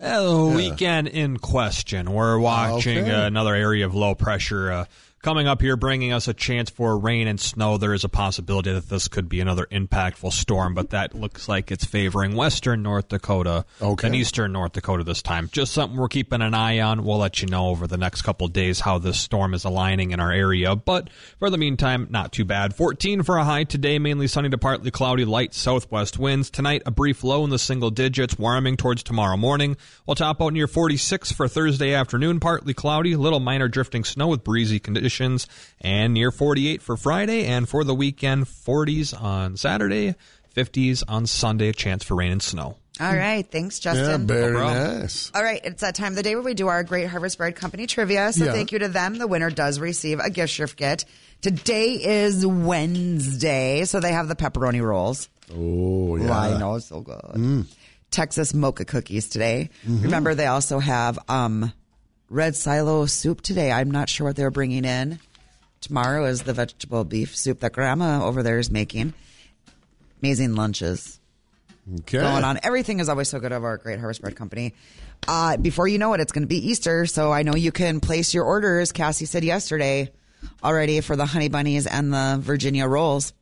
Uh, the weekend in question. We're watching Okay. another area of low pressure uh, coming up here, bringing us a chance for rain and snow. There is a possibility that this could be another impactful storm, but that looks like it's favoring western North Dakota Okay. and eastern North Dakota this time. Just something we're keeping an eye on. We'll let you know over the next couple days how this storm is aligning in our area, but for the meantime, not too bad. 14 for a high today, mainly sunny to partly cloudy, light southwest winds. Tonight, a brief low in the single digits, warming towards tomorrow morning. We'll top out near 46 for Thursday afternoon, partly cloudy, little minor drifting snow with breezy conditions, and near 48 for Friday, and for the weekend, 40s on Saturday, 50s on Sunday, a chance for rain and snow. All right. Thanks, Yeah, Justin. very nice. All right, it's that time of the day where we do our Great Harvest Bread Company trivia. So Yeah. thank you to them. The winner does receive a gift certificate. Today is Wednesday, so they have the pepperoni rolls. Oh, yeah. I know, so good. Mm. Texas mocha cookies today. Mhm. Remember, they also have um, red silo soup today. I'm not sure what they're bringing in. Tomorrow is the vegetable beef soup that Grandma over there is making. Amazing lunches Okay. going on. Everything is always so good over our Great Harvest Bread Company. Uh, before you know it, it's going to be Easter, so I know you can place your orders. Cassie said yesterday already for the honey bunnies and the Virginia rolls.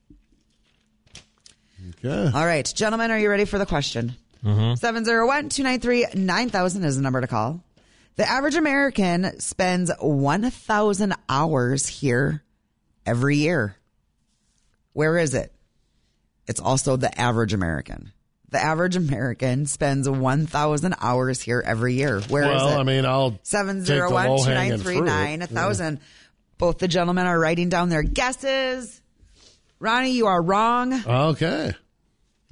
Okay. All right, gentlemen, are you ready for the question? Mm-hmm. 701 293 9000 is the number to call. The average American spends 1,000 hours here every year. Where is it? It's also the average American. The average American spends 1,000 hours here every year. Where is well, it? I mean, I'll take the 701 low-hanging 293 fruit. 9000. Both the gentlemen are writing down their guesses. Ronnie, you are wrong. Okay.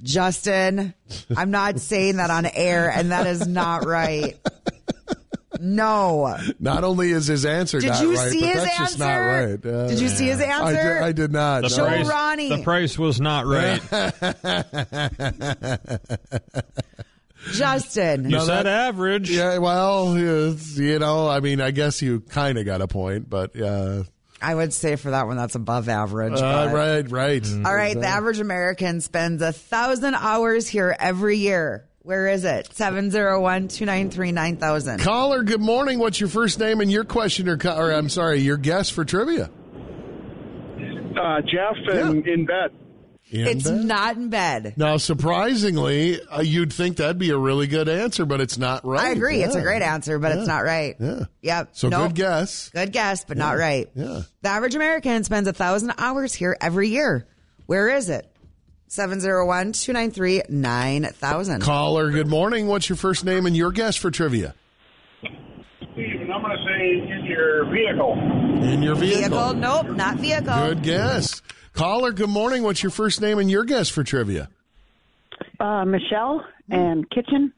Justin, I'm not saying that on air, and that is not right. No. Not only is his answer Did not you right, see but his that's just not answer? right. Uh, Did you see his I answer? did, I did not. The Show price, Ronnie. The price was not right. Justin. You said average. Yeah, well, it's, you know, I mean, I guess you kind of got a point, but uh, I would say for that one, that's above average. uh, but- right, right. All right, the average American spends a thousand hours here every year. Where is it? 701 293 9000. Caller, good morning. What's your first name and your question, or, or I'm sorry, your guess for trivia? Uh, Jeff and in bed. In It's bed? not in bed. Now, surprisingly, uh, you'd think that'd be a really good answer, but it's not right. I agree. It's a great answer, but it's not right. Yeah. Yep. So Nope. good guess. Good guess, but not right. Yeah. The average American spends a thousand hours here every year. Where is it? 701 293 9000. Caller, good morning. What's your first name and your guess for trivia? Steve, and I'm going to say in your vehicle. In your vehicle. Vehicle? Nope, not vehicle. Good guess. Caller, good morning. What's your first name and your guess for trivia? Uh, Michelle and kitchen.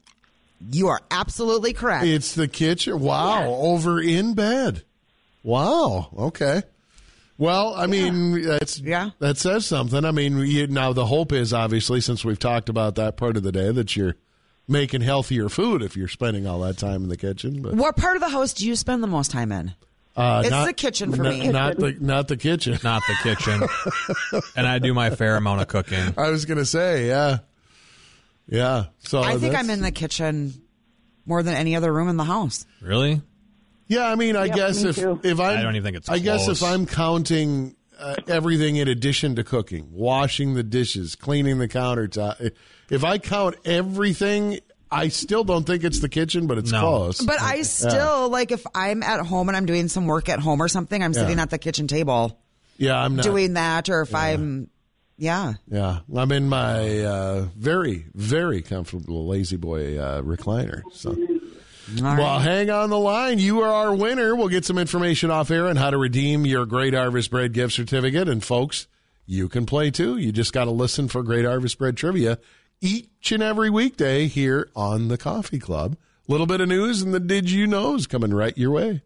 You are absolutely correct. It's the kitchen. Wow, over in bed. Wow. Okay. Well, I mean, that's yeah. That says something. I mean, you, now the hope is obviously since we've talked about that part of the day that you're making healthier food if you're spending all that time in the kitchen. But What part of the house do you spend the most time in? uh, It's not- the kitchen for not- me. Not the not the kitchen. Not the kitchen. and I do my fair amount of cooking. I was gonna say, yeah, yeah. So I think I'm in the kitchen more than any other room in the house. Really? Yeah, I mean, I Yep, guess me if too. if I'm, I don't even think it's I guess if. I'm counting uh, everything in addition to cooking, washing the dishes, cleaning the countertop, if I count everything, I still don't think it's the kitchen, but it's close. But I Yeah. still like if I'm at home and I'm doing some work at home or something, I'm Yeah. sitting at the kitchen table yeah, I'm not doing that. Or if I'm, yeah, Yeah, I'm in my uh, very, very comfortable lazy boy uh, recliner. So, well, hang on the line. You are our winner. We'll get some information off air on how to redeem your Great Harvest Bread gift certificate. And folks, you can play too. You just got to listen for Great Harvest Bread trivia each and every weekday here on the Coffee Club. A Little bit of news and the Did You Knows coming right your way.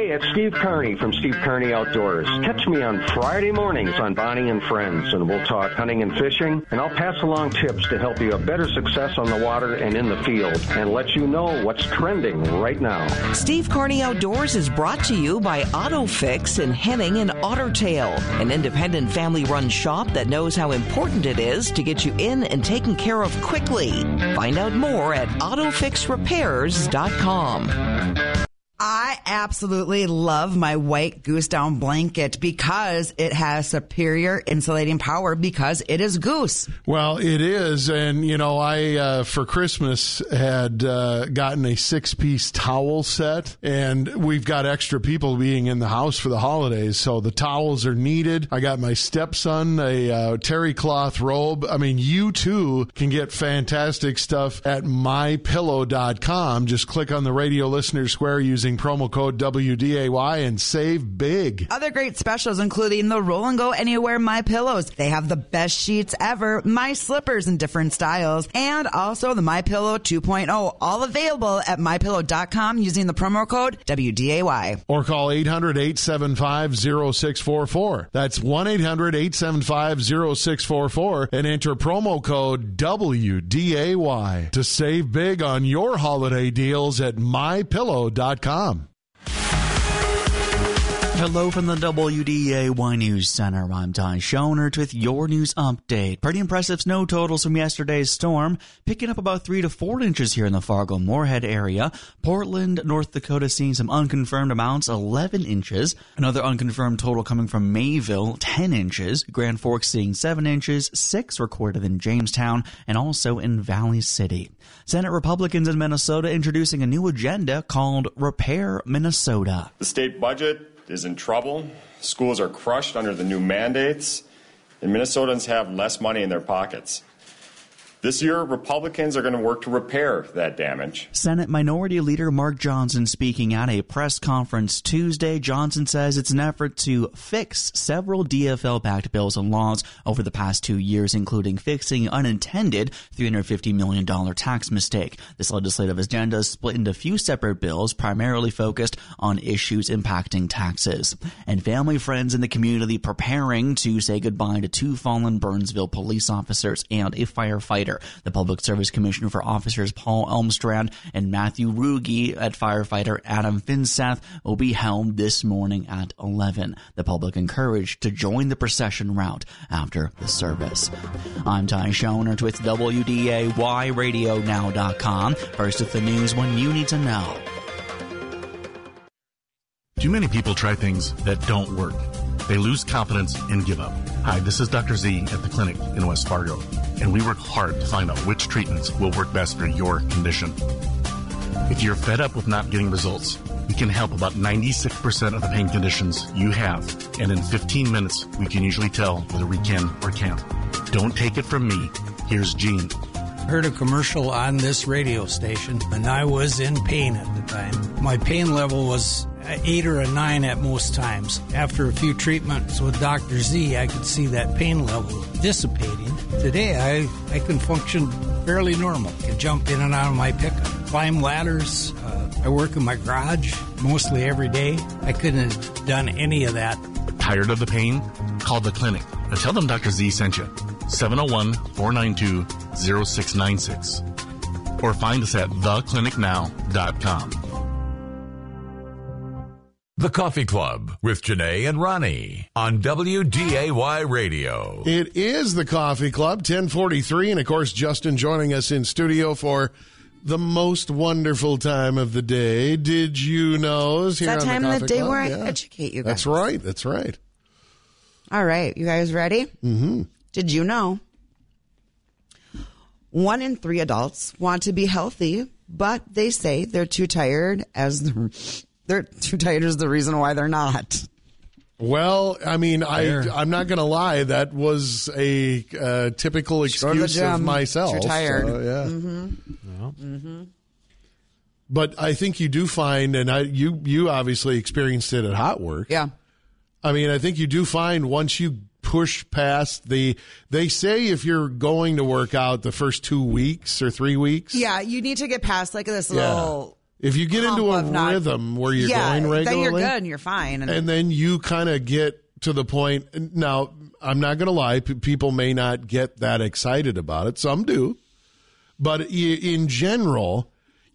Hey, it's Steve Carney from Steve Carney Outdoors. Catch me on Friday mornings on Bonnie and Friends, and we'll talk hunting and fishing, and I'll pass along tips to help you have better success on the water and in the field, and let you know what's trending right now. Steve Carney Outdoors is brought to you by AutoFix in Henning and Ottertail, an independent family run shop that knows how important it is to get you in and taken care of quickly. Find out more at AutoFixRepairs.com. I absolutely love my white goose down blanket because it has superior insulating power because it is goose. Well, it is, and you know, I uh, for Christmas had uh, gotten a six-piece towel set, and we've got extra people being in the house for the holidays, so the towels are needed. I got my stepson a uh, terry cloth robe. I mean, you too can get fantastic stuff at mypillow.com. Just click on the radio listener square using using promo code WDAY and save big. Other great specials including the Roll and Go Anywhere My Pillows. They have the best sheets ever, my slippers in different styles, and also the My Pillow 2.0, all available at mypillow.com using the promo code WDAY. Or call 800 875 0644. That's 1 800 875 0644 and enter promo code WDAY to save big on your holiday deals at mypillow.com com. Hello from the WDAY News Center. I'm Ty Schoenert with your news update. Pretty impressive snow totals from yesterday's storm, picking up about three to four inches here in the Fargo Moorhead area. Portland, North Dakota seeing some unconfirmed amounts, 11 inches. Another unconfirmed total coming from Mayville, 10 inches. Grand Forks seeing 7 inches, 6 recorded in Jamestown, and also in Valley City. Senate Republicans in Minnesota introducing a new agenda called Repair Minnesota. The state budget is in trouble. Schools are crushed under the new mandates, and Minnesotans have less money in their pockets. This year, Republicans are going to work to repair that damage. Senate Minority Leader Mark Johnson speaking at a press conference Tuesday. Johnson says it's an effort to fix several DFL backed bills and laws over the past two years, including fixing unintended $350 million tax mistake. This legislative agenda is split into a few separate bills, primarily focused on issues impacting taxes. And family friends in the community preparing to say goodbye to two fallen Burnsville police officers and a firefighter. The Public Service Commissioner for Officers Paul Elmstrand and Matthew Ruge at firefighter Adam Finseth will be held this morning at 11. The public encouraged to join the procession route after the service. I'm Ty Schoenert with WDAY First with the news when you need to know. Too many people try things that don't work. They lose confidence and give up. Hi, this is Dr. Z at the clinic in West Fargo, and we work hard to find out which treatments will work best for your condition. If you're fed up with not getting results, we can help about 96% of the pain conditions you have, and in 15 minutes, we can usually tell whether we can or can't. Don't take it from me. Here's Gene. Heard a commercial on this radio station, and I was in pain at the time. My pain level was eight or a nine at most times. After a few treatments with Dr. Z, I could see that pain level dissipating. Today, I, I can function fairly normal. I can jump in and out of my pickup, climb ladders. Uh, I work in my garage mostly every day. I couldn't have done any of that. Tired of the pain? Call the clinic and tell them Dr. Z sent you. 701 492 0696. Or find us at theclinicnow.com. The Coffee Club with Janae and Ronnie on WDAY Radio. It is the Coffee Club, 1043. And of course, Justin joining us in studio for the most wonderful time of the day. Did you know? It's that time of the day Club? where I yeah. educate you guys. That's right. That's right. All right. You guys ready? Mm-hmm. Did you know? One in three adults want to be healthy, but they say they're too tired as the they're too tired is the reason why they're not. Well, I mean, I I'm not going to lie. That was a uh, typical excuse of myself. Too tired. So, yeah. Mm-hmm. Mm-hmm. But I think you do find, and I you you obviously experienced it at HOTWORX. Yeah. I mean, I think you do find once you push past the they say if you're going to work out the first two weeks or three weeks yeah you need to get past like this yeah. little if you get into a rhythm not, where you're yeah, going regularly, then you're good and you're fine. And, and then you kind of get to the point. Now, I'm not going to lie, p- people may not get that excited about it. Some do. But in general,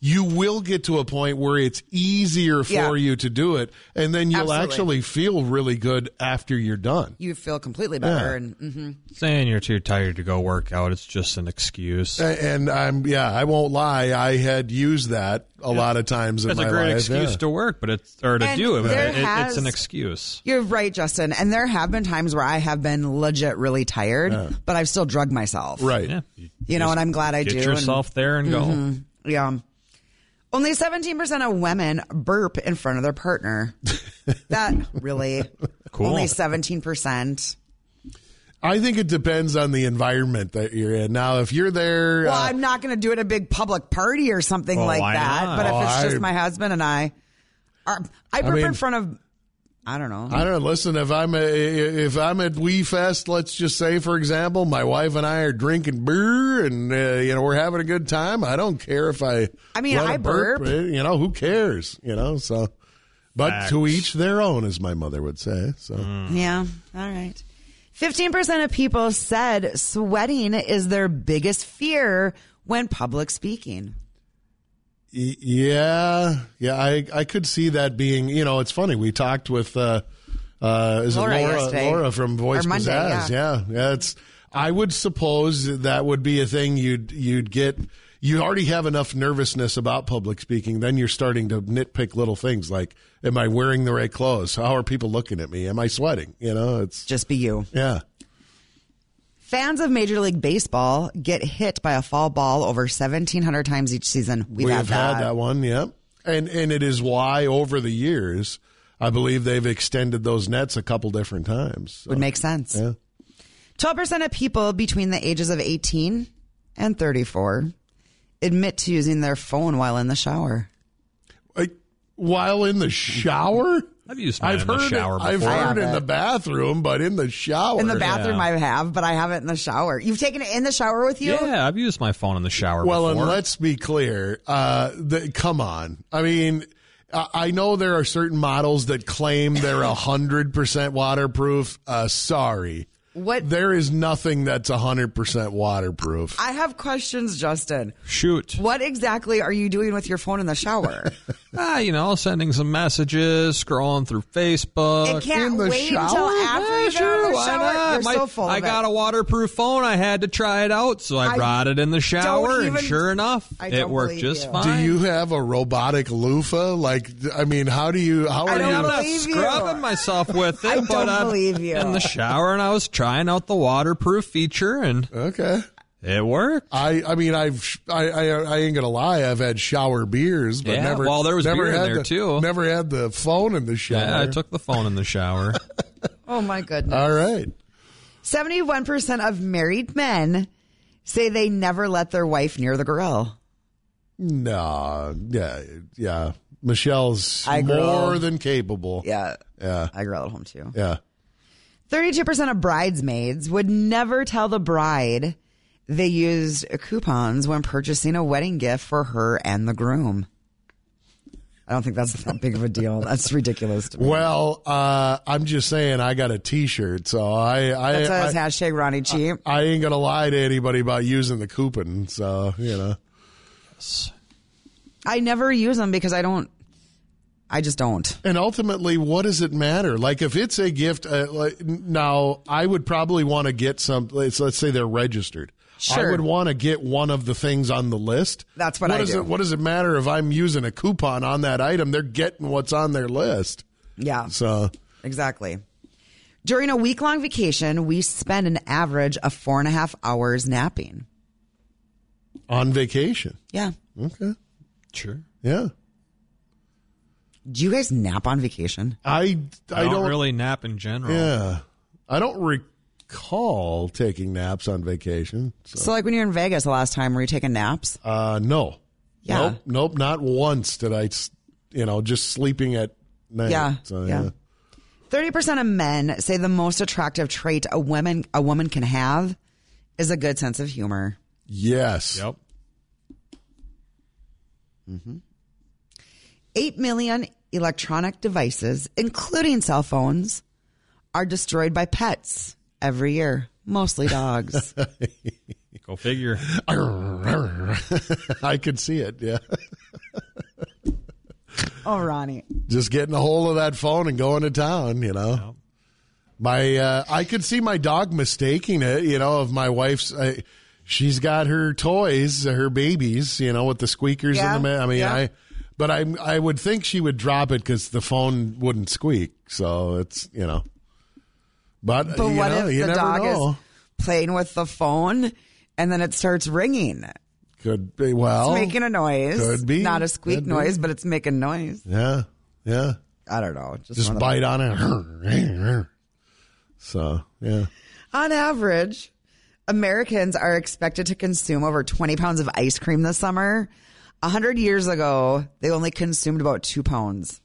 you will get to a point where it's easier for yeah. you to do it, and then you'll Absolutely. actually feel really good after you're done. You feel completely better. Yeah. And mm-hmm. saying you're too tired to go work out, it's just an excuse. And I'm yeah, I won't lie. I had used that a yeah. lot of times. It's a great life. excuse to work, but it's or to and do it. But it, has, it's an excuse. You're right, Justin. And there have been times where I have been legit really tired, but I've still drugged myself. Right. You, you know, and I'm glad I get do. Get yourself and, there and mm-hmm. go. Yeah. Only 17% of women burp in front of their partner. that really cool. Only 17%. I think it depends on the environment that you're in. Now, if you're there, well, uh, I'm not going to do it at a big public party or something oh, like that. But if it's just I, my husband and I, I burp mean- in front of. I don't know. I don't know. Listen, if I'm a, if I'm at WE Fest, let's just say, for example, my wife and I are drinking beer, and uh, you know we're having a good time. I don't care if I. I mean, let I a burp. burp. uh, You know, who cares? You know, so. But to each their own, as my mother would say. So. Yeah. All right. 15% of people said sweating is their biggest fear when public speaking. Yeah, yeah, I I could see that being. You know, it's funny. We talked with uh, uh, is Laura it Laura yesterday. Laura from Voice Monday, Pizzazz? Yeah. yeah, It's. I would suppose that would be a thing you'd you'd get. You already have enough nervousness about public speaking. Then you're starting to nitpick little things like, "Am I wearing the right clothes? How are people looking at me? Am I sweating?" You know, it's just be you. Yeah. Fans of Major League Baseball get hit by a fall ball over 1,700 times each season. We've we had have that. had that one, yeah. And and it is why over the years, I believe they've extended those nets a couple different times. So, Would make sense. Yeah. 12% of people between the ages of 18 and 34 admit to using their phone while in the shower. Like While in the shower? I've used mine I've in the shower it, I've before. heard I in the bathroom, but in the shower. In the bathroom, I have, but I haven't in the shower. You've taken it in the shower with you? Yeah, I've used my phone in the shower Well, before. and let's be clear. Uh, the, come on. I mean, I I know there are certain models that claim they're hundred percent waterproof. Uh, sorry, What? there is nothing that's hundred percent waterproof. I have questions, Justin. Shoot. What exactly are you doing with your phone in the shower? Ah, you know, sending some messages, scrolling through Facebook. It can't In the wait shower? until after Yeah, you get sure, of the why shower. not? You're My- so full I got it. a waterproof phone. I had to try it out, so I, I brought it in the shower, even- and sure enough, it worked just you. fine. Do you have a robotic loofah? Like, I mean, how do you? How I are don't you? I'm not believe you. scrubbing myself with it, I but don't I'm believe you. in the shower, and I was trying out the waterproof feature, and Okay. it worked. I, I mean, I've, I, I, I ain't gonna lie. I've had shower beers, but Yeah, never. well, there was never beer in had there, the- too. Never had the phone in the shower. Yeah, I took the phone in the shower. Oh my goodness. All right. 71% of married men say they never let their wife near the grill. No, yeah, yeah. Michelle's I grill. more than capable. Yeah. Yeah, I grill at home too. yeah. 32% of bridesmaids would never tell the bride they used coupons when purchasing a wedding gift for her and the groom. I don't think that's that big of a deal. That's ridiculous to me. Well, uh, I'm just saying, I got a T-shirt, so I, I, That says I, hashtag Ronnie Cheap. I ain't gonna lie to anybody about using the coupon. So you know, I never use them because I don't. I just don't. and ultimately, what does it matter? Like, if it's a gift, uh, like, now I would probably want to get some. Let's, let's say they're registered. Sure. I would want to get one of the things on the list. That's what I does do. It, what does it matter if I'm using a coupon on that item? They're getting what's on their list. Yeah, So exactly. During a week long vacation, we spend an average of four and a half hours napping. on vacation. Yeah. Okay. Sure. Yeah. Do you guys nap on vacation? I I, I don't, don't really nap in general. Yeah. I don't recall taking naps on vacation. So, So, like when you're in Vegas the last time, were you taking naps? uh, no. Yeah. Nope. Nope. Not once did I, you know, just sleeping at night. Yeah, So, yeah. yeah. Thirty percent of men say the most attractive trait a woman a woman can have is a good sense of humor. Yes. Yep. Eight million electronic devices, including cell phones, are destroyed by pets every year, mostly dogs. Go figure. I could see it. Yeah. oh, Ronnie. just getting a hold of that phone and going to town, you know. My, uh, I could see my dog mistaking it, you know, of my wife's. Uh, she's got her toys, her babies, you know, with the squeakers Yeah, in the. ma- I mean, yeah. I, but I, I would think she would drop it because the phone wouldn't squeak. So it's, you know. But, But you what know, if you the never dog know. is playing with the phone and then it starts ringing? Could be. Well, it's making a noise. could be. Not a squeak Could be. noise, but it's making noise. Yeah. Yeah. I don't know. Just, Just bite on it. so, yeah. On average, Americans are expected to consume over 20 pounds of ice cream this summer. A hundred years ago, they only consumed about two pounds.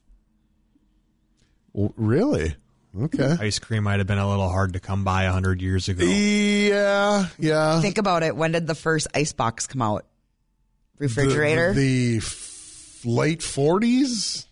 Really? Okay. Ice cream might have been a little hard to come by a 100 years ago. Yeah, yeah. Think about it. When did the first ice box come out? Refrigerator. The, the f- late 40s?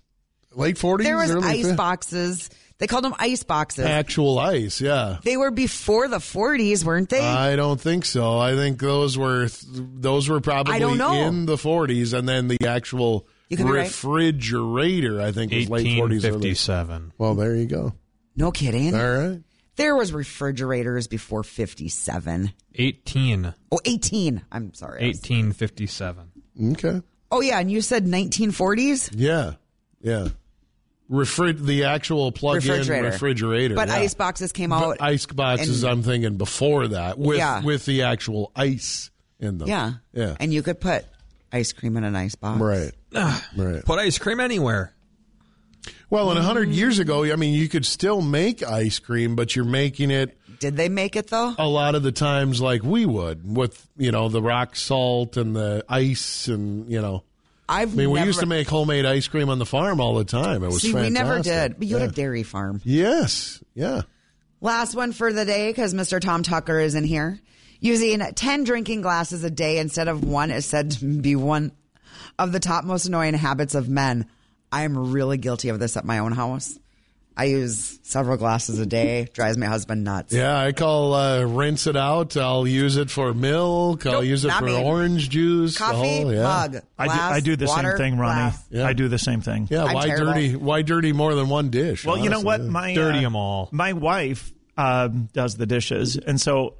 Late 40s? there was ice fif- boxes. They called them ice boxes. Actual ice, yeah. They were before the 40s, weren't they? I don't think so. I think those were those were probably I don't know. in the 40s, and then the actual You could be right. refrigerator, I think, was late 40s. early- 1857. Well, there you go. no kidding. All right. There was refrigerators before 57. 18. Oh, 18. I'm sorry. 1857. Okay. Oh, yeah. And you said 1940s? Yeah, yeah. Refri- the actual plug-in Refrigerator. refrigerator. But yeah. ice boxes came out. But ice boxes, and- I'm thinking before that, with Yeah. with the actual ice in them. Yeah. yeah. And you could put ice cream in an ice box. Right. right. Put ice cream anywhere. Well, and a hundred years ago, I mean, you could still make ice cream, but you're making it Did they make it though? a lot of the times like we would with you know the rock salt and the ice and you know. I've I mean, we used to make homemade ice cream on the farm all the time. It was See, fantastic. we never did. But you yeah. had a dairy farm. Yes. Yeah. Last one for the day because Mr. Tom Tucker is in here. Using 10 drinking glasses a day instead of one is said to be one of the top most annoying habits of men. I am really guilty of this at my own house. I use several glasses a day. Drives my husband nuts. Yeah, I call uh, rinse it out. I'll use it for milk. I'll Nope, use it for me. orange juice. the Coffee, whole- yeah. mug, I do, I do the water, same thing, Ronnie. glass. I do the same thing. Yeah, I'm why terrible. dirty? Why dirty more than one dish? Well, you know what? My Dirty uh, 'em all. My wife um, does the dishes, and so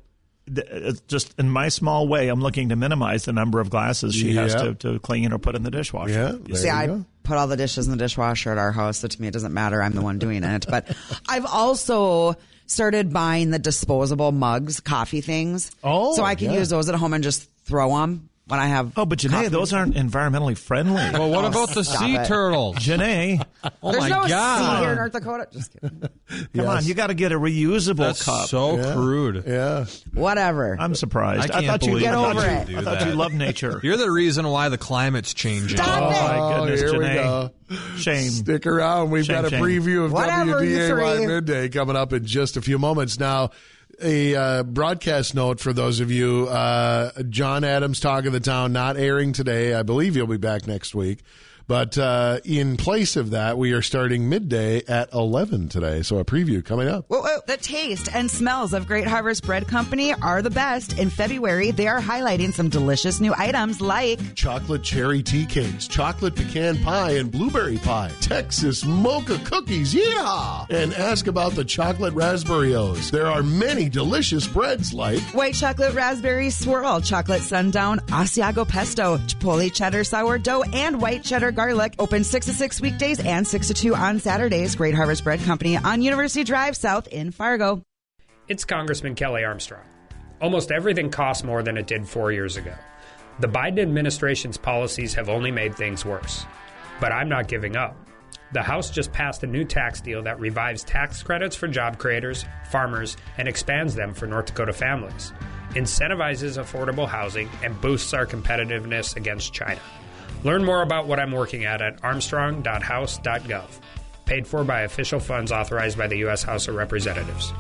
th- just in my small way, I'm looking to minimize the number of glasses she has to, to clean or put in the dishwasher. Yeah, there See, you I go. Put all the dishes in the dishwasher at our house, so to me it doesn't matter. I'm the one doing it. But I've also started buying the disposable mugs, coffee things. Oh, so I can yeah. use those at home and just throw them when I have. Oh, but Janae, coffee. those aren't environmentally friendly. Well, what Oh, about the sea it. turtle? Janae, Oh There's my no sea god. here in North Dakota. Just kidding. come on, you got to get a reusable That's cup. so Yeah. crude. Yeah. Whatever. I'm surprised. I can't thought you, believe Get I thought over you, it. do I thought that. you love nature. You're the reason why the climate's changing. Stop Oh it. my goodness, oh, here we Janae. go. Shame. Stick around. We've Shame, got a shame. preview of Whatever, WDAY. Midday coming up in just a few moments. Now, a uh, broadcast note for those of you. Uh, John Adams, Talk of the Town, not airing today. I believe he'll be back next week. But uh, in place of that, we are starting midday at 11 today. So a preview coming up. Whoa, whoa. The taste and smells of Great Harvest Bread Company are the best. In February, they are highlighting some delicious new items like chocolate cherry tea cakes, chocolate pecan pie, and blueberry pie, Texas mocha cookies, yeah! And ask about the chocolate raspberry O's. There are many delicious breads like white chocolate raspberry swirl, chocolate sundown, Asiago pesto, chipotle cheddar sourdough, and white cheddar garlic. Open 6 to 6 weekdays and 6 to 2 on Saturdays. Great Harvest Bread Company on University Drive South in Fargo. It's Congressman Kelly Armstrong. Almost everything costs more than it did four years ago. The Biden administration's policies have only made things worse. But I'm not giving up. The House just passed a new tax deal that revives tax credits for job creators, farmers, and expands them for North Dakota families, incentivizes affordable housing, and boosts our competitiveness against China. Learn more about what I'm working at at armstrong.house.gov. Paid for by official funds authorized by the U.S. House of Representatives.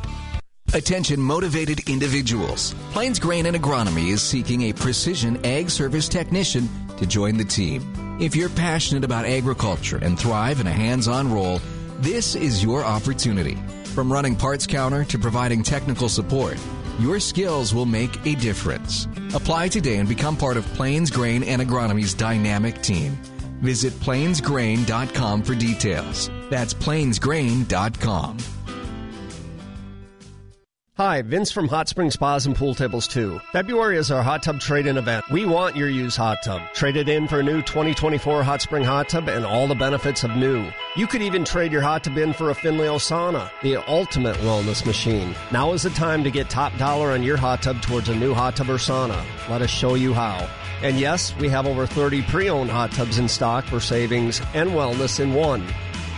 Attention motivated individuals. Plains Grain and Agronomy is seeking a precision ag service technician to join the team. If you're passionate about agriculture and thrive in a hands on role, this is your opportunity. From running parts counter to providing technical support, your skills will make a difference. Apply today and become part of Plains Grain and Agronomy's dynamic team. Visit plainsgrain.com for details. That's plainsgrain.com. Hi, Vince from Hot Spring Spas and Pool Tables 2. February is our hot tub trade-in event. We want your used hot tub. Trade it in for a new 2024 Hot Spring hot tub and all the benefits of new. You could even trade your hot tub in for a Finnleo sauna, the ultimate wellness machine. Now is the time to get top dollar on your hot tub towards a new hot tub or sauna. Let us show you how. And yes, we have over 30 pre-owned hot tubs in stock for savings and wellness in one.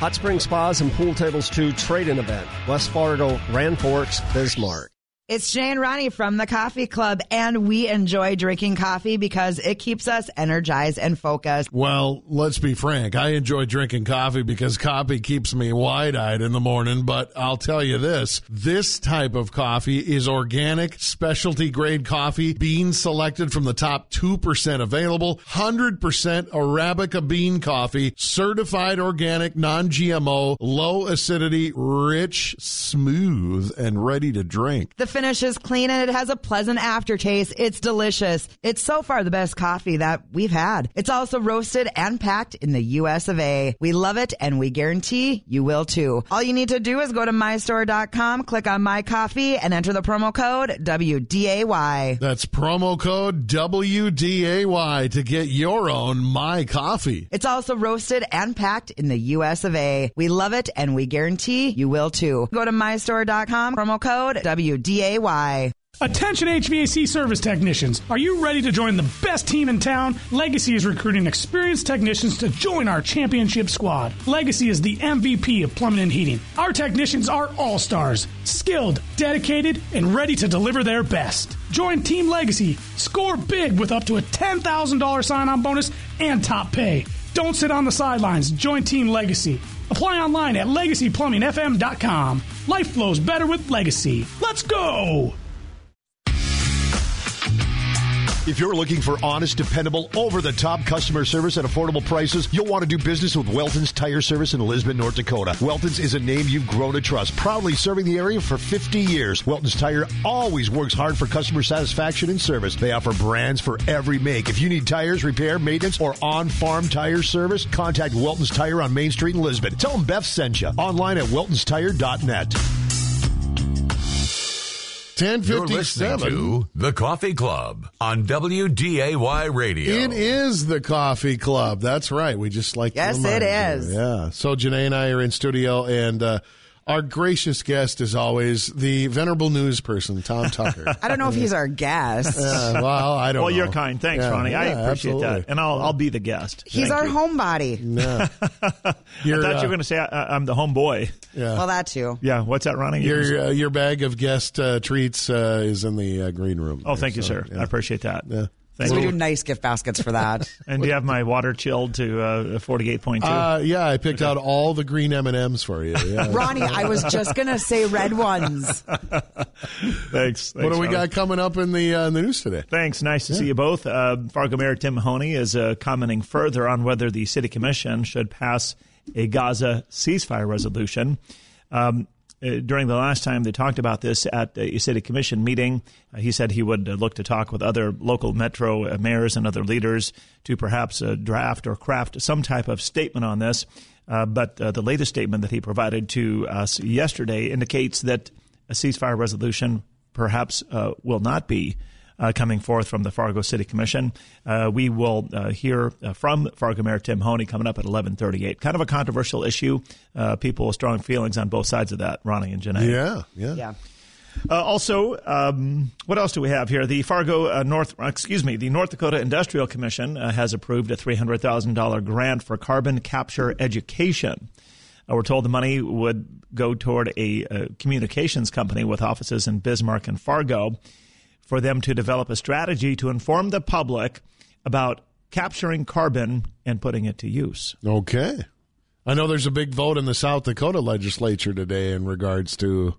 Hot Spring Spas and Pool Tables 2 trade-in event. West Fargo, Grand Forks, Bismarck. It's Jay and Ronnie from the Coffee Club, and we enjoy drinking coffee because it keeps us energized and focused. Well, let's be frank. I enjoy drinking coffee because coffee keeps me wide eyed in the morning. But I'll tell you this this type of coffee is organic, specialty grade coffee, beans selected from the top 2% available, 100% Arabica bean coffee, certified organic, non GMO, low acidity, rich, smooth, and ready to drink. The finish is clean and it has a pleasant aftertaste. It's delicious. It's so far the best coffee that we've had. It's also roasted and packed in the US of A. We love it and we guarantee you will too. All you need to do is go to mystore.com, click on my coffee and enter the promo code WDAY. That's promo code WDAY to get your own My Coffee. It's also roasted and packed in the US of A. We love it and we guarantee you will too. Go to mystore.com, promo code WDAY. Attention HVAC service technicians. Are you ready to join the best team in town? Legacy is recruiting experienced technicians to join our championship squad. Legacy is the MVP of plumbing and heating. Our technicians are all stars, skilled, dedicated, and ready to deliver their best. Join Team Legacy. Score big with up to a $10,000 sign on bonus and top pay. Don't sit on the sidelines. Join Team Legacy. Apply online at legacyplumbingfm.com. Life flows better with Legacy. Let's go! If you're looking for honest, dependable, over the top customer service at affordable prices, you'll want to do business with Welton's Tire Service in Lisbon, North Dakota. Welton's is a name you've grown to trust, proudly serving the area for 50 years. Welton's Tire always works hard for customer satisfaction and service. They offer brands for every make. If you need tires, repair, maintenance, or on farm tire service, contact Welton's Tire on Main Street in Lisbon. Tell them Beth sent you. Online at weltonstire.net. 1057. You're listening to The Coffee Club on WDAY Radio. It is the coffee club. That's right. We just like to Yes, remind it you. Yeah. So Janae and I are in studio, and uh, our gracious guest is always the venerable news person, Tom Tucker. I don't know if he's our guest. Uh, well, I don't Well, know. you're kind. Thanks, Yeah, Ronnie. I appreciate absolutely. that. And I'll, I'll be the guest. He's Thank our you. homebody. Yeah. I You're, thought you uh, were going to say I, I'm the homeboy. Yeah. Well, that too. Yeah. What's that, Ronnie? Your uh, your bag of guest uh, treats uh, is in the uh, green room. oh, there, thank you, so, sir. yeah. I appreciate that. Yeah. Thank we do nice gift baskets for that. And do you have my water chilled to uh, 48.2? Uh, yeah, I picked out all the green M and M's for you. Yeah. Ronnie, I was just gonna say red ones. Thanks. what do we got coming up in the uh, in the news today? Thanks. Nice to see you both. Uh, Fargo Mayor Tim Mahoney is uh, commenting further on whether the city commission should pass a Gaza ceasefire resolution. Um, during the last time they talked about this at a city commission meeting, uh, he said he would uh, look to talk with other local metro uh, mayors and other leaders to perhaps uh, draft or craft some type of statement on this. Uh, but uh, the latest statement that he provided to us yesterday indicates that a ceasefire resolution perhaps uh, will not be uh, coming forth from the Fargo City Commission. Uh, we will uh, hear uh, from Fargo Mayor Tim Mahoney coming up at 1138. Kind of a controversial issue. Uh, people with strong feelings on both sides of that, Ronnie and Janae. Yeah, yeah. Yeah. Uh, also, um, what else do we have here? The Fargo uh, North, excuse me, the North Dakota Industrial Commission uh, has approved a $300,000 grant for carbon capture education. Uh, we're told the money would go toward a, uh communications company with offices in Bismarck and Fargo for them to develop a strategy to inform the public about capturing carbon and putting it to use. Okay. I know there's a big vote in the South Dakota legislature today in regards to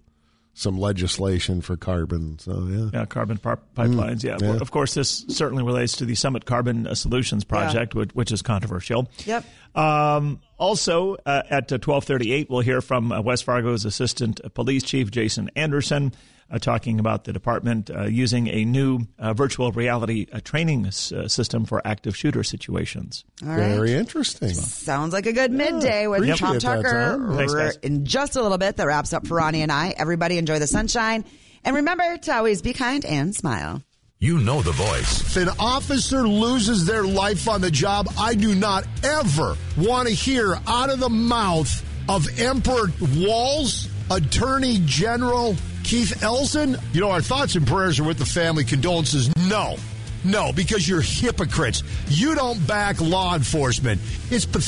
some legislation for carbon. So yeah, Yeah, carbon par- pipelines. yeah. Mm, yeah. Well, of course, this certainly relates to the Summit Carbon uh, Solutions project, which, which is controversial. Yep. Um, also, uh, at uh, twelve thirty-eight, we'll hear from uh, West Fargo's Assistant Police Chief Jason Anderson, talking about the department uh, using a new uh, virtual reality uh, training s- uh, system for active shooter situations. All right. very interesting. Sounds like a good midday with Tom Tucker. Thanks, guys. In just a little bit, that wraps up for Ronnie and I. Everybody enjoy the sunshine. And remember to always be kind and smile. You know the voice. If an officer loses their life on the job, I do not ever want to hear out of the mouth of Emperor Walz, Attorney General Keith Ellison. You know, our thoughts and prayers are with the family. Condolences, no. No, because you're hypocrites. You don't back law enforcement. It's pathetic.